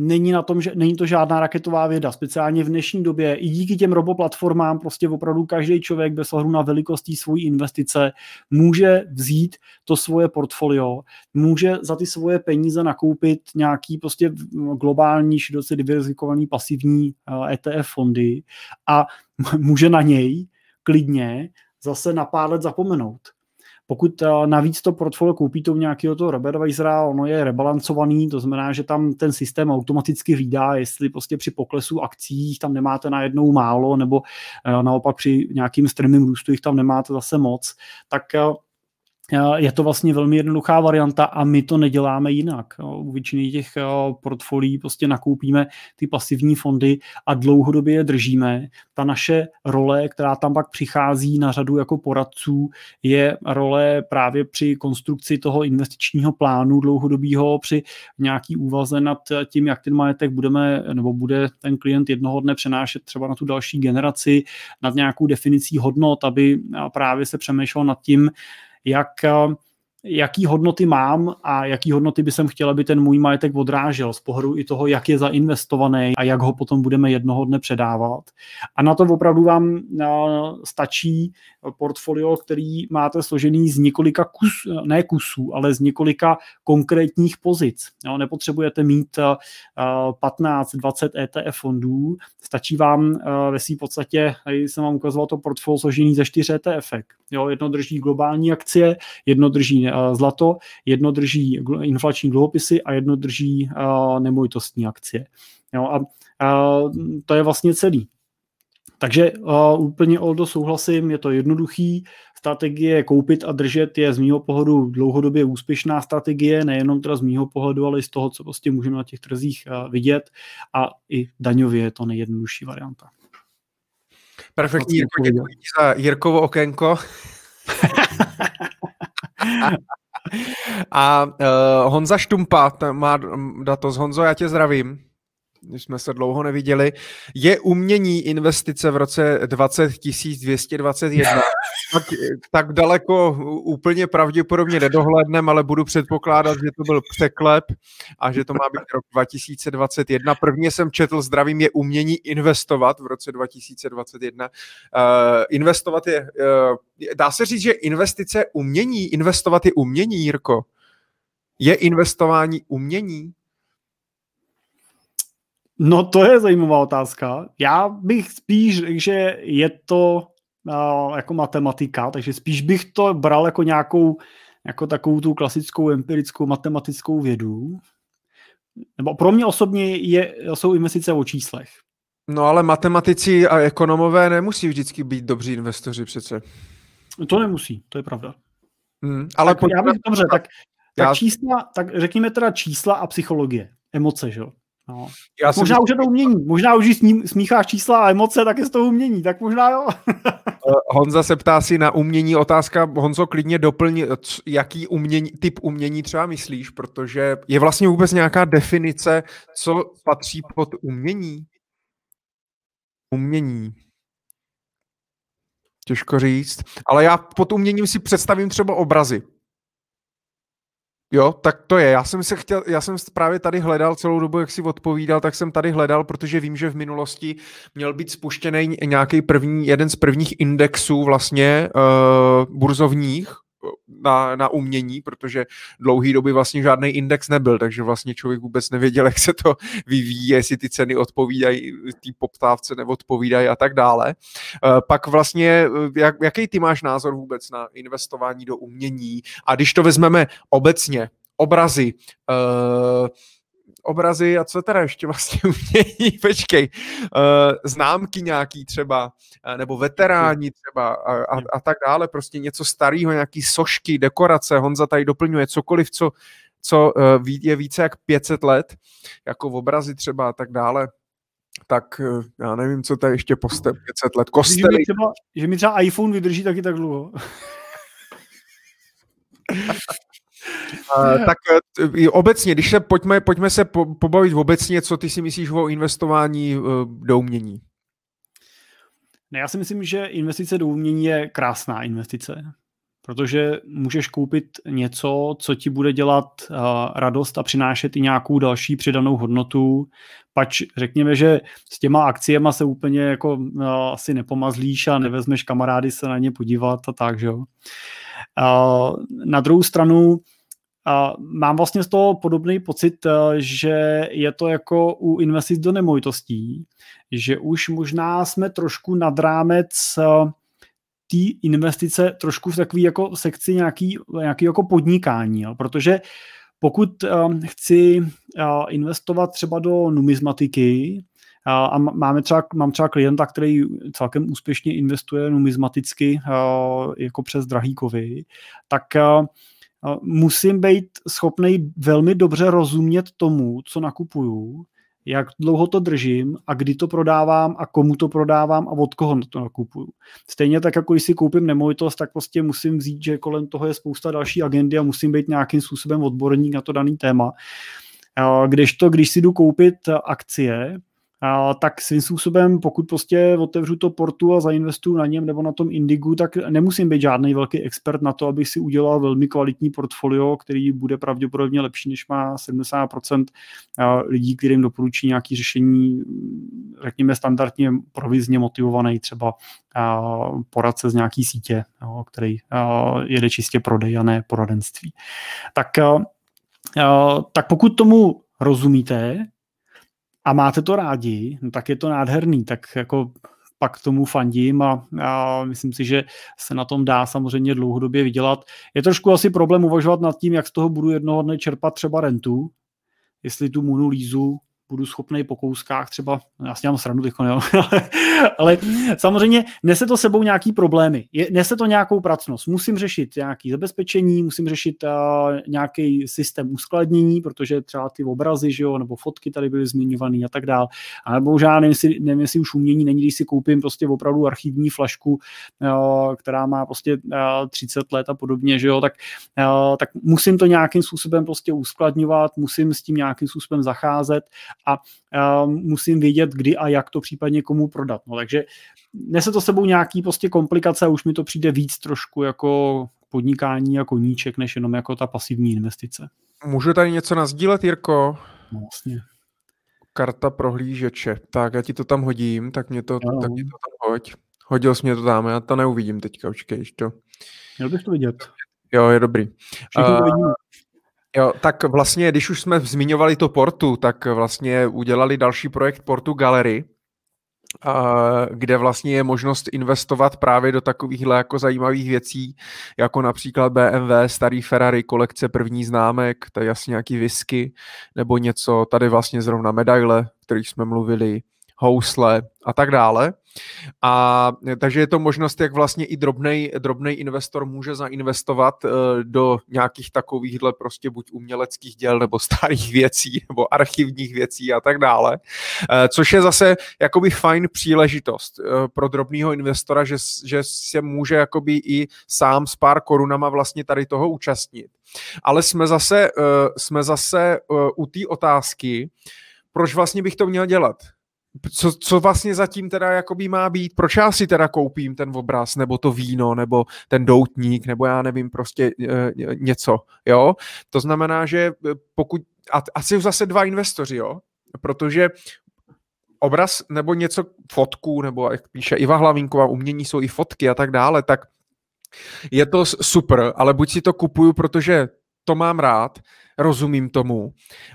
není, na tom, že, není to žádná raketová věda, speciálně v dnešní době. I díky těm roboplatformám prostě opravdu každý člověk bez ohledu na velikostí svojí investice může vzít to svoje portfolio, může za ty svoje peníze nakoupit nějaký prostě globální, široce diverzifikovaný pasivní ETF eh, e fondy a *laughs* může na něj klidně zase na pár let zapomenout. Pokud eh, navíc to portfolio koupíte u nějakého toho Robertweisera, ono je rebalancovaný, to znamená, že tam ten systém automaticky hlídá, jestli prostě při poklesu akcí tam nemáte najednou málo, nebo eh, naopak při nějakým strmým růstu jich tam nemáte zase moc, tak eh, je to vlastně velmi jednoduchá varianta a my to neděláme jinak. U většiny těch portfolií prostě nakoupíme ty pasivní fondy a dlouhodobě je držíme. Ta naše role, která tam pak přichází na řadu jako poradců, je role právě při konstrukci toho investičního plánu dlouhodobého, při nějaký úvaze nad tím, jak ten majetek budeme, nebo bude ten klient jednoho dne přenášet třeba na tu další generaci, nad nějakou definicí hodnot, aby právě se přemýšlel nad tím, jak eh, jaký hodnoty mám a jaký hodnoty by jsem chtěl, aby ten můj majetek odrážel z pohledu i toho, jak je zainvestovaný a jak ho potom budeme jednoho dne předávat. A na to opravdu vám eh, stačí portfolio, který máte složený z několika kus, ne kusů, ale z několika konkrétních pozic. Nepotřebujete mít 15-20 eh, ETF fondů, stačí vám ve své podstatě, tady jsem vám ukazoval to portfolio složený ze 4 ETF. Jo, jedno drží globální akcie, jedno drží Eh, zlato, jedno drží inflační dluhopisy a jedno drží nemovitostní akcie. Jo, a, a to je vlastně celý. Takže uh, úplně Oldo souhlasím, je to jednoduchý, strategie koupit a držet je z mýho pohledu dlouhodobě úspěšná strategie, nejenom teda z mýho pohledu, ale i z toho, co prostě můžeme na těch trzích uh, vidět a i daňově je to nejjednodušší varianta. Perfektní, Jirko, děkuji za Jirkovo okénko. *laughs* A uh, Honza Štumpa má datos. Honzo, já tě zdravím. Když jsme se dlouho neviděli. Je umění investice v roce 20221 *laughs* tak, tak daleko úplně pravděpodobně nedohlednem, ale budu předpokládat, že to byl překlep a že to má být rok 2021. Prvně jsem četl Zdravím je umění investovat v roce 2021. Uh, eh, investovat je, uh, dá se říct, že investice umění, investovat je umění, Jirko? Je investování umění? No to je zajímavá otázka. Já bych spíš řekl, že je to uh, jako matematika, takže spíš bych to bral jako nějakou jako takovou tu klasickou empirickou matematickou vědu. Nebo pro mě osobně je, jsou investice o číslech. No ale matematici a ekonomové nemusí vždycky být dobří investoři přece. To nemusí, to je pravda. Hmm, ale tak já bych, dobře, tak, tak, já... čísla, tak řekněme teda čísla a psychologie, emoce, že jo? No. Já možná už je to umění, možná už ním smícháš čísla a emoce, tak je to umění, tak možná jo. *laughs* Eh, Honza se ptá si na umění, otázka, Honzo, klidně doplň, jaký umění, typ umění třeba myslíš, protože je vlastně vůbec nějaká definice, co patří pod umění? Umění. Těžko říct, ale já pod uměním si představím třeba obrazy. Jo, tak to je. Já jsem se chtěl, já jsem právě tady hledal celou dobu, jak si odpovídal, tak jsem tady hledal, protože vím, že v minulosti měl být spuštěný nějaký první, jeden z prvních indexů vlastně uh, burzovních, na, na umění, protože dlouhý doby vlastně žádný index nebyl, takže vlastně člověk vůbec nevěděl, *laughs* jak se to vyvíjí, jestli ty ceny odpovídají té poptávce nebo odpovídají a tak dále. Eh, pak vlastně, eh, jak, jaký ty máš názor vůbec na investování do umění? A když to vezmeme obecně, obrazy, uh, obrazy a co teda ještě vlastně *laughs* umění, počkej, uh, známky nějaký třeba, uh, nebo veteráni třeba a, a, a tak dále, prostě něco starého, nějaký sošky, dekorace, Honza tady doplňuje cokoliv, co, co uh, je více jak 500 let, jako v obrazy třeba a tak dále, tak já nevím, co to je ještě po 500 let. Kostely. Že mi třeba, že mi třeba iPhone vydrží taky tak dlouho. *laughs* tak uh, obecně, když se pojďme, pojďme se po, pobavit obecně, co ty si myslíš o investování uh, do umění? Ne, já si myslím, že investice do umění je krásná investice, protože můžeš koupit něco, co ti bude dělat uh, radost a přinášet i nějakou další přidanou hodnotu. Pač řekněme, že s těma akciema se úplně jako uh, asi nepomazlíš a nevezmeš kamarády se na ně podívat a tak, že jo. Uh, na druhou stranu mám vlastně z toho podobný pocit, eh, že je to jako u investic do nemovitostí, že už možná jsme trošku nad rámec eh, té investice trošku v takové jako sekci nějaký, nějaký jako podnikání, jo? protože pokud um, chci investovat třeba do numismatiky, uh, a máme třeba, mám třeba klienta, který celkem úspěšně investuje numismaticky uh, jako přes drahý kovy, tak musím být schopný velmi dobře rozumět tomu, co nakupuju, jak dlouho to držím a kdy to prodávám a komu to prodávám a od koho to nakupuju. Stejně tak, jako když si koupím nemovitost, tak prostě musím vzít, že kolem toho je spousta další agendy a musím být nějakým způsobem odborník na to daný téma. Když to, když si jdu koupit akcie, a, tak svým způsobem, pokud prostě otevřu to portu a zainvestuju na něm nebo na tom Indigu, tak nemusím být žádný velký expert na to, abych si udělal velmi kvalitní portfolio, který bude pravděpodobně lepší, než má 70% lidí, kterým doporučí nějaké řešení, řekněme standardně provizně motivovaný třeba poradce z nějaký sítě, který jede čistě prodej a ne poradenství. Tak, tak pokud tomu rozumíte, a máte to rádi, no tak je to nádherný, tak jako pak tomu fandím a, a myslím si, že se na tom dá samozřejmě dlouhodobě vydělat. Je trošku asi problém uvažovat nad tím, jak z toho budu jednoho dne čerpat třeba rentu, jestli tu Munu Lízu budu schopný po kouskách třeba, já si dělám srandu teď, *laughs* ale, ale samozřejmě nese to sebou nějaký problémy, je, nese to nějakou pracnost, musím řešit nějaký zabezpečení, musím řešit uh, nějaký systém uskladnění, protože třeba ty obrazy, že jo, nebo fotky tady byly zmiňované a tak dál, a nebo už já nevím, jestli, nevím, jestli už umění není, když si koupím prostě opravdu archivní flašku, uh, která má prostě uh, 30 let a podobně, že jo, tak, uh, tak musím to nějakým způsobem prostě uskladňovat, musím s tím nějakým způsobem zacházet a, a musím vědět, kdy a jak to případně komu prodat. No, takže nese to sebou nějaký prostě komplikace a už mi to přijde víc trošku jako podnikání jako níček, než jenom jako ta pasivní investice. Můžu tady něco nazdílet, Jirko? No, vlastně. Karta prohlížeče. Tak já ti to tam hodím, tak mě to, tak mě to tam hoď. Hodil jsi mě to tam, já to neuvidím teďka, počkej, to. Měl bych to vidět. Jo, je dobrý. uh, Jo, tak vlastně, když už jsme zmiňovali to Portu, tak vlastně udělali další projekt Portu Gallery, kde vlastně je možnost investovat právě do takovýchhle jako zajímavých věcí, jako například BMW, starý Ferrari, kolekce první známek, tady jasně nějaký whisky, nebo něco, tady vlastně zrovna medaile, kterých jsme mluvili, housle a tak dále. A takže je to možnost, jak vlastně i drobný investor může zainvestovat uh, do nějakých takovýchhle prostě buď uměleckých děl nebo starých *laughs* věcí nebo archivních věcí a tak dále. Uh, což je zase jakoby fajn příležitost pro drobného investora, že, že se může jakoby i sám s pár korunama vlastně tady toho účastnit. Ale jsme zase, jsme zase u té otázky, proč vlastně bych to měl dělat? Co, co vlastně zatím teda jakoby má být, proč já si teda koupím ten obraz, nebo to víno, nebo ten doutník, nebo já nevím, prostě e, něco, jo. To znamená, že e, pokud, a, asi zase dva investoři, jo, protože obraz nebo něco, fotku, nebo jak píše Iva Hlavínková, umění jsou i fotky a tak dále, tak je to super, ale buď si to kupuju, protože to mám rád, rozumím tomu,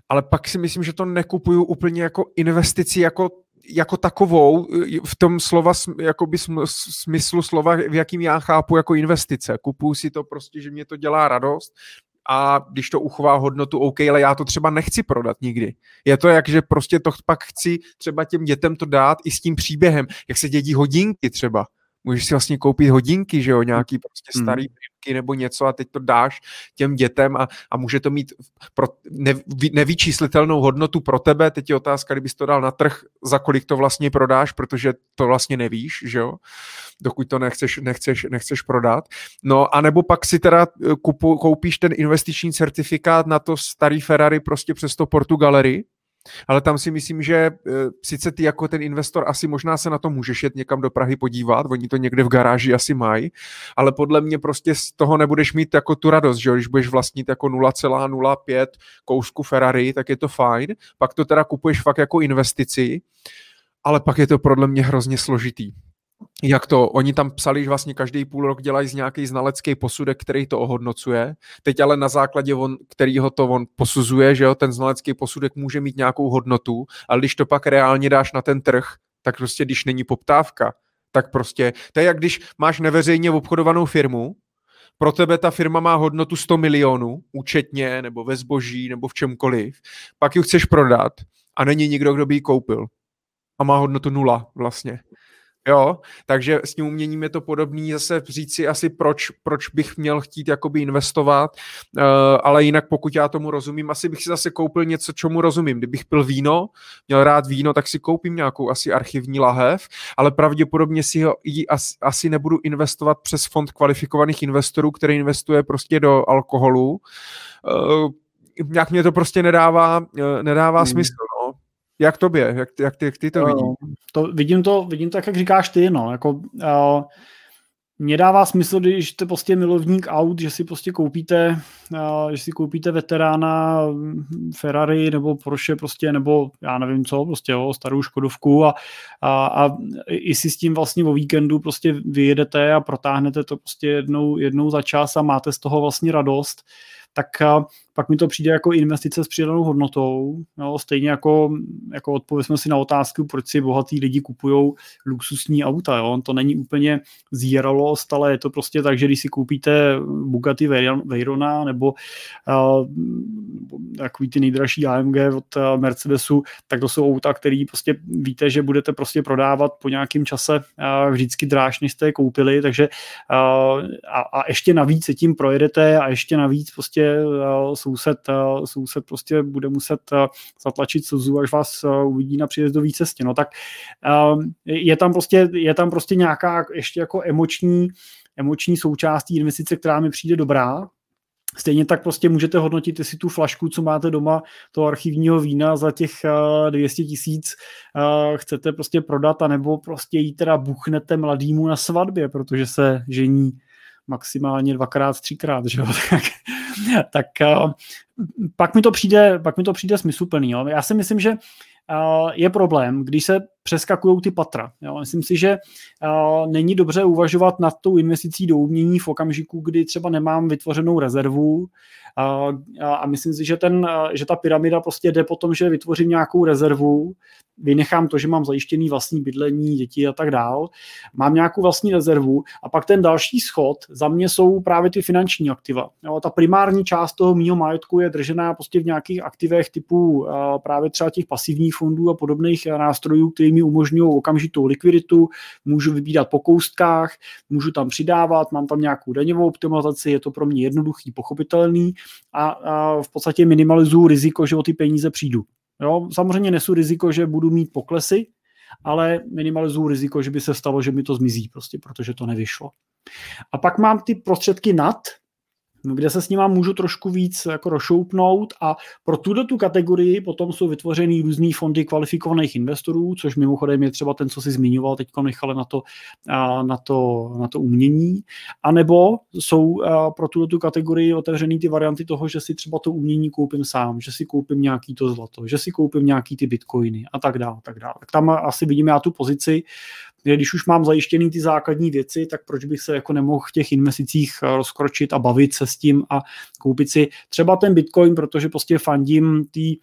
ale pak si myslím, že to nekupuju úplně jako investici, jako jako takovou v tom slova, jakoby smyslu slova, v jakým já chápu jako investice. Kupuju si to prostě, že mě to dělá radost a když to uchová hodnotu, OK, ale já to třeba nechci prodat nikdy. Je to jak, že prostě to pak chci třeba těm dětem to dát i s tím příběhem, jak se dědí hodinky třeba můžeš si vlastně koupit hodinky, že jo, nějaký prostě hmm. starý primky nebo něco a teď to dáš těm dětem a, a může to mít pro ne, nevyčíslitelnou hodnotu pro tebe. Teď je otázka, kdybys to dal na trh, za kolik to vlastně prodáš, protože to vlastně nevíš, že jo, dokud to nechceš, nechceš, nechceš prodat. No a nebo pak si teda eh, kupu, koupíš ten investiční certifikát na to starý Ferrari prostě přes to Portugalery, ale tam si myslím, že uh, sice ty jako ten investor asi možná se na to můžeš jet někam do Prahy podívat, oni to někde v garáži asi mají, ale podle mě prostě z toho nebudeš mít jako tu radost, že když budeš vlastnit jako 0,05 kousku Ferrari, tak je to fajn, pak to teda kupuješ fakt jako investici, ale pak je to podle mě hrozně složitý jak to, oni tam psali, že vlastně každý půl rok dělají z nějaký znalecký posudek, který to ohodnocuje. Teď ale na základě, on, kterýho to on posuzuje, že jo, ten znalecký posudek může mít nějakou hodnotu, ale když to pak reálně dáš na ten trh, tak prostě když není poptávka, tak prostě, to je jak když máš neveřejně obchodovanou firmu, pro tebe ta firma má hodnotu 100 milionů, účetně, nebo ve zboží, nebo v čemkoliv, pak ji chceš prodat a není nikdo, kdo by ji koupil. A má hodnotu nula vlastně. Jo, takže s tím uměním je to podobný, zase říct si asi proč, proč bych měl chtít jakoby investovat, uh, ale jinak pokud já tomu rozumím, asi bych si zase koupil něco, čemu rozumím. Kdybych pil víno, měl rád víno, tak si koupím nějakou asi archivní lahev, ale pravděpodobně si ho asi, asi nebudu investovat přes fond kvalifikovaných investorů, který investuje prostě do alkoholu. Uh, nějak mě to prostě nedává, uh, nedává hmm. smysl. Jak tobě? Jak, jak, ty, jak ty to vidíš? To, vidím, to, vidím to, jak říkáš ty, no. Jako, uh, mně dává smysl, když jste prostě milovník aut, že si prostě koupíte, uh, že si koupíte veterána Ferrari nebo Porsche prostě, nebo já nevím co, prostě jo, starou Škodovku a, a, a i si s tím vlastně o víkendu prostě vyjedete a protáhnete to prostě jednou, jednou za čas a máte z toho vlastně radost, tak uh, pak mi to přijde jako investice s přidanou hodnotou. No, stejně jako, jako odpověsme si na otázku, proč si bohatí lidi kupují luxusní auta. Jo? To není úplně zíralost, ale je to prostě tak, že když si koupíte Bugatti Veyrona nebo uh, ty nejdražší AMG od uh, Mercedesu, tak to jsou auta, které prostě víte, že budete prostě prodávat po nějakém čase uh, vždycky dráž, než jste je koupili, takže uh, a, a ještě navíc se tím projedete a ještě navíc prostě uh, soused, eh, soused prostě bude muset eh, zatlačit slzu, až vás eh, uvidí na příjezdové cestě. No tak je tam prostě, je tam prostě nějaká ještě jako emoční, emoční součást investice, která mi přijde dobrá, Stejně tak prostě můžete hodnotit, jestli tu flašku, co máte doma, toho archivního vína za těch 200 tisíc chcete prostě prodat, anebo prostě ji teda buchnete mladýmu na svatbě, protože se žení maximálně dvakrát, třikrát, že jo? *laughs* tak, tak uh, pak mi to přijde, pak mi to přijde smysluplný. Jo? Já si myslím, že uh, je problém, když se přeskakují ty patra. Jo? Myslím si, že uh, není dobře uvažovat nad tou investicí do umění v okamžiku, kdy třeba nemám vytvořenou rezervu a, a, myslím si, že, ten, že ta pyramida prostě jde po tom, že vytvořím nějakou rezervu, vynechám to, že mám zajištěný vlastní bydlení, děti a tak dál, mám nějakou vlastní rezervu a pak ten další schod za mě jsou právě ty finanční aktiva. Jo, ta primární část toho mýho majetku je držená prostě v nějakých aktivech typu právě třeba těch pasivních fondů a podobných nástrojů, které mi umožňují okamžitou likviditu, můžu vybírat po koustkách, můžu tam přidávat, mám tam nějakou daňovou optimalizaci, je to pro mě jednoduchý, pochopitelný a, a v podstatě minimalizuju riziko, že o ty peníze přijdu. Jo, samozřejmě nesu riziko, že budu mít poklesy, ale minimalizuju riziko, že by se stalo, že mi to zmizí prostě, protože to nevyšlo. A pak mám ty prostředky nad, kde se s nima můžu trošku víc jako rozšoupnout a pro tuto tu kategorii potom jsou vytvořeny různé fondy kvalifikovaných investorů, což mimochodem je třeba ten, co si zmiňoval teď Michale na to, na to, na to umění, a nebo jsou pro tuto tu kategorii otevřený ty varianty toho, že si třeba to umění koupím sám, že si koupím nějaký to zlato, že si koupím nějaký ty bitcoiny a tak dále. Tak, dále. tak tam asi vidíme já tu pozici, když už mám zajištěný ty základní věci, tak proč bych se jako nemohl v těch investicích eh, rozkročit a bavit se s tím a koupit si třeba ten Bitcoin, protože prostě fandím ty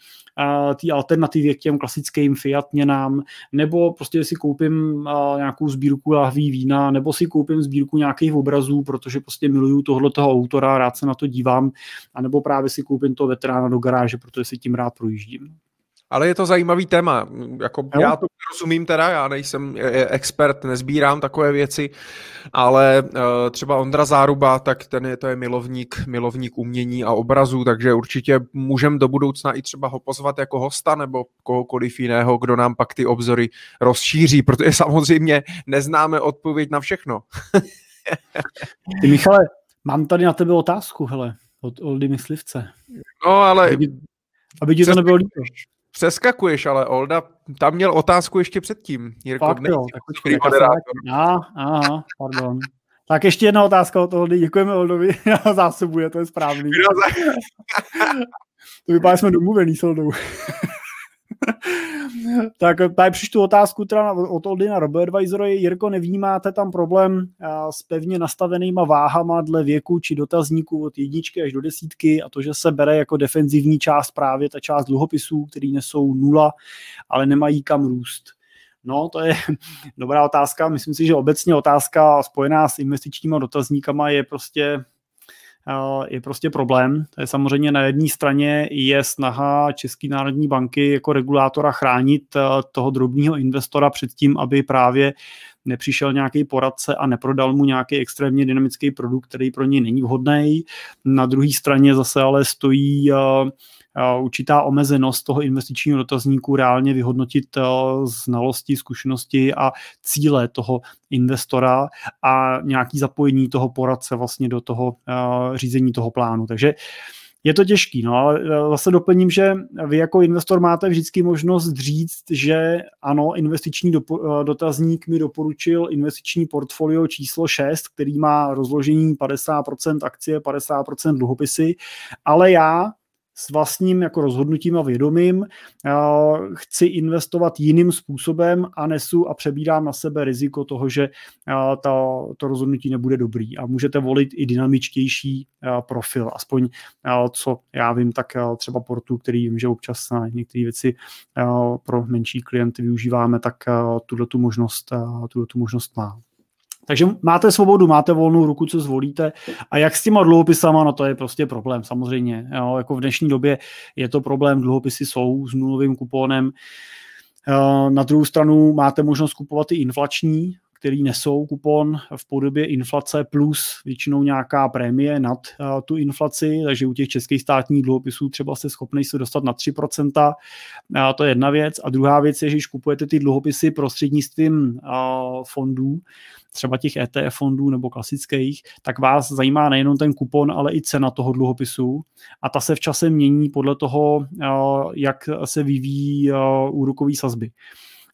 tý alternativě k těm klasickým fiat měnám, nebo prostě si koupím nějakou sbírku lahví vína, nebo si koupím sbírku nějakých obrazů, protože prostě miluju tohoto autora, rád se na to dívám, anebo právě si koupím to veterána do garáže, protože si tím rád projíždím. Ale je to zajímavý téma. Jako já to rozumím teda, já nejsem expert, nezbírám takové věci, ale uh, třeba Ondra Záruba, tak ten je, to je milovník, milovník umění a obrazu, takže určitě můžeme do budoucna i třeba ho pozvat jako hosta nebo kohokoliv jiného, kdo nám pak ty obzory rozšíří, protože samozřejmě neznáme odpověď na všechno. *laughs* Ty Michale, mám tady na tebe otázku, hele, od Oldy Myslivce. No, ale... Aby, aby ti to nebylo líto. Přeskakuješ, ale Olda tam měl otázku ještě předtím. Jirko, Fakt jo, tak počkej, aha, aha, pardon. Tak ještě jedna otázka od Oldy. Děkujeme Oldovi, *laughs* zásobuje, to je správný. to vypadá, jsme domluvený s Oldou. *laughs* tak tady přištu otázku teda od Oldina RoboAdvisory. Jirko, nevnímáte tam problém s pevně nastavenýma váhama dle věku či dotazníků od jedničky až do desítky a to, že se bere jako defenzivní část právě ta část dluhopisů, který nesou nula, ale nemají kam růst. No, to je *laughs* dobrá otázka. Myslím si, že obecně otázka spojená s investičníma dotazníkama je prostě je prostě problém. To je samozřejmě na jedné straně je snaha České národní banky jako regulátora chránit eh, toho drobného investora před tím, aby právě nepřišel nějaký poradce a neprodal mu nějaký extrémně dynamický produkt, který pro něj není vhodný. Na druhé straně zase ale stojí uh, určitá omezenost toho investičního dotazníku reálně vyhodnotit eh, znalosti, zkušenosti a cíle toho investora a nějaký zapojení toho poradce vlastně do toho eh, řízení toho plánu. Takže je to těžký, no ale eh, zase doplním, že vy jako investor máte vždycky možnost říct, že ano, investiční dopo- dotazník mi doporučil investiční portfolio číslo 6, který má rozložení 50% akcie, 50% dluhopisy, ale já s vlastním jako rozhodnutím a vědomím. Chci investovat jiným způsobem a nesu a přebírám na sebe riziko toho, že ta, to rozhodnutí nebude dobrý. A můžete volit i dynamičtější profil, aspoň co já vím, tak třeba portu, který vím, že občas na některé věci pro menší klienty využíváme, tak tuto tu možnost, tuto tu možnost má. Takže máte svobodu, máte volnou ruku, co zvolíte. A jak s těma dluhopisama, no to je prostě problém, samozřejmě. Jo, jako v dnešní době je to problém, dluhopisy jsou s nulovým kuponem. Na druhou stranu máte možnost kupovat i inflační, který nesou kupon v podobě inflace plus většinou nějaká prémie nad uh, tu inflaci, takže u těch českých státních dluhopisů třeba jste schopni se dostat na 3%. Uh, to je jedna věc. A druhá věc je, že když kupujete ty dluhopisy prostřednictvím fondů, třeba těch ETF fondů nebo klasických, tak vás zajímá nejenom ten kupon, ale i cena toho dluhopisu a ta se v čase mění podle toho, jak se vyvíjí úrokové sazby.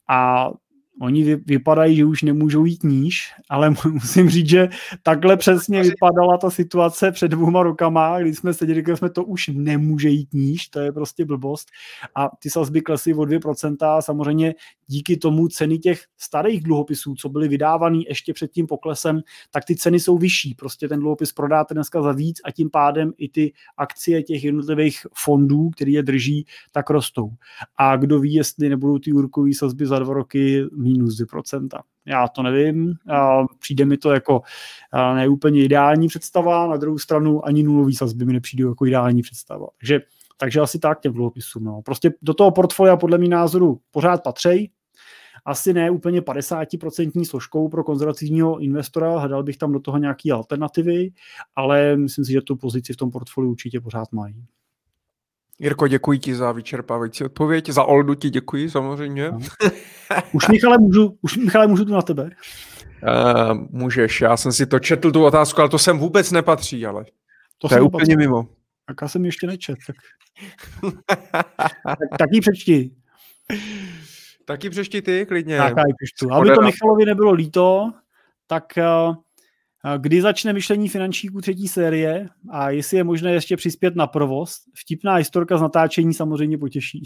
A Oni vypadají, že už nemůžou jít níž, ale *laughs* musím říct, že takhle přesně vypadala ta situace před dvouma rokama, kdy jsme seděli, když jsme to už nemůže jít níž, to je prostě blbost. A ty sazby klesly o 2% a samozřejmě díky tomu ceny těch starých dluhopisů, co byly vydávaný ještě před tím poklesem, tak ty ceny jsou vyšší. Prostě ten dluhopis prodáte dneska za víc a tím pádem i ty akcie těch jednotlivých fondů, které je drží, tak rostou. A kdo ví, jestli nebudou ty úrokové sazby za dva roky minus 2%. Já to nevím, přijde mi to jako neúplně ideální představa, na druhou stranu ani nulový sazby mi nepřijde jako ideální představa. Takže, takže asi tak těm dluhopisům. No. Prostě do toho portfolia podle mých názoru pořád patří, asi ne úplně 50% složkou pro konzervativního investora, hledal bych tam do toho nějaké alternativy, ale myslím si, že tu pozici v tom portfoliu určitě pořád mají. Jirko, děkuji ti za vyčerpávající odpověď. Za Oldu ti děkuji samozřejmě. No. Už Michale můžu, už Michale můžu tu na tebe. Uh, můžeš, já jsem si to četl, tu otázku, ale to sem vůbec nepatří, ale to, to je úplně mimo. Tak já jsem ještě nečet. Tak, tak, tak ji přečti. Taky přečti ty, klidně. Tak, já přečtu. Aby to Michalovi nebylo líto, tak uh, Kdy začne myšlení finančníků třetí série a jestli je možné ještě přispět na provoz? Vtipná historka z natáčení samozřejmě potěší.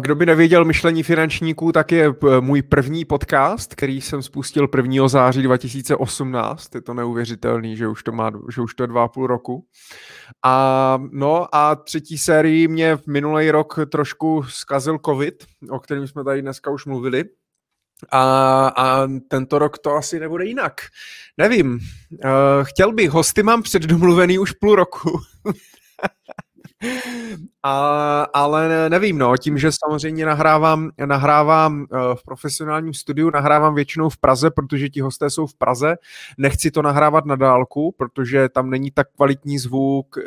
Kdo by nevěděl myšlení finančníků, tak je eh, můj první podcast, který jsem spustil 1. září 2018. Je to neuvěřitelný, že už to má, že už to je dva a půl roku. A no a třetí sérii mě v minulý rok trošku zkazil covid, o kterém jsme tady dneska už mluvili. A, a tento rok to asi nebude jinak. Nevím. Uh, chtěl bych, hosty mám předdomluvený už půl roku. *laughs* A, ale nevím, no, tím, že samozřejmě nahrávám, nahrávám eh, v profesionálním studiu, nahrávám většinou v Praze, protože ti hosté jsou v Praze, nechci to nahrávat na dálku, protože tam není tak kvalitní zvuk,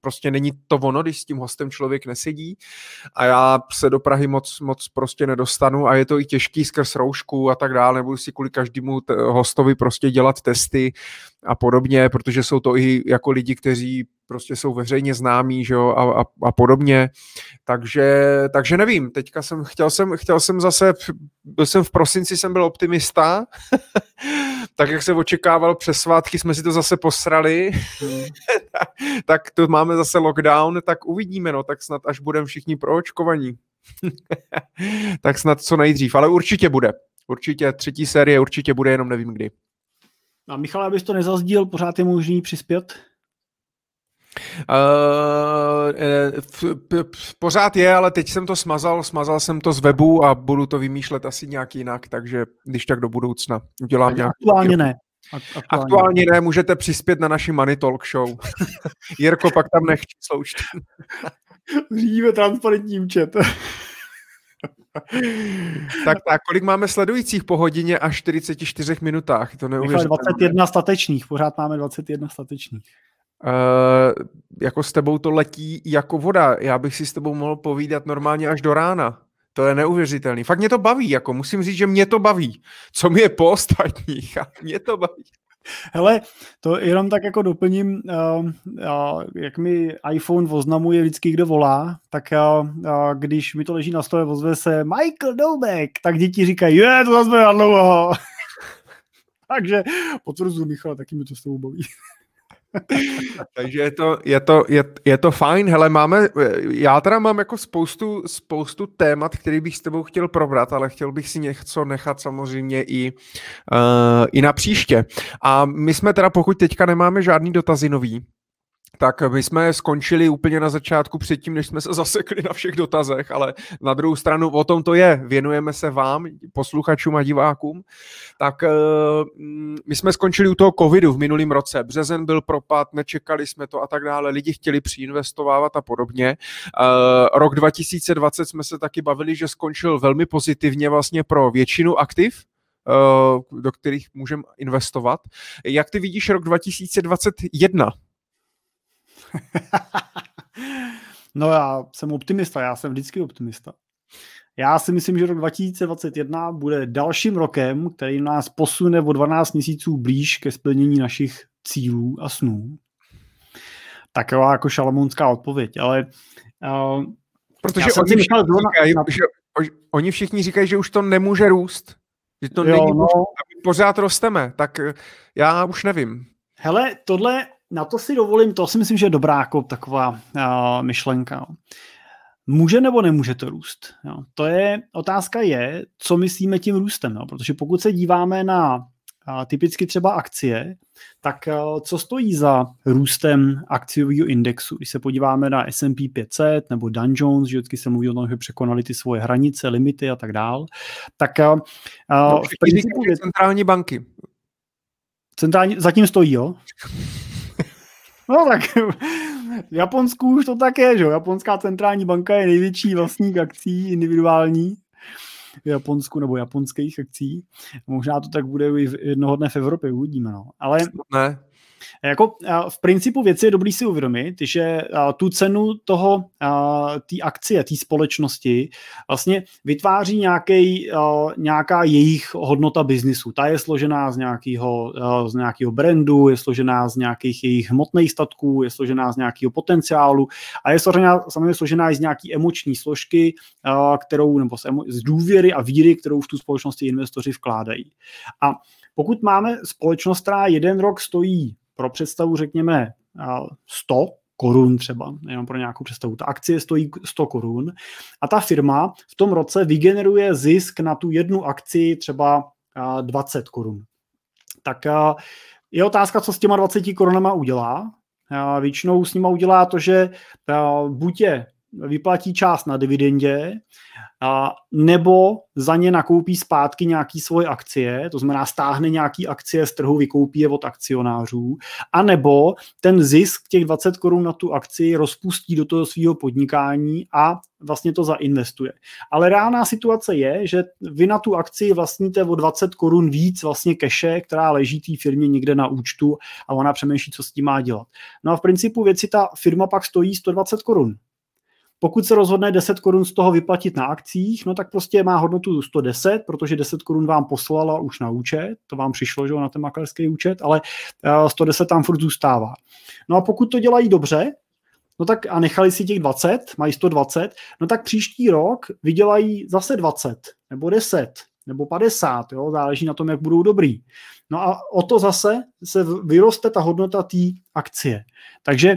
prostě není to ono, když s tím hostem člověk nesedí. A já se do Prahy moc, moc prostě nedostanu a je to i těžký skrz roušku a tak dále, nebudu si kvůli každému t- hostovi prostě dělat testy a podobně, protože jsou to i jako lidi, kteří prostě jsou veřejně známí, že jo, a, a, a podobně. Takže, takže nevím, teďka jsem, chtěl jsem, chtěl jsem zase, byl jsem v prosinci, jsem byl optimista, *laughs* tak jak se očekával přes svátky, jsme si to zase posrali, hmm. *laughs* tak to máme zase lockdown, tak uvidíme, no, tak snad až budeme všichni proočkovaní. *laughs* tak snad co nejdřív, ale určitě bude. Určitě třetí série, určitě bude, jenom nevím kdy. A Michal, abys to nezazdíl, pořád je možný přispět? Uh, pořád je, ale teď jsem to smazal, smazal jsem to z webu a budu to vymýšlet asi nějak jinak, takže když tak do budoucna udělám nějak. Aktuálně ne. Aktuálně. Aktuálně ne, můžete přispět na naši Money Talk Show. *laughs* Jirko, pak tam nech číslo Řídíme transparentní účet. *laughs* tak, tak, kolik máme sledujících po hodině a 44 minutách? To 21 statečných, pořád máme 21 statečných. Uh, jako s tebou to letí jako voda. Já bych si s tebou mohl povídat normálně až do rána. To je neuvěřitelný. Fakt mě to baví, jako musím říct, že mě to baví. Co mi je po ostatních a *laughs* mě to baví. Hele, to jenom tak jako doplním, uh, uh, jak mi iPhone oznamuje vždycky, kdo volá, tak uh, uh, když mi to leží na stole, ozve se Michael Doubek, tak děti říkají, je, to zase dlouho. *laughs* Takže potvrzuji, Michal, taky mi to s tebou baví. *laughs* Takže je to, je, to, je, je to fajn. Hele, máme, já teda mám jako spoustu, spoustu témat, který bych s tebou chtěl probrat, ale chtěl bych si něco nechat samozřejmě i, uh, i na příště. A my jsme teda, pokud teďka nemáme žádný dotazy nový, tak my jsme skončili úplně na začátku předtím, než jsme se *laughs* zasekli na všech dotazech, ale na druhou stranu o tom to je. Věnujeme se vám, posluchačům a divákům. Tak eh, my jsme skončili u toho covidu v minulém roce. Březen byl propad, nečekali jsme to a tak dále. Lidi chtěli přiinvestovávat a podobně. Eh, rok 2020 jsme se taky bavili, že skončil velmi pozitivně vlastně pro většinu aktiv, eh, do kterých můžeme investovat. Jak ty vidíš rok 2021? *laughs* no já jsem optimista, já jsem vždycky optimista. Já si myslím, že rok 2021 bude dalším rokem, který nás posune o 12 měsíců blíž ke splnění našich cílů a snů. Taková jako šalamounská odpověď, ale uh, Protože oni všichni, říkají, na... že, oni všichni říkají, že už to nemůže růst. Že to jo, není no. pořád rosteme, tak já už nevím. Hele, tohle na to si dovolím, to si myslím, že je dobrá jako taková uh, myšlenka. Může nebo nemůže to růst? Jo. To je, otázka je, co myslíme tím růstem, jo. protože pokud se díváme na uh, typicky třeba akcie, tak uh, co stojí za růstem akciového indexu? Když se podíváme na S&P 500 nebo Dow Jones, že vždycky se mluví o tom, že překonali ty svoje hranice, limity a tak dál, tak uh, no, v principu... Centrální banky. Centrální, zatím stojí, jo? No tak v Japonsku už to tak je, že jo? Japonská centrální banka je největší vlastník akcí individuální v Japonsku nebo japonských akcí. Možná to tak bude i jednoho dne v Evropě, uvidíme. No. Ale ne. Jako v principu věci je dobrý si uvědomit, že tu cenu toho, té akcie, té společnosti vlastně vytváří nějaký, nějaká jejich hodnota biznisu. Ta je složená z nějakého, z nějakého brandu, je složená z nějakých jejich hmotných statků, je složená z nějakého potenciálu a je složená, samozřejmě složená i z nějaké emoční složky, kterou, nebo z, důvěry a víry, kterou v tu společnosti investoři vkládají. A pokud máme společnost, která jeden rok stojí pro představu řekněme 100 korun třeba, jenom pro nějakou představu. Ta akcie stojí 100 korun a ta firma v tom roce vygeneruje zisk na tu jednu akci třeba 20 korun. Tak je otázka, co s těma 20 korunama udělá. Většinou s nima udělá to, že buď je vyplatí část na dividendě, a, nebo za ně nakoupí zpátky nějaký svoje akcie, to znamená stáhne nějaký akcie z trhu, vykoupí je od akcionářů, a nebo ten zisk těch 20 korun na tu akci rozpustí do toho svého podnikání a vlastně to zainvestuje. Ale reálná situace je, že vy na tu akci vlastníte o 20 korun víc vlastně keše, která leží té firmě někde na účtu a ona přemýšlí, co s tím má dělat. No a v principu věci ta firma pak stojí 120 korun. Pokud se rozhodne 10 korun z toho vyplatit na akcích, no tak prostě má hodnotu 110, protože 10 korun vám poslala už na účet, to vám přišlo, že na ten maklerský účet, ale 110 eh, tam furt zůstává. No a pokud to dělají dobře, no tak a nechali si těch 20, mají 120, no tak příští rok vydělají zase 20, nebo 10, nebo 50, jo, záleží na tom, jak budou dobrý. No a o to zase se vyroste ta hodnota té akcie. Takže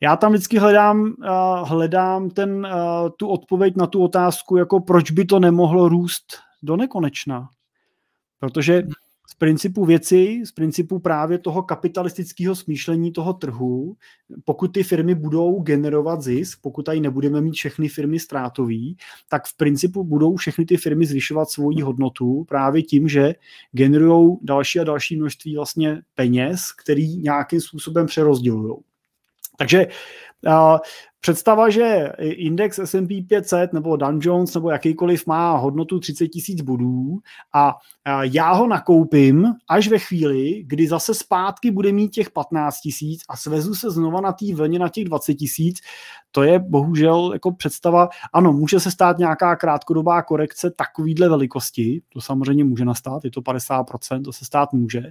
já tam vždycky hledám, uh, hledám ten, uh, tu odpověď na tu otázku, jako proč by to nemohlo růst do nekonečna. Protože z principu věci, z principu právě toho kapitalistického smýšlení toho trhu, pokud ty firmy budou generovat zisk, pokud tady nebudeme mít všechny firmy ztrátový, tak v principu budou všechny ty firmy zvyšovat svoji hodnotu právě tím, že generují další a další množství vlastně peněz, který nějakým způsobem přerozdělují. Takže uh, představa, že index S&P 500 nebo Dow Jones nebo jakýkoliv má hodnotu 30 tisíc bodů a já ho nakoupím až ve chvíli, kdy zase zpátky bude mít těch 15 tisíc a svezu se znova na té vlně na těch 20 tisíc, to je bohužel jako představa, ano, může se stát nějaká krátkodobá korekce takovýhle velikosti, to samozřejmě může nastat, je to 50%, to se stát může,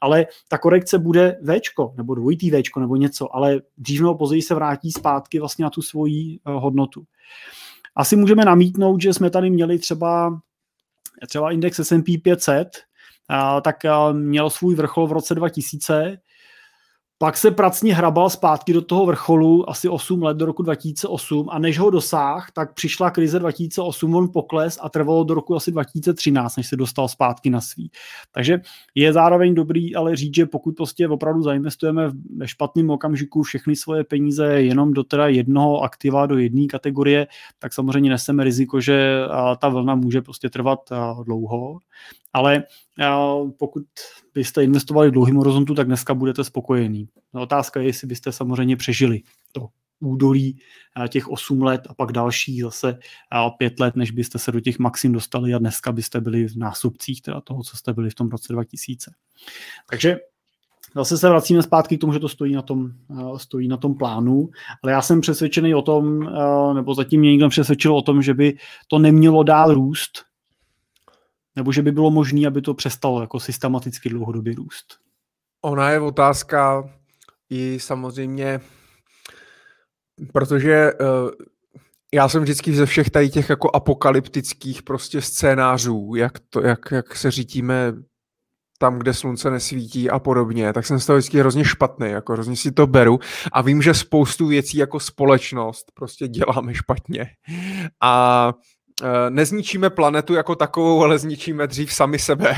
ale ta korekce bude V, nebo dvojitý V, nebo něco, ale dřív nebo později se vrátí zpátky vlastně na tu svoji eh, hodnotu. Asi můžeme namítnout, že jsme tady měli třeba třeba index S&P 500, tak měl svůj vrchol v roce 2000, pak se pracně hrabal zpátky do toho vrcholu asi 8 let do roku 2008 a než ho dosáh, tak přišla krize 2008, on pokles a trvalo do roku asi 2013, než se dostal zpátky na svý. Takže je zároveň dobrý ale říct, že pokud prostě opravdu zainvestujeme ve špatném okamžiku všechny svoje peníze jenom do teda jednoho aktiva, do jedné kategorie, tak samozřejmě neseme riziko, že ta vlna může prostě trvat dlouho ale pokud byste investovali v dlouhým horizontu, tak dneska budete spokojení. No, otázka je, jestli byste samozřejmě přežili to údolí těch 8 let a pak další zase 5 let, než byste se do těch maxim dostali a dneska byste byli v násobcích teda toho, co jste byli v tom roce 2000. Takže zase se vracíme zpátky k tomu, že to stojí na tom, stojí na tom plánu, ale já jsem přesvědčený o tom, nebo zatím mě nikdo přesvědčil o tom, že by to nemělo dál růst, nebo že by bylo možné, aby to přestalo jako systematicky dlouhodobě růst? Ona je otázka i samozřejmě, protože uh, já jsem vždycky ze všech tady těch jako apokalyptických prostě scénářů, jak, to, jak, jak se řítíme tam, kde slunce nesvítí a podobně, tak jsem z toho vždycky hrozně špatný, jako hrozně si to beru a vím, že spoustu věcí jako společnost prostě děláme špatně. A Eh, nezničíme planetu jako takovou, ale zničíme dřív sami sebe.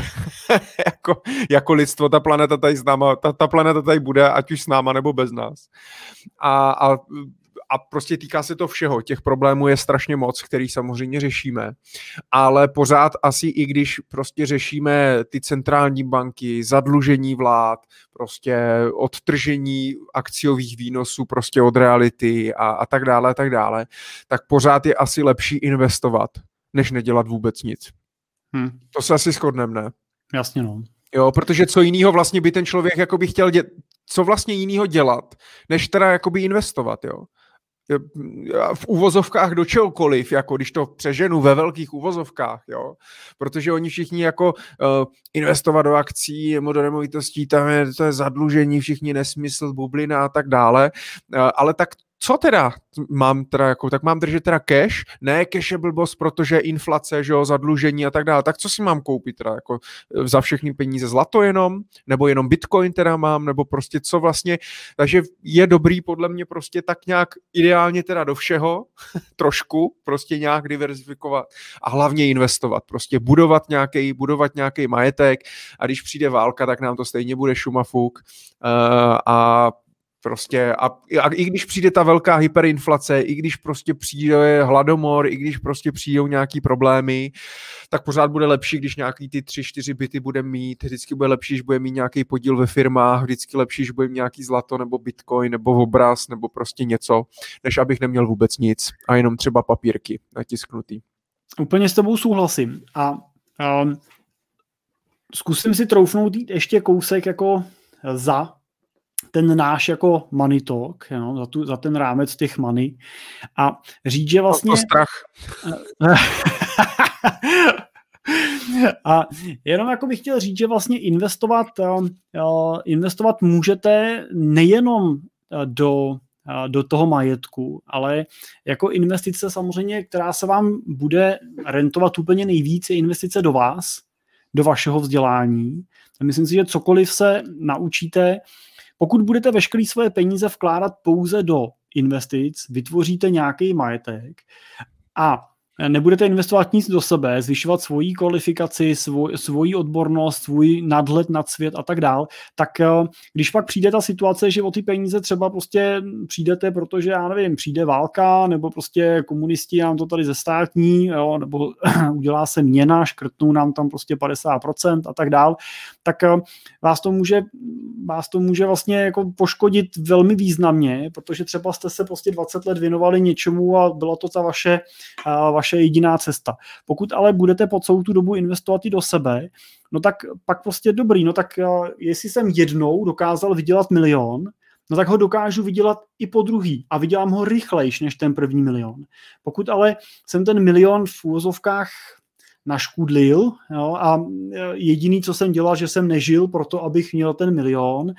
*laughs* jako, jako lidstvo, ta planeta tady s náma, ta, ta planeta tady bude, ať už s náma nebo bez nás. A, a a prostě týká se to všeho. Těch problémů je strašně moc, který samozřejmě řešíme, ale pořád asi i když prostě řešíme ty centrální banky, zadlužení vlád, prostě odtržení akciových výnosů prostě od reality a, a tak dále, a tak dále, tak pořád je asi lepší investovat, než nedělat vůbec nic. Hmm. To se asi shodneme, ne? Jasně, no. Jo, protože co jiného vlastně by ten člověk jako by chtěl dělat, co vlastně jiného dělat, než teda jakoby investovat, jo v uvozovkách do čehokoliv, jako když to přeženu ve velkých uvozovkách, jo, protože oni všichni jako uh, investovat do akcí nebo do nemovitostí, tam je, to je zadlužení, všichni nesmysl, bublina a tak dále, uh, ale tak co teda mám teda jako, tak mám držet teda cash, ne cash je blbost, protože inflace, že jo, zadlužení a tak dále, tak co si mám koupit teda, jako e, za všechny peníze? Zlato jenom, nebo jenom bitcoin teda mám, nebo prostě co vlastně, takže je dobrý podle mě prostě tak nějak ideálně teda do všeho, *laughs* trošku, prostě nějak diverzifikovat a hlavně investovat, prostě budovat nějaký, budovat nějaký majetek a když přijde válka, tak nám to stejně bude šumafuk uh, a Prostě a, a i když přijde ta velká hyperinflace, i když prostě přijde hladomor, i když prostě přijdou nějaký problémy, tak pořád bude lepší, když nějaký ty tři, čtyři byty bude mít, vždycky bude lepší, když bude mít nějaký podíl ve firmách, vždycky lepší, když bude mít nějaký zlato nebo bitcoin nebo obraz nebo prostě něco, než abych neměl vůbec nic a jenom třeba papírky natisknutý. Úplně s tebou souhlasím. A um, zkusím si troufnout jít ještě kousek jako za ten náš jako money talk, jo, za, tu, za ten rámec těch money a říct, že vlastně... To strach. *laughs* a jenom jako bych chtěl říct, že vlastně investovat, uh, investovat můžete nejenom do do toho majetku, ale jako investice samozřejmě, která se vám bude rentovat úplně nejvíce, je investice do vás, do vašeho vzdělání. Myslím si, že cokoliv se naučíte pokud budete veškeré svoje peníze vkládat pouze do investic, vytvoříte nějaký majetek a nebudete investovat nic do sebe, zvyšovat svoji kvalifikaci, svoj, svoji odbornost, svůj nadhled nad svět a tak dál, tak eh, když pak přijde ta situace, že o ty peníze třeba prostě přijdete, protože já nevím, přijde válka, nebo prostě komunisti nám to tady zestátní, jo, nebo *clears throat* udělá se měna, škrtnou nám tam prostě 50% a tak dál, tak eh, vás to může, vás to může vlastně jako poškodit velmi významně, protože třeba jste se prostě 20 let věnovali něčemu a byla to ta vaše, eh, vaše vaše jediná cesta. Pokud ale budete po celou tu dobu investovat i do sebe, no tak pak prostě dobrý, no tak eh, jestli jsem jednou dokázal vydělat milion, no tak ho dokážu vydělat i po druhý a vydělám ho rychlejš než ten první milion. Pokud ale jsem ten milion v úvozovkách naškudlil jo, a e, jediný, co jsem dělal, že jsem nežil proto, abych měl ten milion,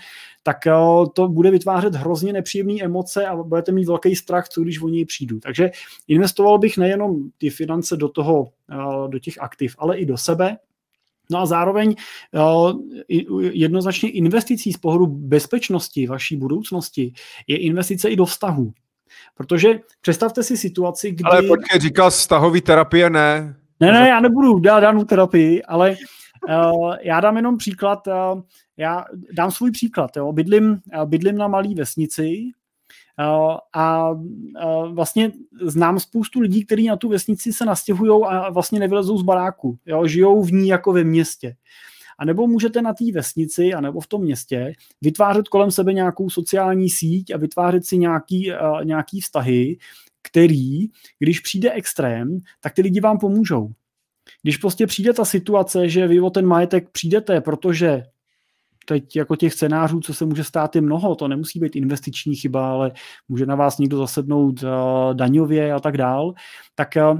tak jo, e, to bude vytvářet hrozně nepříjemné emoce a budete mít velký strach, co když o něj přijdu. Takže investoval bych nejenom ty finance do toho, e, do těch aktiv, ale i do sebe, No a zároveň jednoznačně investicí z pohledu bezpečnosti vaší budoucnosti je investice i do vztahu. Protože představte si situaci, kdy... Ale počkej, říkal vztahový terapie ne. Ne, ne, já nebudu dát danou terapii, ale uh, já dám jenom příklad, uh, já dám svůj příklad, jo. Bydlím, uh, bydlím na malé vesnici uh, a uh, vlastně znám spoustu lidí, kteří na tu vesnici se nastěhují a vlastně nevylezou z baráku, jo. žijou v ní jako ve městě. A nebo můžete na té vesnici a nebo v tom městě vytvářet kolem sebe nějakou sociální síť a vytvářet si nějaký, uh, nějaký vztahy, který, když přijde extrém, tak ty lidi vám pomůžou. Když prostě přijde ta situace, že vy o ten majetek přijdete, protože teď jako těch scénářů, co se může stát, je mnoho. To nemusí být investiční chyba, ale může na vás někdo zasednout uh, daňově a tak dál. Tak uh,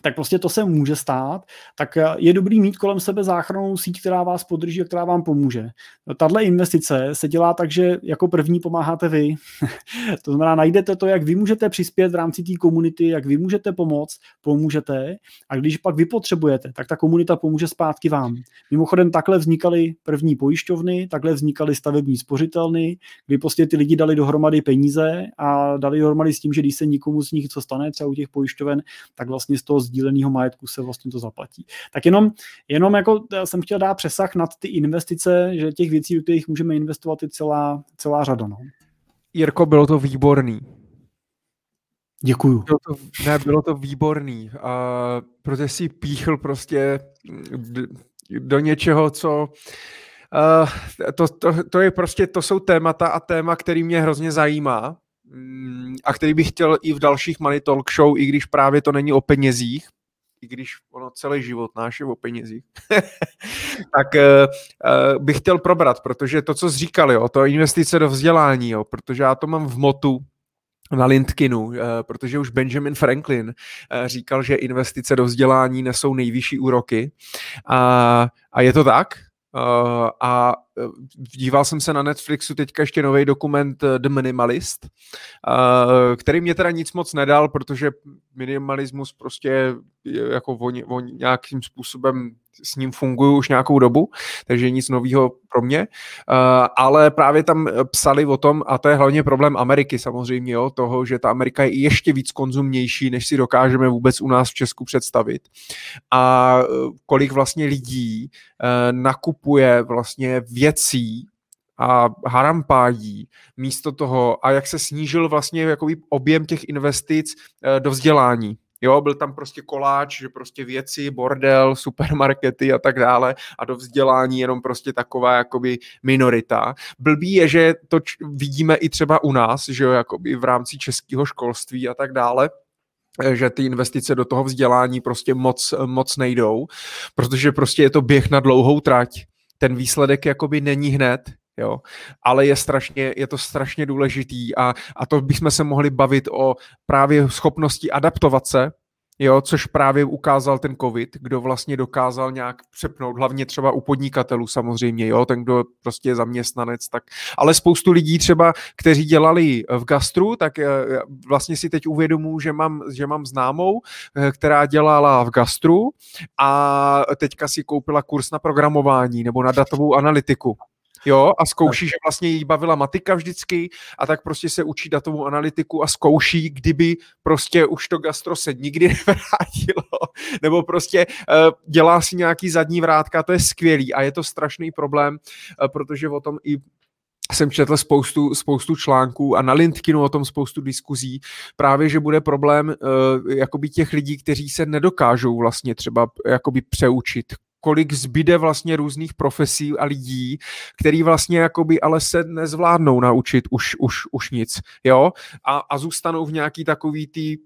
tak prostě to se může stát, tak eh, je dobrý mít kolem sebe záchrannou síť, která vás podrží a která vám pomůže. Tahle investice se dělá tak, že jako první pomáháte vy. *laughs* to znamená, najdete to, jak vy můžete přispět v rámci té komunity, jak vy můžete pomoct, pomůžete a když pak vy potřebujete, tak ta komunita pomůže zpátky vám. Mimochodem takhle vznikaly první pojišťovny, takhle vznikaly stavební spořitelny, kdy prostě ty lidi dali dohromady peníze a dali dohromady s tím, že když se nikomu z nich co stane, třeba u těch pojišťoven, tak vlastně z toho sdíleného majetku se vlastně to zaplatí. Tak jenom, jenom jako jsem chtěl dát přesah nad ty investice, že těch věcí, do kterých můžeme investovat, je celá, celá řada. No. Jirko, bylo to výborný. Děkuju. Bylo to, ne, bylo to výborný, uh, protože si píchl prostě do něčeho, co uh, to, to, to je prostě, to jsou témata a téma, který mě hrozně zajímá mm, a který bych chtěl i v dalších Money Talk Show, i když právě to není o penězích, i když ono celý život náš je o penězích, *laughs* tak uh, bych chtěl probrat, protože to, co jsi říkal, jo, to investice do vzdělání, jo, protože já to mám v motu, na LinkedInu, protože už Benjamin Franklin říkal, že investice do vzdělání nesou nejvyšší úroky. A, a je to tak? Uh, a eh, díval jsem se na Netflixu teďka ještě nový dokument eh, The Minimalist, který mě teda nic moc nedal, protože minimalismus prostě jako on, on nějakým způsobem s ním fungují už nějakou dobu, takže nic nového pro mě, uh, ale právě tam psali o tom, a to je hlavně problém Ameriky samozřejmě, jo, toho, že ta Amerika je ještě víc konzumnější, než si dokážeme vůbec u nás v Česku představit. A kolik vlastně lidí nakupuje vlastně věcí, a harampádí místo toho a jak se snížil vlastně jakoby objem těch investic do vzdělání. Jo, byl tam prostě koláč, že prostě věci, bordel, supermarkety a tak dále a do vzdělání jenom prostě taková jakoby minorita. Blbý je, že to č- vidíme i třeba u nás, že jo, jakoby v rámci českého školství a tak dále, že ty investice do toho vzdělání prostě moc, moc nejdou, protože prostě je to běh na dlouhou trať. Ten výsledek jakoby není hned, jo. Ale je, strašně, je to strašně důležitý a, a to bychom se mohli bavit o právě schopnosti adaptovat se, jo, což právě ukázal ten covid, kdo vlastně dokázal nějak přepnout, hlavně třeba u podnikatelů samozřejmě, jo, ten, kdo prostě je zaměstnanec, tak, ale spoustu lidí třeba, kteří dělali v gastru, tak eh, vlastně si teď uvědomuji, že mám, že mám známou, eh, která dělala v gastru a teďka si koupila kurz na programování nebo na datovou analytiku jo, a zkouší, že vlastně jí bavila matika vždycky a tak prostě se učí datovou analytiku a zkouší, kdyby prostě už to gastro se nikdy *laughs* nevrátilo, nebo prostě uh, dělá si nějaký zadní vrátka, to je skvělý a je to strašný problém, uh, protože o tom i jsem četl spoustu, spoustu článků a na LinkedInu o tom spoustu diskuzí, právě, že bude problém uh, jakoby těch lidí, kteří se nedokážou vlastně třeba jakoby přeučit kolik zbyde vlastně různých profesí a lidí, který vlastně jakoby ale se nezvládnou naučit už, už, už nic, jo, a, a zůstanou v nějaký takový tý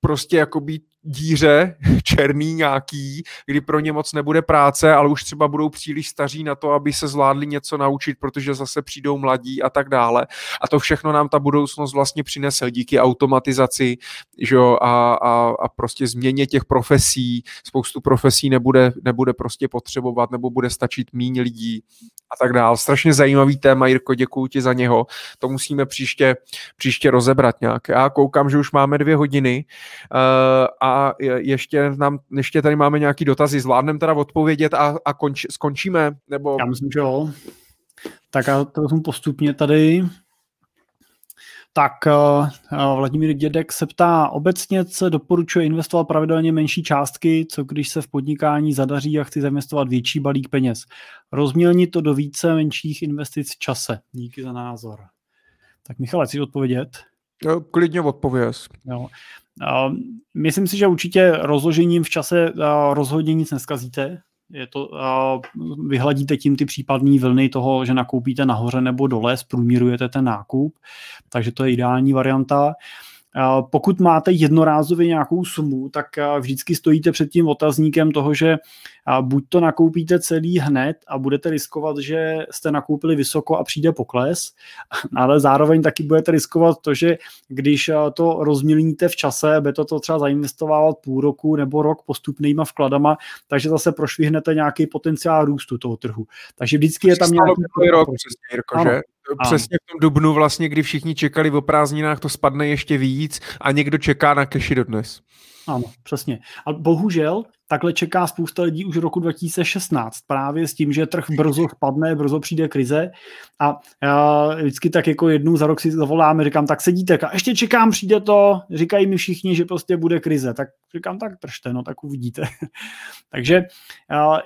prostě jakoby díře *laughs* černý nějaký, kdy pro ně moc nebude práce, ale už třeba budou příliš staří na to, aby se zvládli něco naučit, protože zase přijdou mladí a tak dále. A to všechno nám ta budoucnost vlastně přinese díky automatizaci že jo, a, a, a prostě změně těch profesí. Spoustu profesí nebude, nebude prostě potřebovat nebo bude stačit míň lidí a tak dále. Strašně zajímavý téma, Jirko, děkuji ti za něho. To musíme příště, příště rozebrat nějak. Já koukám, že už máme dvě hodiny uh, a a ještě, nám, ještě tady máme nějaký dotazy. Zvládneme teda odpovědět a, a konč, skončíme? Nebo... Já myslím, že jo. Tak já to vezmu postupně tady. Tak uh, Vladimír Dědek se ptá, obecně se doporučuje investovat pravidelně menší částky, co když se v podnikání zadaří a chci zainvestovat větší balík peněz. Rozmělni to do více menších investic v čase. Díky za názor. Tak Michale, chceš odpovědět? Klidně odpověz. Jo. Myslím si, že určitě rozložením v čase rozhodně nic neskazíte. Je to, vyhladíte tím ty případné vlny toho, že nakoupíte nahoře nebo dole, zprůmírujete ten nákup, takže to je ideální varianta. Pokud máte jednorázově nějakou sumu, tak vždycky stojíte před tím otazníkem toho, že buď to nakoupíte celý hned a budete riskovat, že jste nakoupili vysoko a přijde pokles, *laughs* ale zároveň taky budete riskovat to, že když to rozmělníte v čase, budete to třeba zainvestovávat půl roku nebo rok postupnýma vkladama, takže zase prošvihnete nějaký potenciál růstu toho trhu. Takže vždycky je tam nějaký... Rok, přesně, Jirko, že? Přesně v tom dubnu vlastně, kdy všichni čekali o prázdninách, to spadne ještě víc a někdo čeká na keši dodnes. Ano, přesně. A bohužel takhle čeká spousta lidí už roku 2016, právě s tím, že trh brzo spadne, brzo přijde krize a já vždycky tak jako jednou za rok si zavoláme, říkám, tak sedíte, a ještě čekám, přijde to, říkají mi všichni, že prostě bude krize, tak říkám, tak držte, no tak uvidíte. *laughs* Takže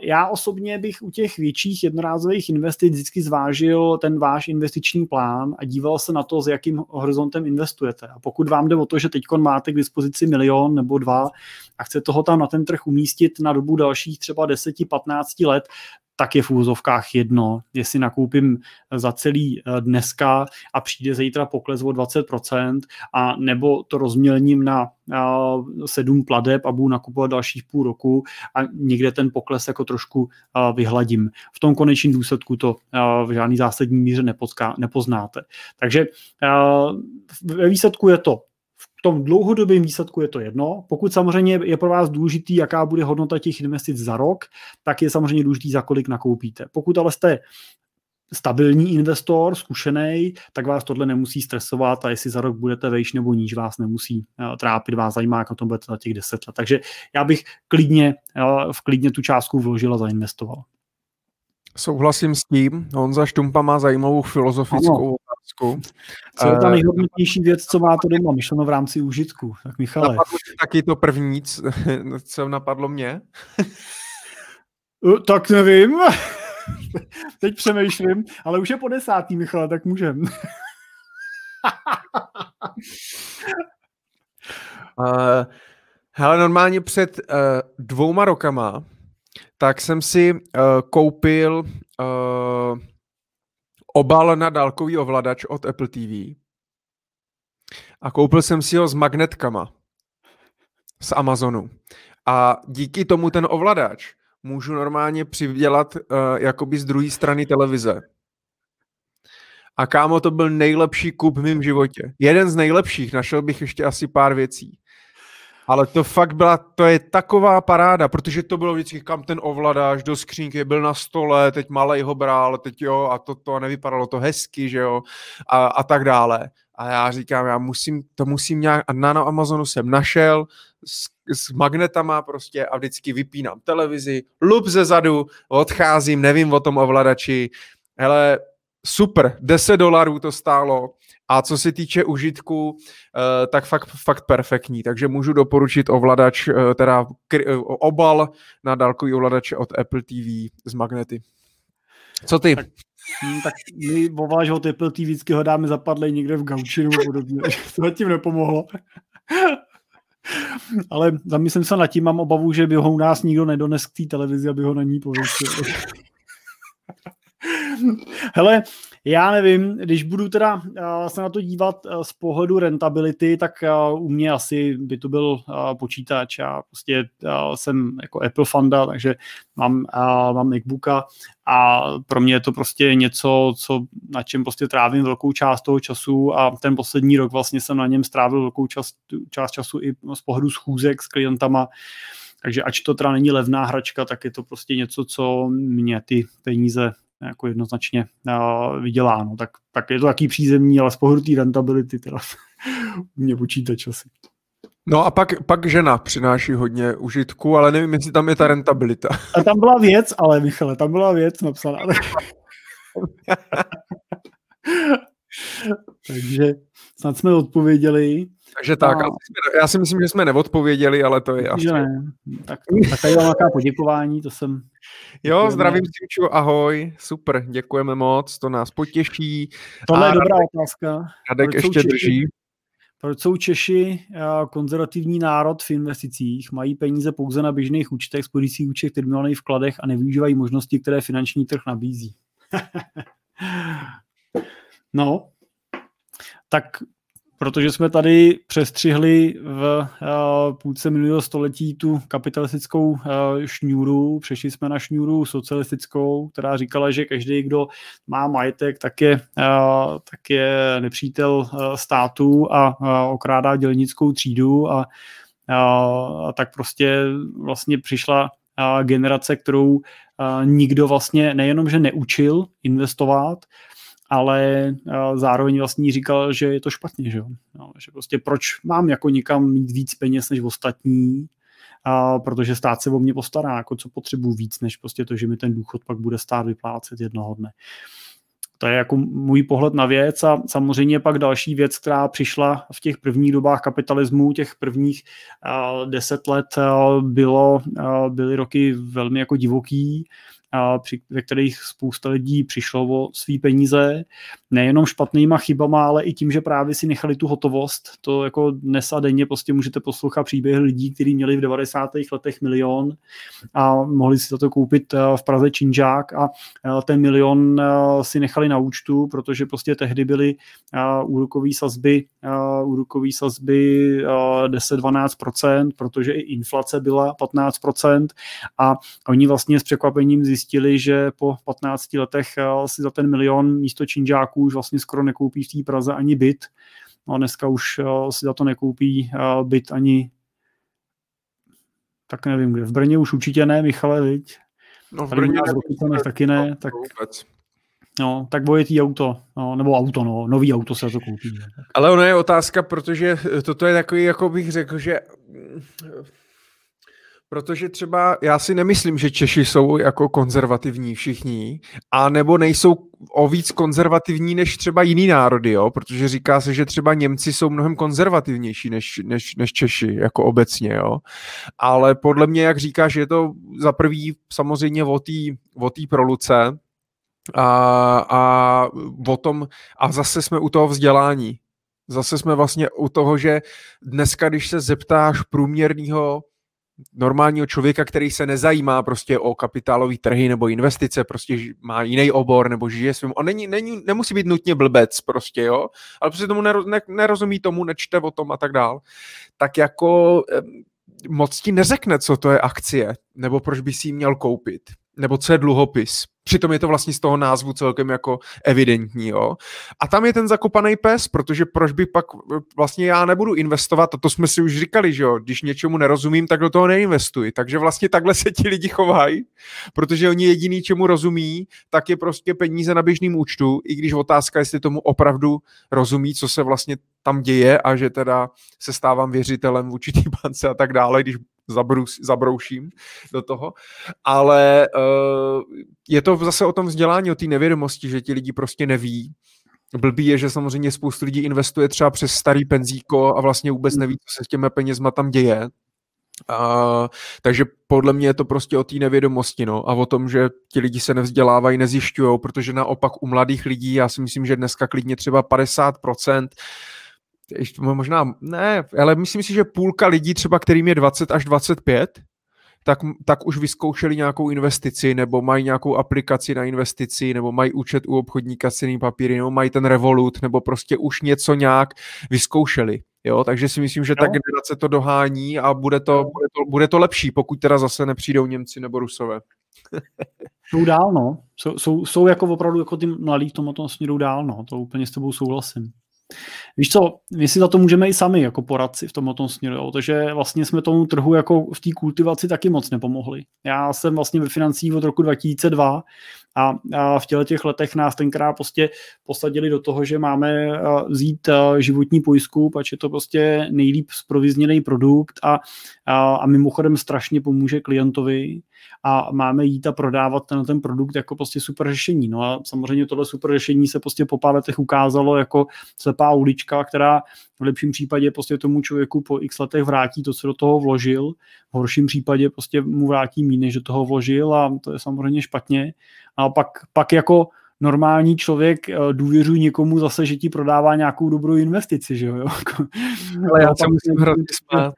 já osobně bych u těch větších jednorázových investic vždycky zvážil ten váš investiční plán a díval se na to, s jakým horizontem investujete. A pokud vám jde o to, že teď máte k dispozici milion nebo dva a chce toho tam na ten trh umístit na dobu dalších třeba 10-15 let, tak je v úzovkách jedno, jestli nakoupím za celý eh, dneska a přijde zítra pokles o 20%, a nebo to rozmělním na eh, sedm pladeb a budu nakupovat dalších půl roku a někde ten pokles jako trošku eh, vyhladím. V tom konečném důsledku to v žádný zásadní míře nepoznáte. Takže ve výsledku je to tom dlouhodobém výsledku je to jedno. Pokud samozřejmě je pro vás důležitý, jaká bude hodnota těch investic za rok, tak je samozřejmě důležitý, za kolik nakoupíte. Pokud ale jste stabilní investor, zkušený, tak vás tohle nemusí stresovat a jestli za rok budete vejš nebo níž, vás nemusí eh, trápit, vás zajímá, jak na tom budete za těch deset let. Takže já bych klidně, eh, v klidně tu částku vložil a zainvestoval. Souhlasím s tím. Honza Štumpa má zajímavou filozofickou. Otázku. Co je ta eh, nejhodnotnější věc, co máte doma, myšleno v rámci užitku? Tak Michale. Napadlo taky to první, *laughs* co napadlo mě? Eh, tak nevím. *laughs* Teď přemýšlím, ale už je po desátý, Michale, tak můžem. uh, *laughs* hele, normálně před uh, dvouma rokama tak jsem si uh, koupil uh, obal na dálkový ovladač od Apple TV. A koupil jsem si ho s magnetkama z Amazonu. A díky tomu ten ovladač můžu normálně přidělat uh, jakoby z druhé strany televize. A kámo, to byl nejlepší kup v mém životě. Jeden z nejlepších, našel bych ještě asi pár věcí. Ale to fakt byla, to je taková paráda, protože to bylo vždycky, kam ten ovladač do skřínky, byl na stole, teď malej ho bral, teď jo, a to, to nevypadalo to hezky, že jo, a, a tak dále. A já říkám, já musím, to musím nějak, a na, na Amazonu jsem našel s, s magnetama prostě a vždycky vypínám televizi, lup ze zadu, odcházím, nevím o tom ovladači, hele, super, 10 dolarů to stálo, a co se týče užitku, eh, tak fakt, fakt perfektní. Takže můžu doporučit ovladač, eh, teda eh, obal na dálkový ovladač od Apple TV z magnety. Co ty? Tak, hm, tak my ovladač od Apple TV vždycky ho dáme zapadlej někde v gauči nebo podobně. *laughs* to zatím nepomohlo. Ale zamyslím se nad tím, mám obavu, že by ho u nás nikdo nedones k té televizi, aby ho na ní pověsil. Hele, já nevím, když budu teda uh, se na to dívat uh, z pohledu rentability, tak uh, u mě asi by to byl počítač. Já prostě jsem jako Apple fanda, takže mám, mám MacBooka a pro mě je to prostě něco, co, na čem prostě trávím velkou část toho času a ten poslední rok vlastně jsem na něm strávil velkou část, část času i z pohledu schůzek s klientama. Takže ač to teda není levná hračka, tak je to prostě něco, co mě ty peníze jako jednoznačně vyděláno. Tak, tak je to taký přízemní, ale z pohledu té rentability teda *laughs* mě počítač asi. No a pak, pak žena přináší hodně užitku, ale nevím, jestli tam je ta rentabilita. A tam byla věc, ale Michale, tam byla věc napsaná. *laughs* *laughs* Takže snad jsme odpověděli. Takže tak, a... já si myslím, že jsme neodpověděli, ale to je asi. Ne. Tak, tak tady mám nějaká poděkování, to jsem... Jo, děkujeme. zdravím Simču, ahoj, super, děkujeme moc, to nás potěší. Tohle a je dobrá otázka. Radek ještě Češi, drží. Proč jsou Češi konzervativní národ v investicích, mají peníze pouze na běžných účtech, spořících účtech, terminálních vkladech a nevyužívají možnosti, které finanční trh nabízí? *laughs* no, tak protože jsme tady přestřihli v uh, půlce minulého století tu kapitalistickou uh, šňůru, přešli jsme na šňůru socialistickou, která říkala, že každý, kdo má majetek, tak je, uh, tak je nepřítel státu a okrádá dělnickou třídu. A, uh, a tak prostě vlastně přišla generace, kterou nikdo vlastně nejenom, že neučil investovat, ale zároveň vlastně říkal, že je to špatně, že, jo? No, že prostě proč mám jako někam mít víc peněz než ostatní a protože stát se o mě postará, jako co potřebuji víc, než prostě to, že mi ten důchod pak bude stát vyplácet jednoho dne. To je jako můj pohled na věc a samozřejmě pak další věc, která přišla v těch prvních dobách kapitalismu, těch prvních uh, deset let uh, bylo, byly roky velmi jako divoký, při, ve kterých spousta lidí přišlo o svý peníze, nejenom špatnýma chybama, ale i tím, že právě si nechali tu hotovost. To jako dnes a denně prostě můžete poslouchat příběhy lidí, kteří měli v 90. letech milion a mohli si za to koupit eh, v Praze činžák a eh, ten milion eh, si nechali na účtu, protože prostě tehdy byly úrokové sazby, úrokové sazby 10-12%, protože i inflace byla 15% a oni vlastně s překvapením zjistili, zjistili, že po 15 letech eh, si za ten milion místo činžáků už vlastně skoro nekoupí v té Praze ani byt. No a dneska už eh, si za to nekoupí eh, byt ani tak nevím kde. V Brně už určitě ne, Michale, viď? No v Brně ne, taky ne, tak... Vůbec. No, tak bojetý auto, no, nebo auto, no, nový auto se to koupí. Ne? Ale ono je otázka, protože toto je takový, jako bych řekl, že Protože třeba já si nemyslím, že Češi jsou jako konzervativní všichni, a nebo nejsou o víc konzervativní než třeba jiný národy, jo? protože říká se, že třeba Němci jsou mnohem konzervativnější než, než, než Češi, jako obecně, jo. Ale podle mě, jak říkáš, je to za prvý samozřejmě o té proluce, a, a o tom, a zase jsme u toho vzdělání. Zase jsme vlastně u toho, že dneska, když se zeptáš průměrného normálního člověka, který se nezajímá prostě o kapitálové trhy nebo investice, prostě má jiný obor nebo žije svým, on není, není, nemusí být nutně blbec prostě, jo, ale prostě tomu nero, ne, nerozumí tomu, nečte o tom a tak dál, tak jako moc ti neřekne, co to je akcie, nebo proč by si ji měl koupit, nebo co je dluhopis. Přitom je to vlastně z toho názvu celkem jako evidentní, jo. A tam je ten zakopaný pes, protože proč by pak vlastně já nebudu investovat, a to jsme si už říkali, že jo, když něčemu nerozumím, tak do toho neinvestuji. Takže vlastně takhle se ti lidi chovají, protože oni jediný, čemu rozumí, tak je prostě peníze na běžným účtu, i když otázka, jestli tomu opravdu rozumí, co se vlastně tam děje a že teda se stávám věřitelem v určitý *laughs* bance a tak dále, když zabrus, zabrouším do toho. Ale uh, je to zase o tom vzdělání, o té nevědomosti, že ti lidi prostě neví. Blbý je, že samozřejmě spoustu lidí investuje třeba přes starý penzíko a vlastně vůbec neví, co se s těmi penězma tam děje. Uh, takže podle mě je to prostě o té nevědomosti no, a o tom, že ti lidi se nevzdělávají, nezjišťují, protože naopak u mladých lidí, já si myslím, že dneska klidně třeba 50% ještě možná, ne, ale myslím si, že půlka lidí třeba, kterým je 20 až 25, tak, tak už vyzkoušeli nějakou investici, nebo mají nějakou aplikaci na investici, nebo mají účet u obchodníka s cenými papíry, nebo mají ten Revolut, nebo prostě už něco nějak vyzkoušeli. Jo, takže si myslím, že ta generace to dohání a bude to, bude to, bude to lepší, pokud teda zase nepřijdou Němci nebo Rusové. *laughs* jsou dál, no. Jsou, jsou, jsou jako opravdu jako ty mladí v tomto směru dál, no. To úplně s tebou souhlasím. Víš co, my si za to můžeme i sami jako poradci v tomto směru, jo. takže vlastně jsme tomu trhu jako v té kultivaci taky moc nepomohli. Já jsem vlastně ve financích od roku 2002 a, a v těle těch letech nás tenkrát prostě posadili do toho, že máme vzít životní pojistku, pač je to prostě nejlíp zprovizněný produkt a, a, a mimochodem strašně pomůže klientovi a máme jít a prodávat ten, ten produkt jako prostě super řešení. No a samozřejmě tohle super řešení se prostě po pár letech ukázalo jako slepá ulička, která v lepším případě prostě tomu člověku po x letech vrátí to, co do toho vložil, v horším případě prostě mu vrátí méně, než do toho vložil a to je samozřejmě špatně. A pak, pak jako normální člověk eh, důvěřuje někomu zase, že ti prodává nějakou dobrou investici, že jo? *laughs* Ale já se musím hrozně smát.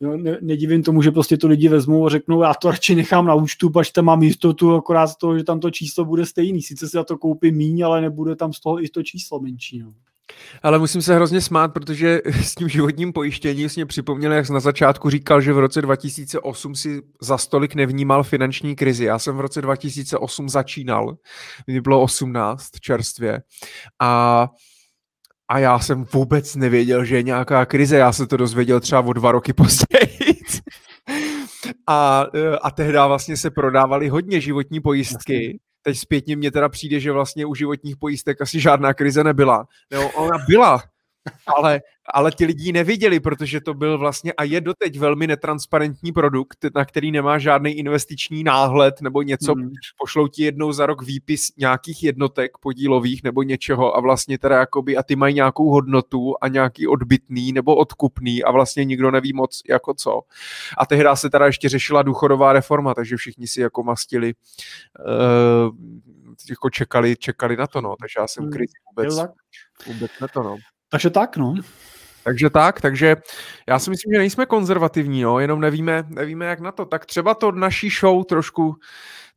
Jo, ne, nedivím tomu, že prostě to lidi vezmou a řeknou, já to radši nechám na účtu, pač tam mám jistotu, akorát z toho, že tam to číslo bude stejný. Sice si za to koupím míň, ale nebude tam z toho i to číslo menší. No. Ale musím se hrozně smát, protože *laughs* s tím životním pojištěním jsi mě připomněl, jak jsi na začátku říkal, že v roce 2008 si za stolik nevnímal finanční krizi. Já jsem v roce 2008 začínal, mě bylo 18 čerstvě a a já jsem vůbec nevěděl, že je nějaká krize. Já se to dozvěděl třeba o dva roky později. *laughs* A, a tehdy vlastně se prodávaly hodně životní pojistky. Teď zpětně mě teda přijde, že vlastně u životních pojistek asi žádná krize nebyla. No, ona byla, ale, ale ti lidi neviděli, protože to byl vlastně a je doteď velmi netransparentní produkt, na který nemá žádný investiční náhled nebo něco. Hmm. Pošlou ti jednou za rok výpis nějakých jednotek podílových nebo něčeho a vlastně teda jakoby a ty mají nějakou hodnotu a nějaký odbytný nebo odkupný a vlastně nikdo neví moc jako co. A tehdy se teda ještě řešila důchodová reforma, takže všichni si jako mastili uh, jako čekali, čekali na to, no. Takže já jsem hmm. kryt vůbec, vůbec na to, no. Takže tak, no. Takže tak, takže já si myslím, že nejsme konzervativní, no, jenom nevíme, nevíme, jak na to. Tak třeba to naší show trošku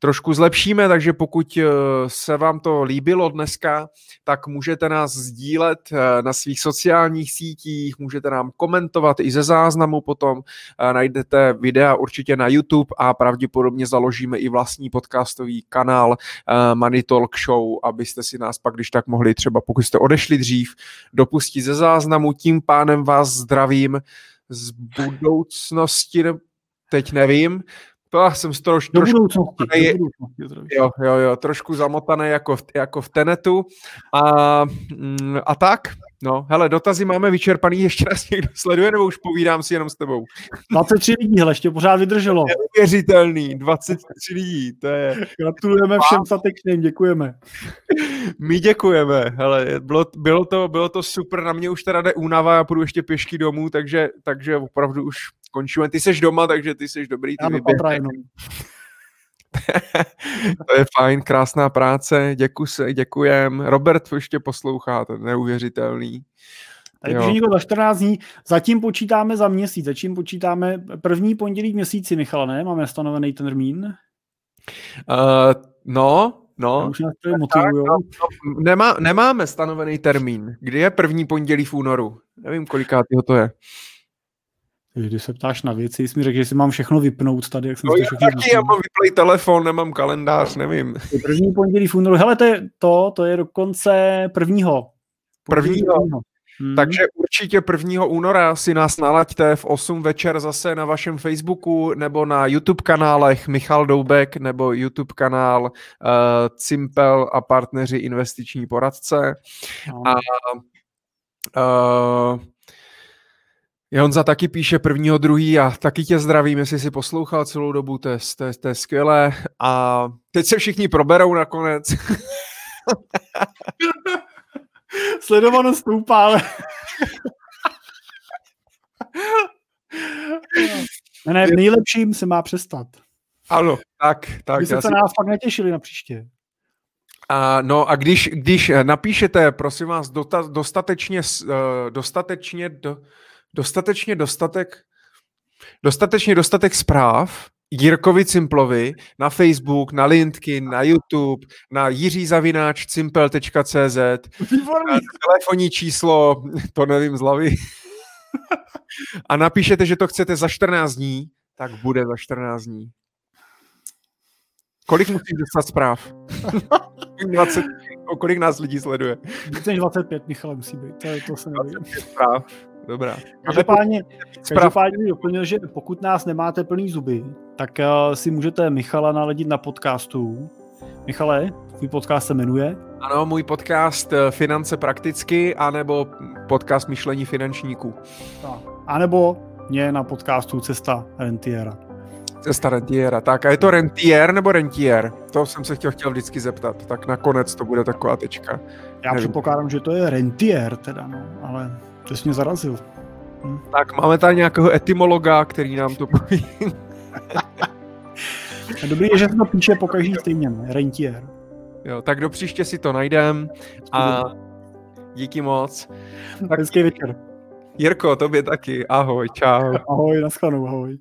trošku zlepšíme, takže pokud eh, se vám to líbilo dneska, tak můžete nás sdílet eh, na svých sociálních sítích, můžete nám komentovat i ze záznamu potom, eh, najdete videa určitě na YouTube a pravděpodobně založíme i vlastní podcastový kanál Money Talk Show, abyste si nás pak, když tak mohli třeba, pokud jste odešli dřív, dopustit ze záznamu. Tím pánem vás zdravím z budoucnosti, teď nevím, to jsem z troš, do trošku budoucnosti, do budoucnosti, jo, jo, jo, trošku zamotaný jako v, jako v Tenetu a, mm, a tak, no, hele, dotazy máme vyčerpaný, *laughs* ještě nás někdo sleduje, nebo už povídám si jenom s tebou? 23 lidí, hele, ještě pořád vydrželo. Neuvěřitelný, 23 lidí, to je... Gratulujeme všem statečným, děkujeme. *laughs* My děkujeme, hele, bylo, bylo, to, bylo to super, na mě už teda jde únava, já půjdu ještě pěšky domů, takže, takže opravdu už končíme. Ty seš doma, takže ty seš dobrý. Ty ano, *laughs* to je fajn, krásná práce, děkuji se, děkujem. Robert ještě poslouchá, to je neuvěřitelný. Tady píše někdo za 14 dní, zatím počítáme za měsíc, zatím počítáme první pondělí v měsíci, Michal, ne? Máme stanovený ten termín? Uh, no, No, už nás tak, no, no, nemá, nemáme stanovený termín. Kdy je první pondělí v únoru? Nevím, kolikátýho to je. Když se ptáš na věci, jsi mi řekl, že si mám všechno vypnout tady. Jak jsem no já taky, já mám vyplej telefon, nemám kalendář, nevím. První pondělí v únoru. Hele, to je, to, to je dokonce prvního. Prvního. prvního. Hmm. Takže určitě 1. února si nás nalaďte v 8 večer zase na vašem Facebooku nebo na YouTube kanálech Michal Doubek nebo YouTube kanál uh, Cimpel a partneři investiční poradce. No. A uh, Honza taky píše prvního, druhý a taky tě zdravím, jestli jsi poslouchal celou dobu, to je, to je, to je skvělé. A teď se všichni proberou nakonec. *laughs* Sledovanost stoupá, ale... ne, ne, v nejlepším se má přestat. Ano, tak. tak Vy se si... nás fakt netěšili na příště. A, no a když, když napíšete, prosím vás, dostatečně, uh, dostatečně, do, dostatečně dostatek, dostatečně dostatek zpráv Jirkovi Cimplovi na Facebook, na LinkedIn, na YouTube, na jiřizavináč.cimpel.cz na telefonní číslo, to nevím z hlavy, a napíšete, že to chcete za 14 dní, tak bude za 14 dní. Kolik musíš dostat zpráv? *laughs* 20, kolik nás lidí sleduje? Více než 25, Michal, musí být. To, je, to se nevím. zpráv. Dobrá. Každopádně, každopádně bych doplnil, že pokud nás nemáte plný zuby, tak uh, si můžete Michala naledit na podcastu. Michale, tvůj podcast se jmenuje? Ano, můj podcast eh, Finance prakticky, anebo podcast Myšlení finančníků. A nebo mě na podcastu Cesta Rentiera. Cesta Rentiera. Tak a je to Rentier nebo Rentier? To jsem se chtěl, chtěl vždycky zeptat. Tak nakonec to bude taková tečka. Já Nevím. předpokládám, že to je Rentier teda, no, ale to jsi mě zarazil. Hm. Tak máme tady nějakého etymologa, který nám to poví. *laughs* Dobrý je, že se to píše po každý stejně, rentier. Jo, tak do příště si to najdem a díky moc. Tak, Hezký večer. Jirko, tobě taky. Ahoj, čau. Ahoj, naschledanou, ahoj.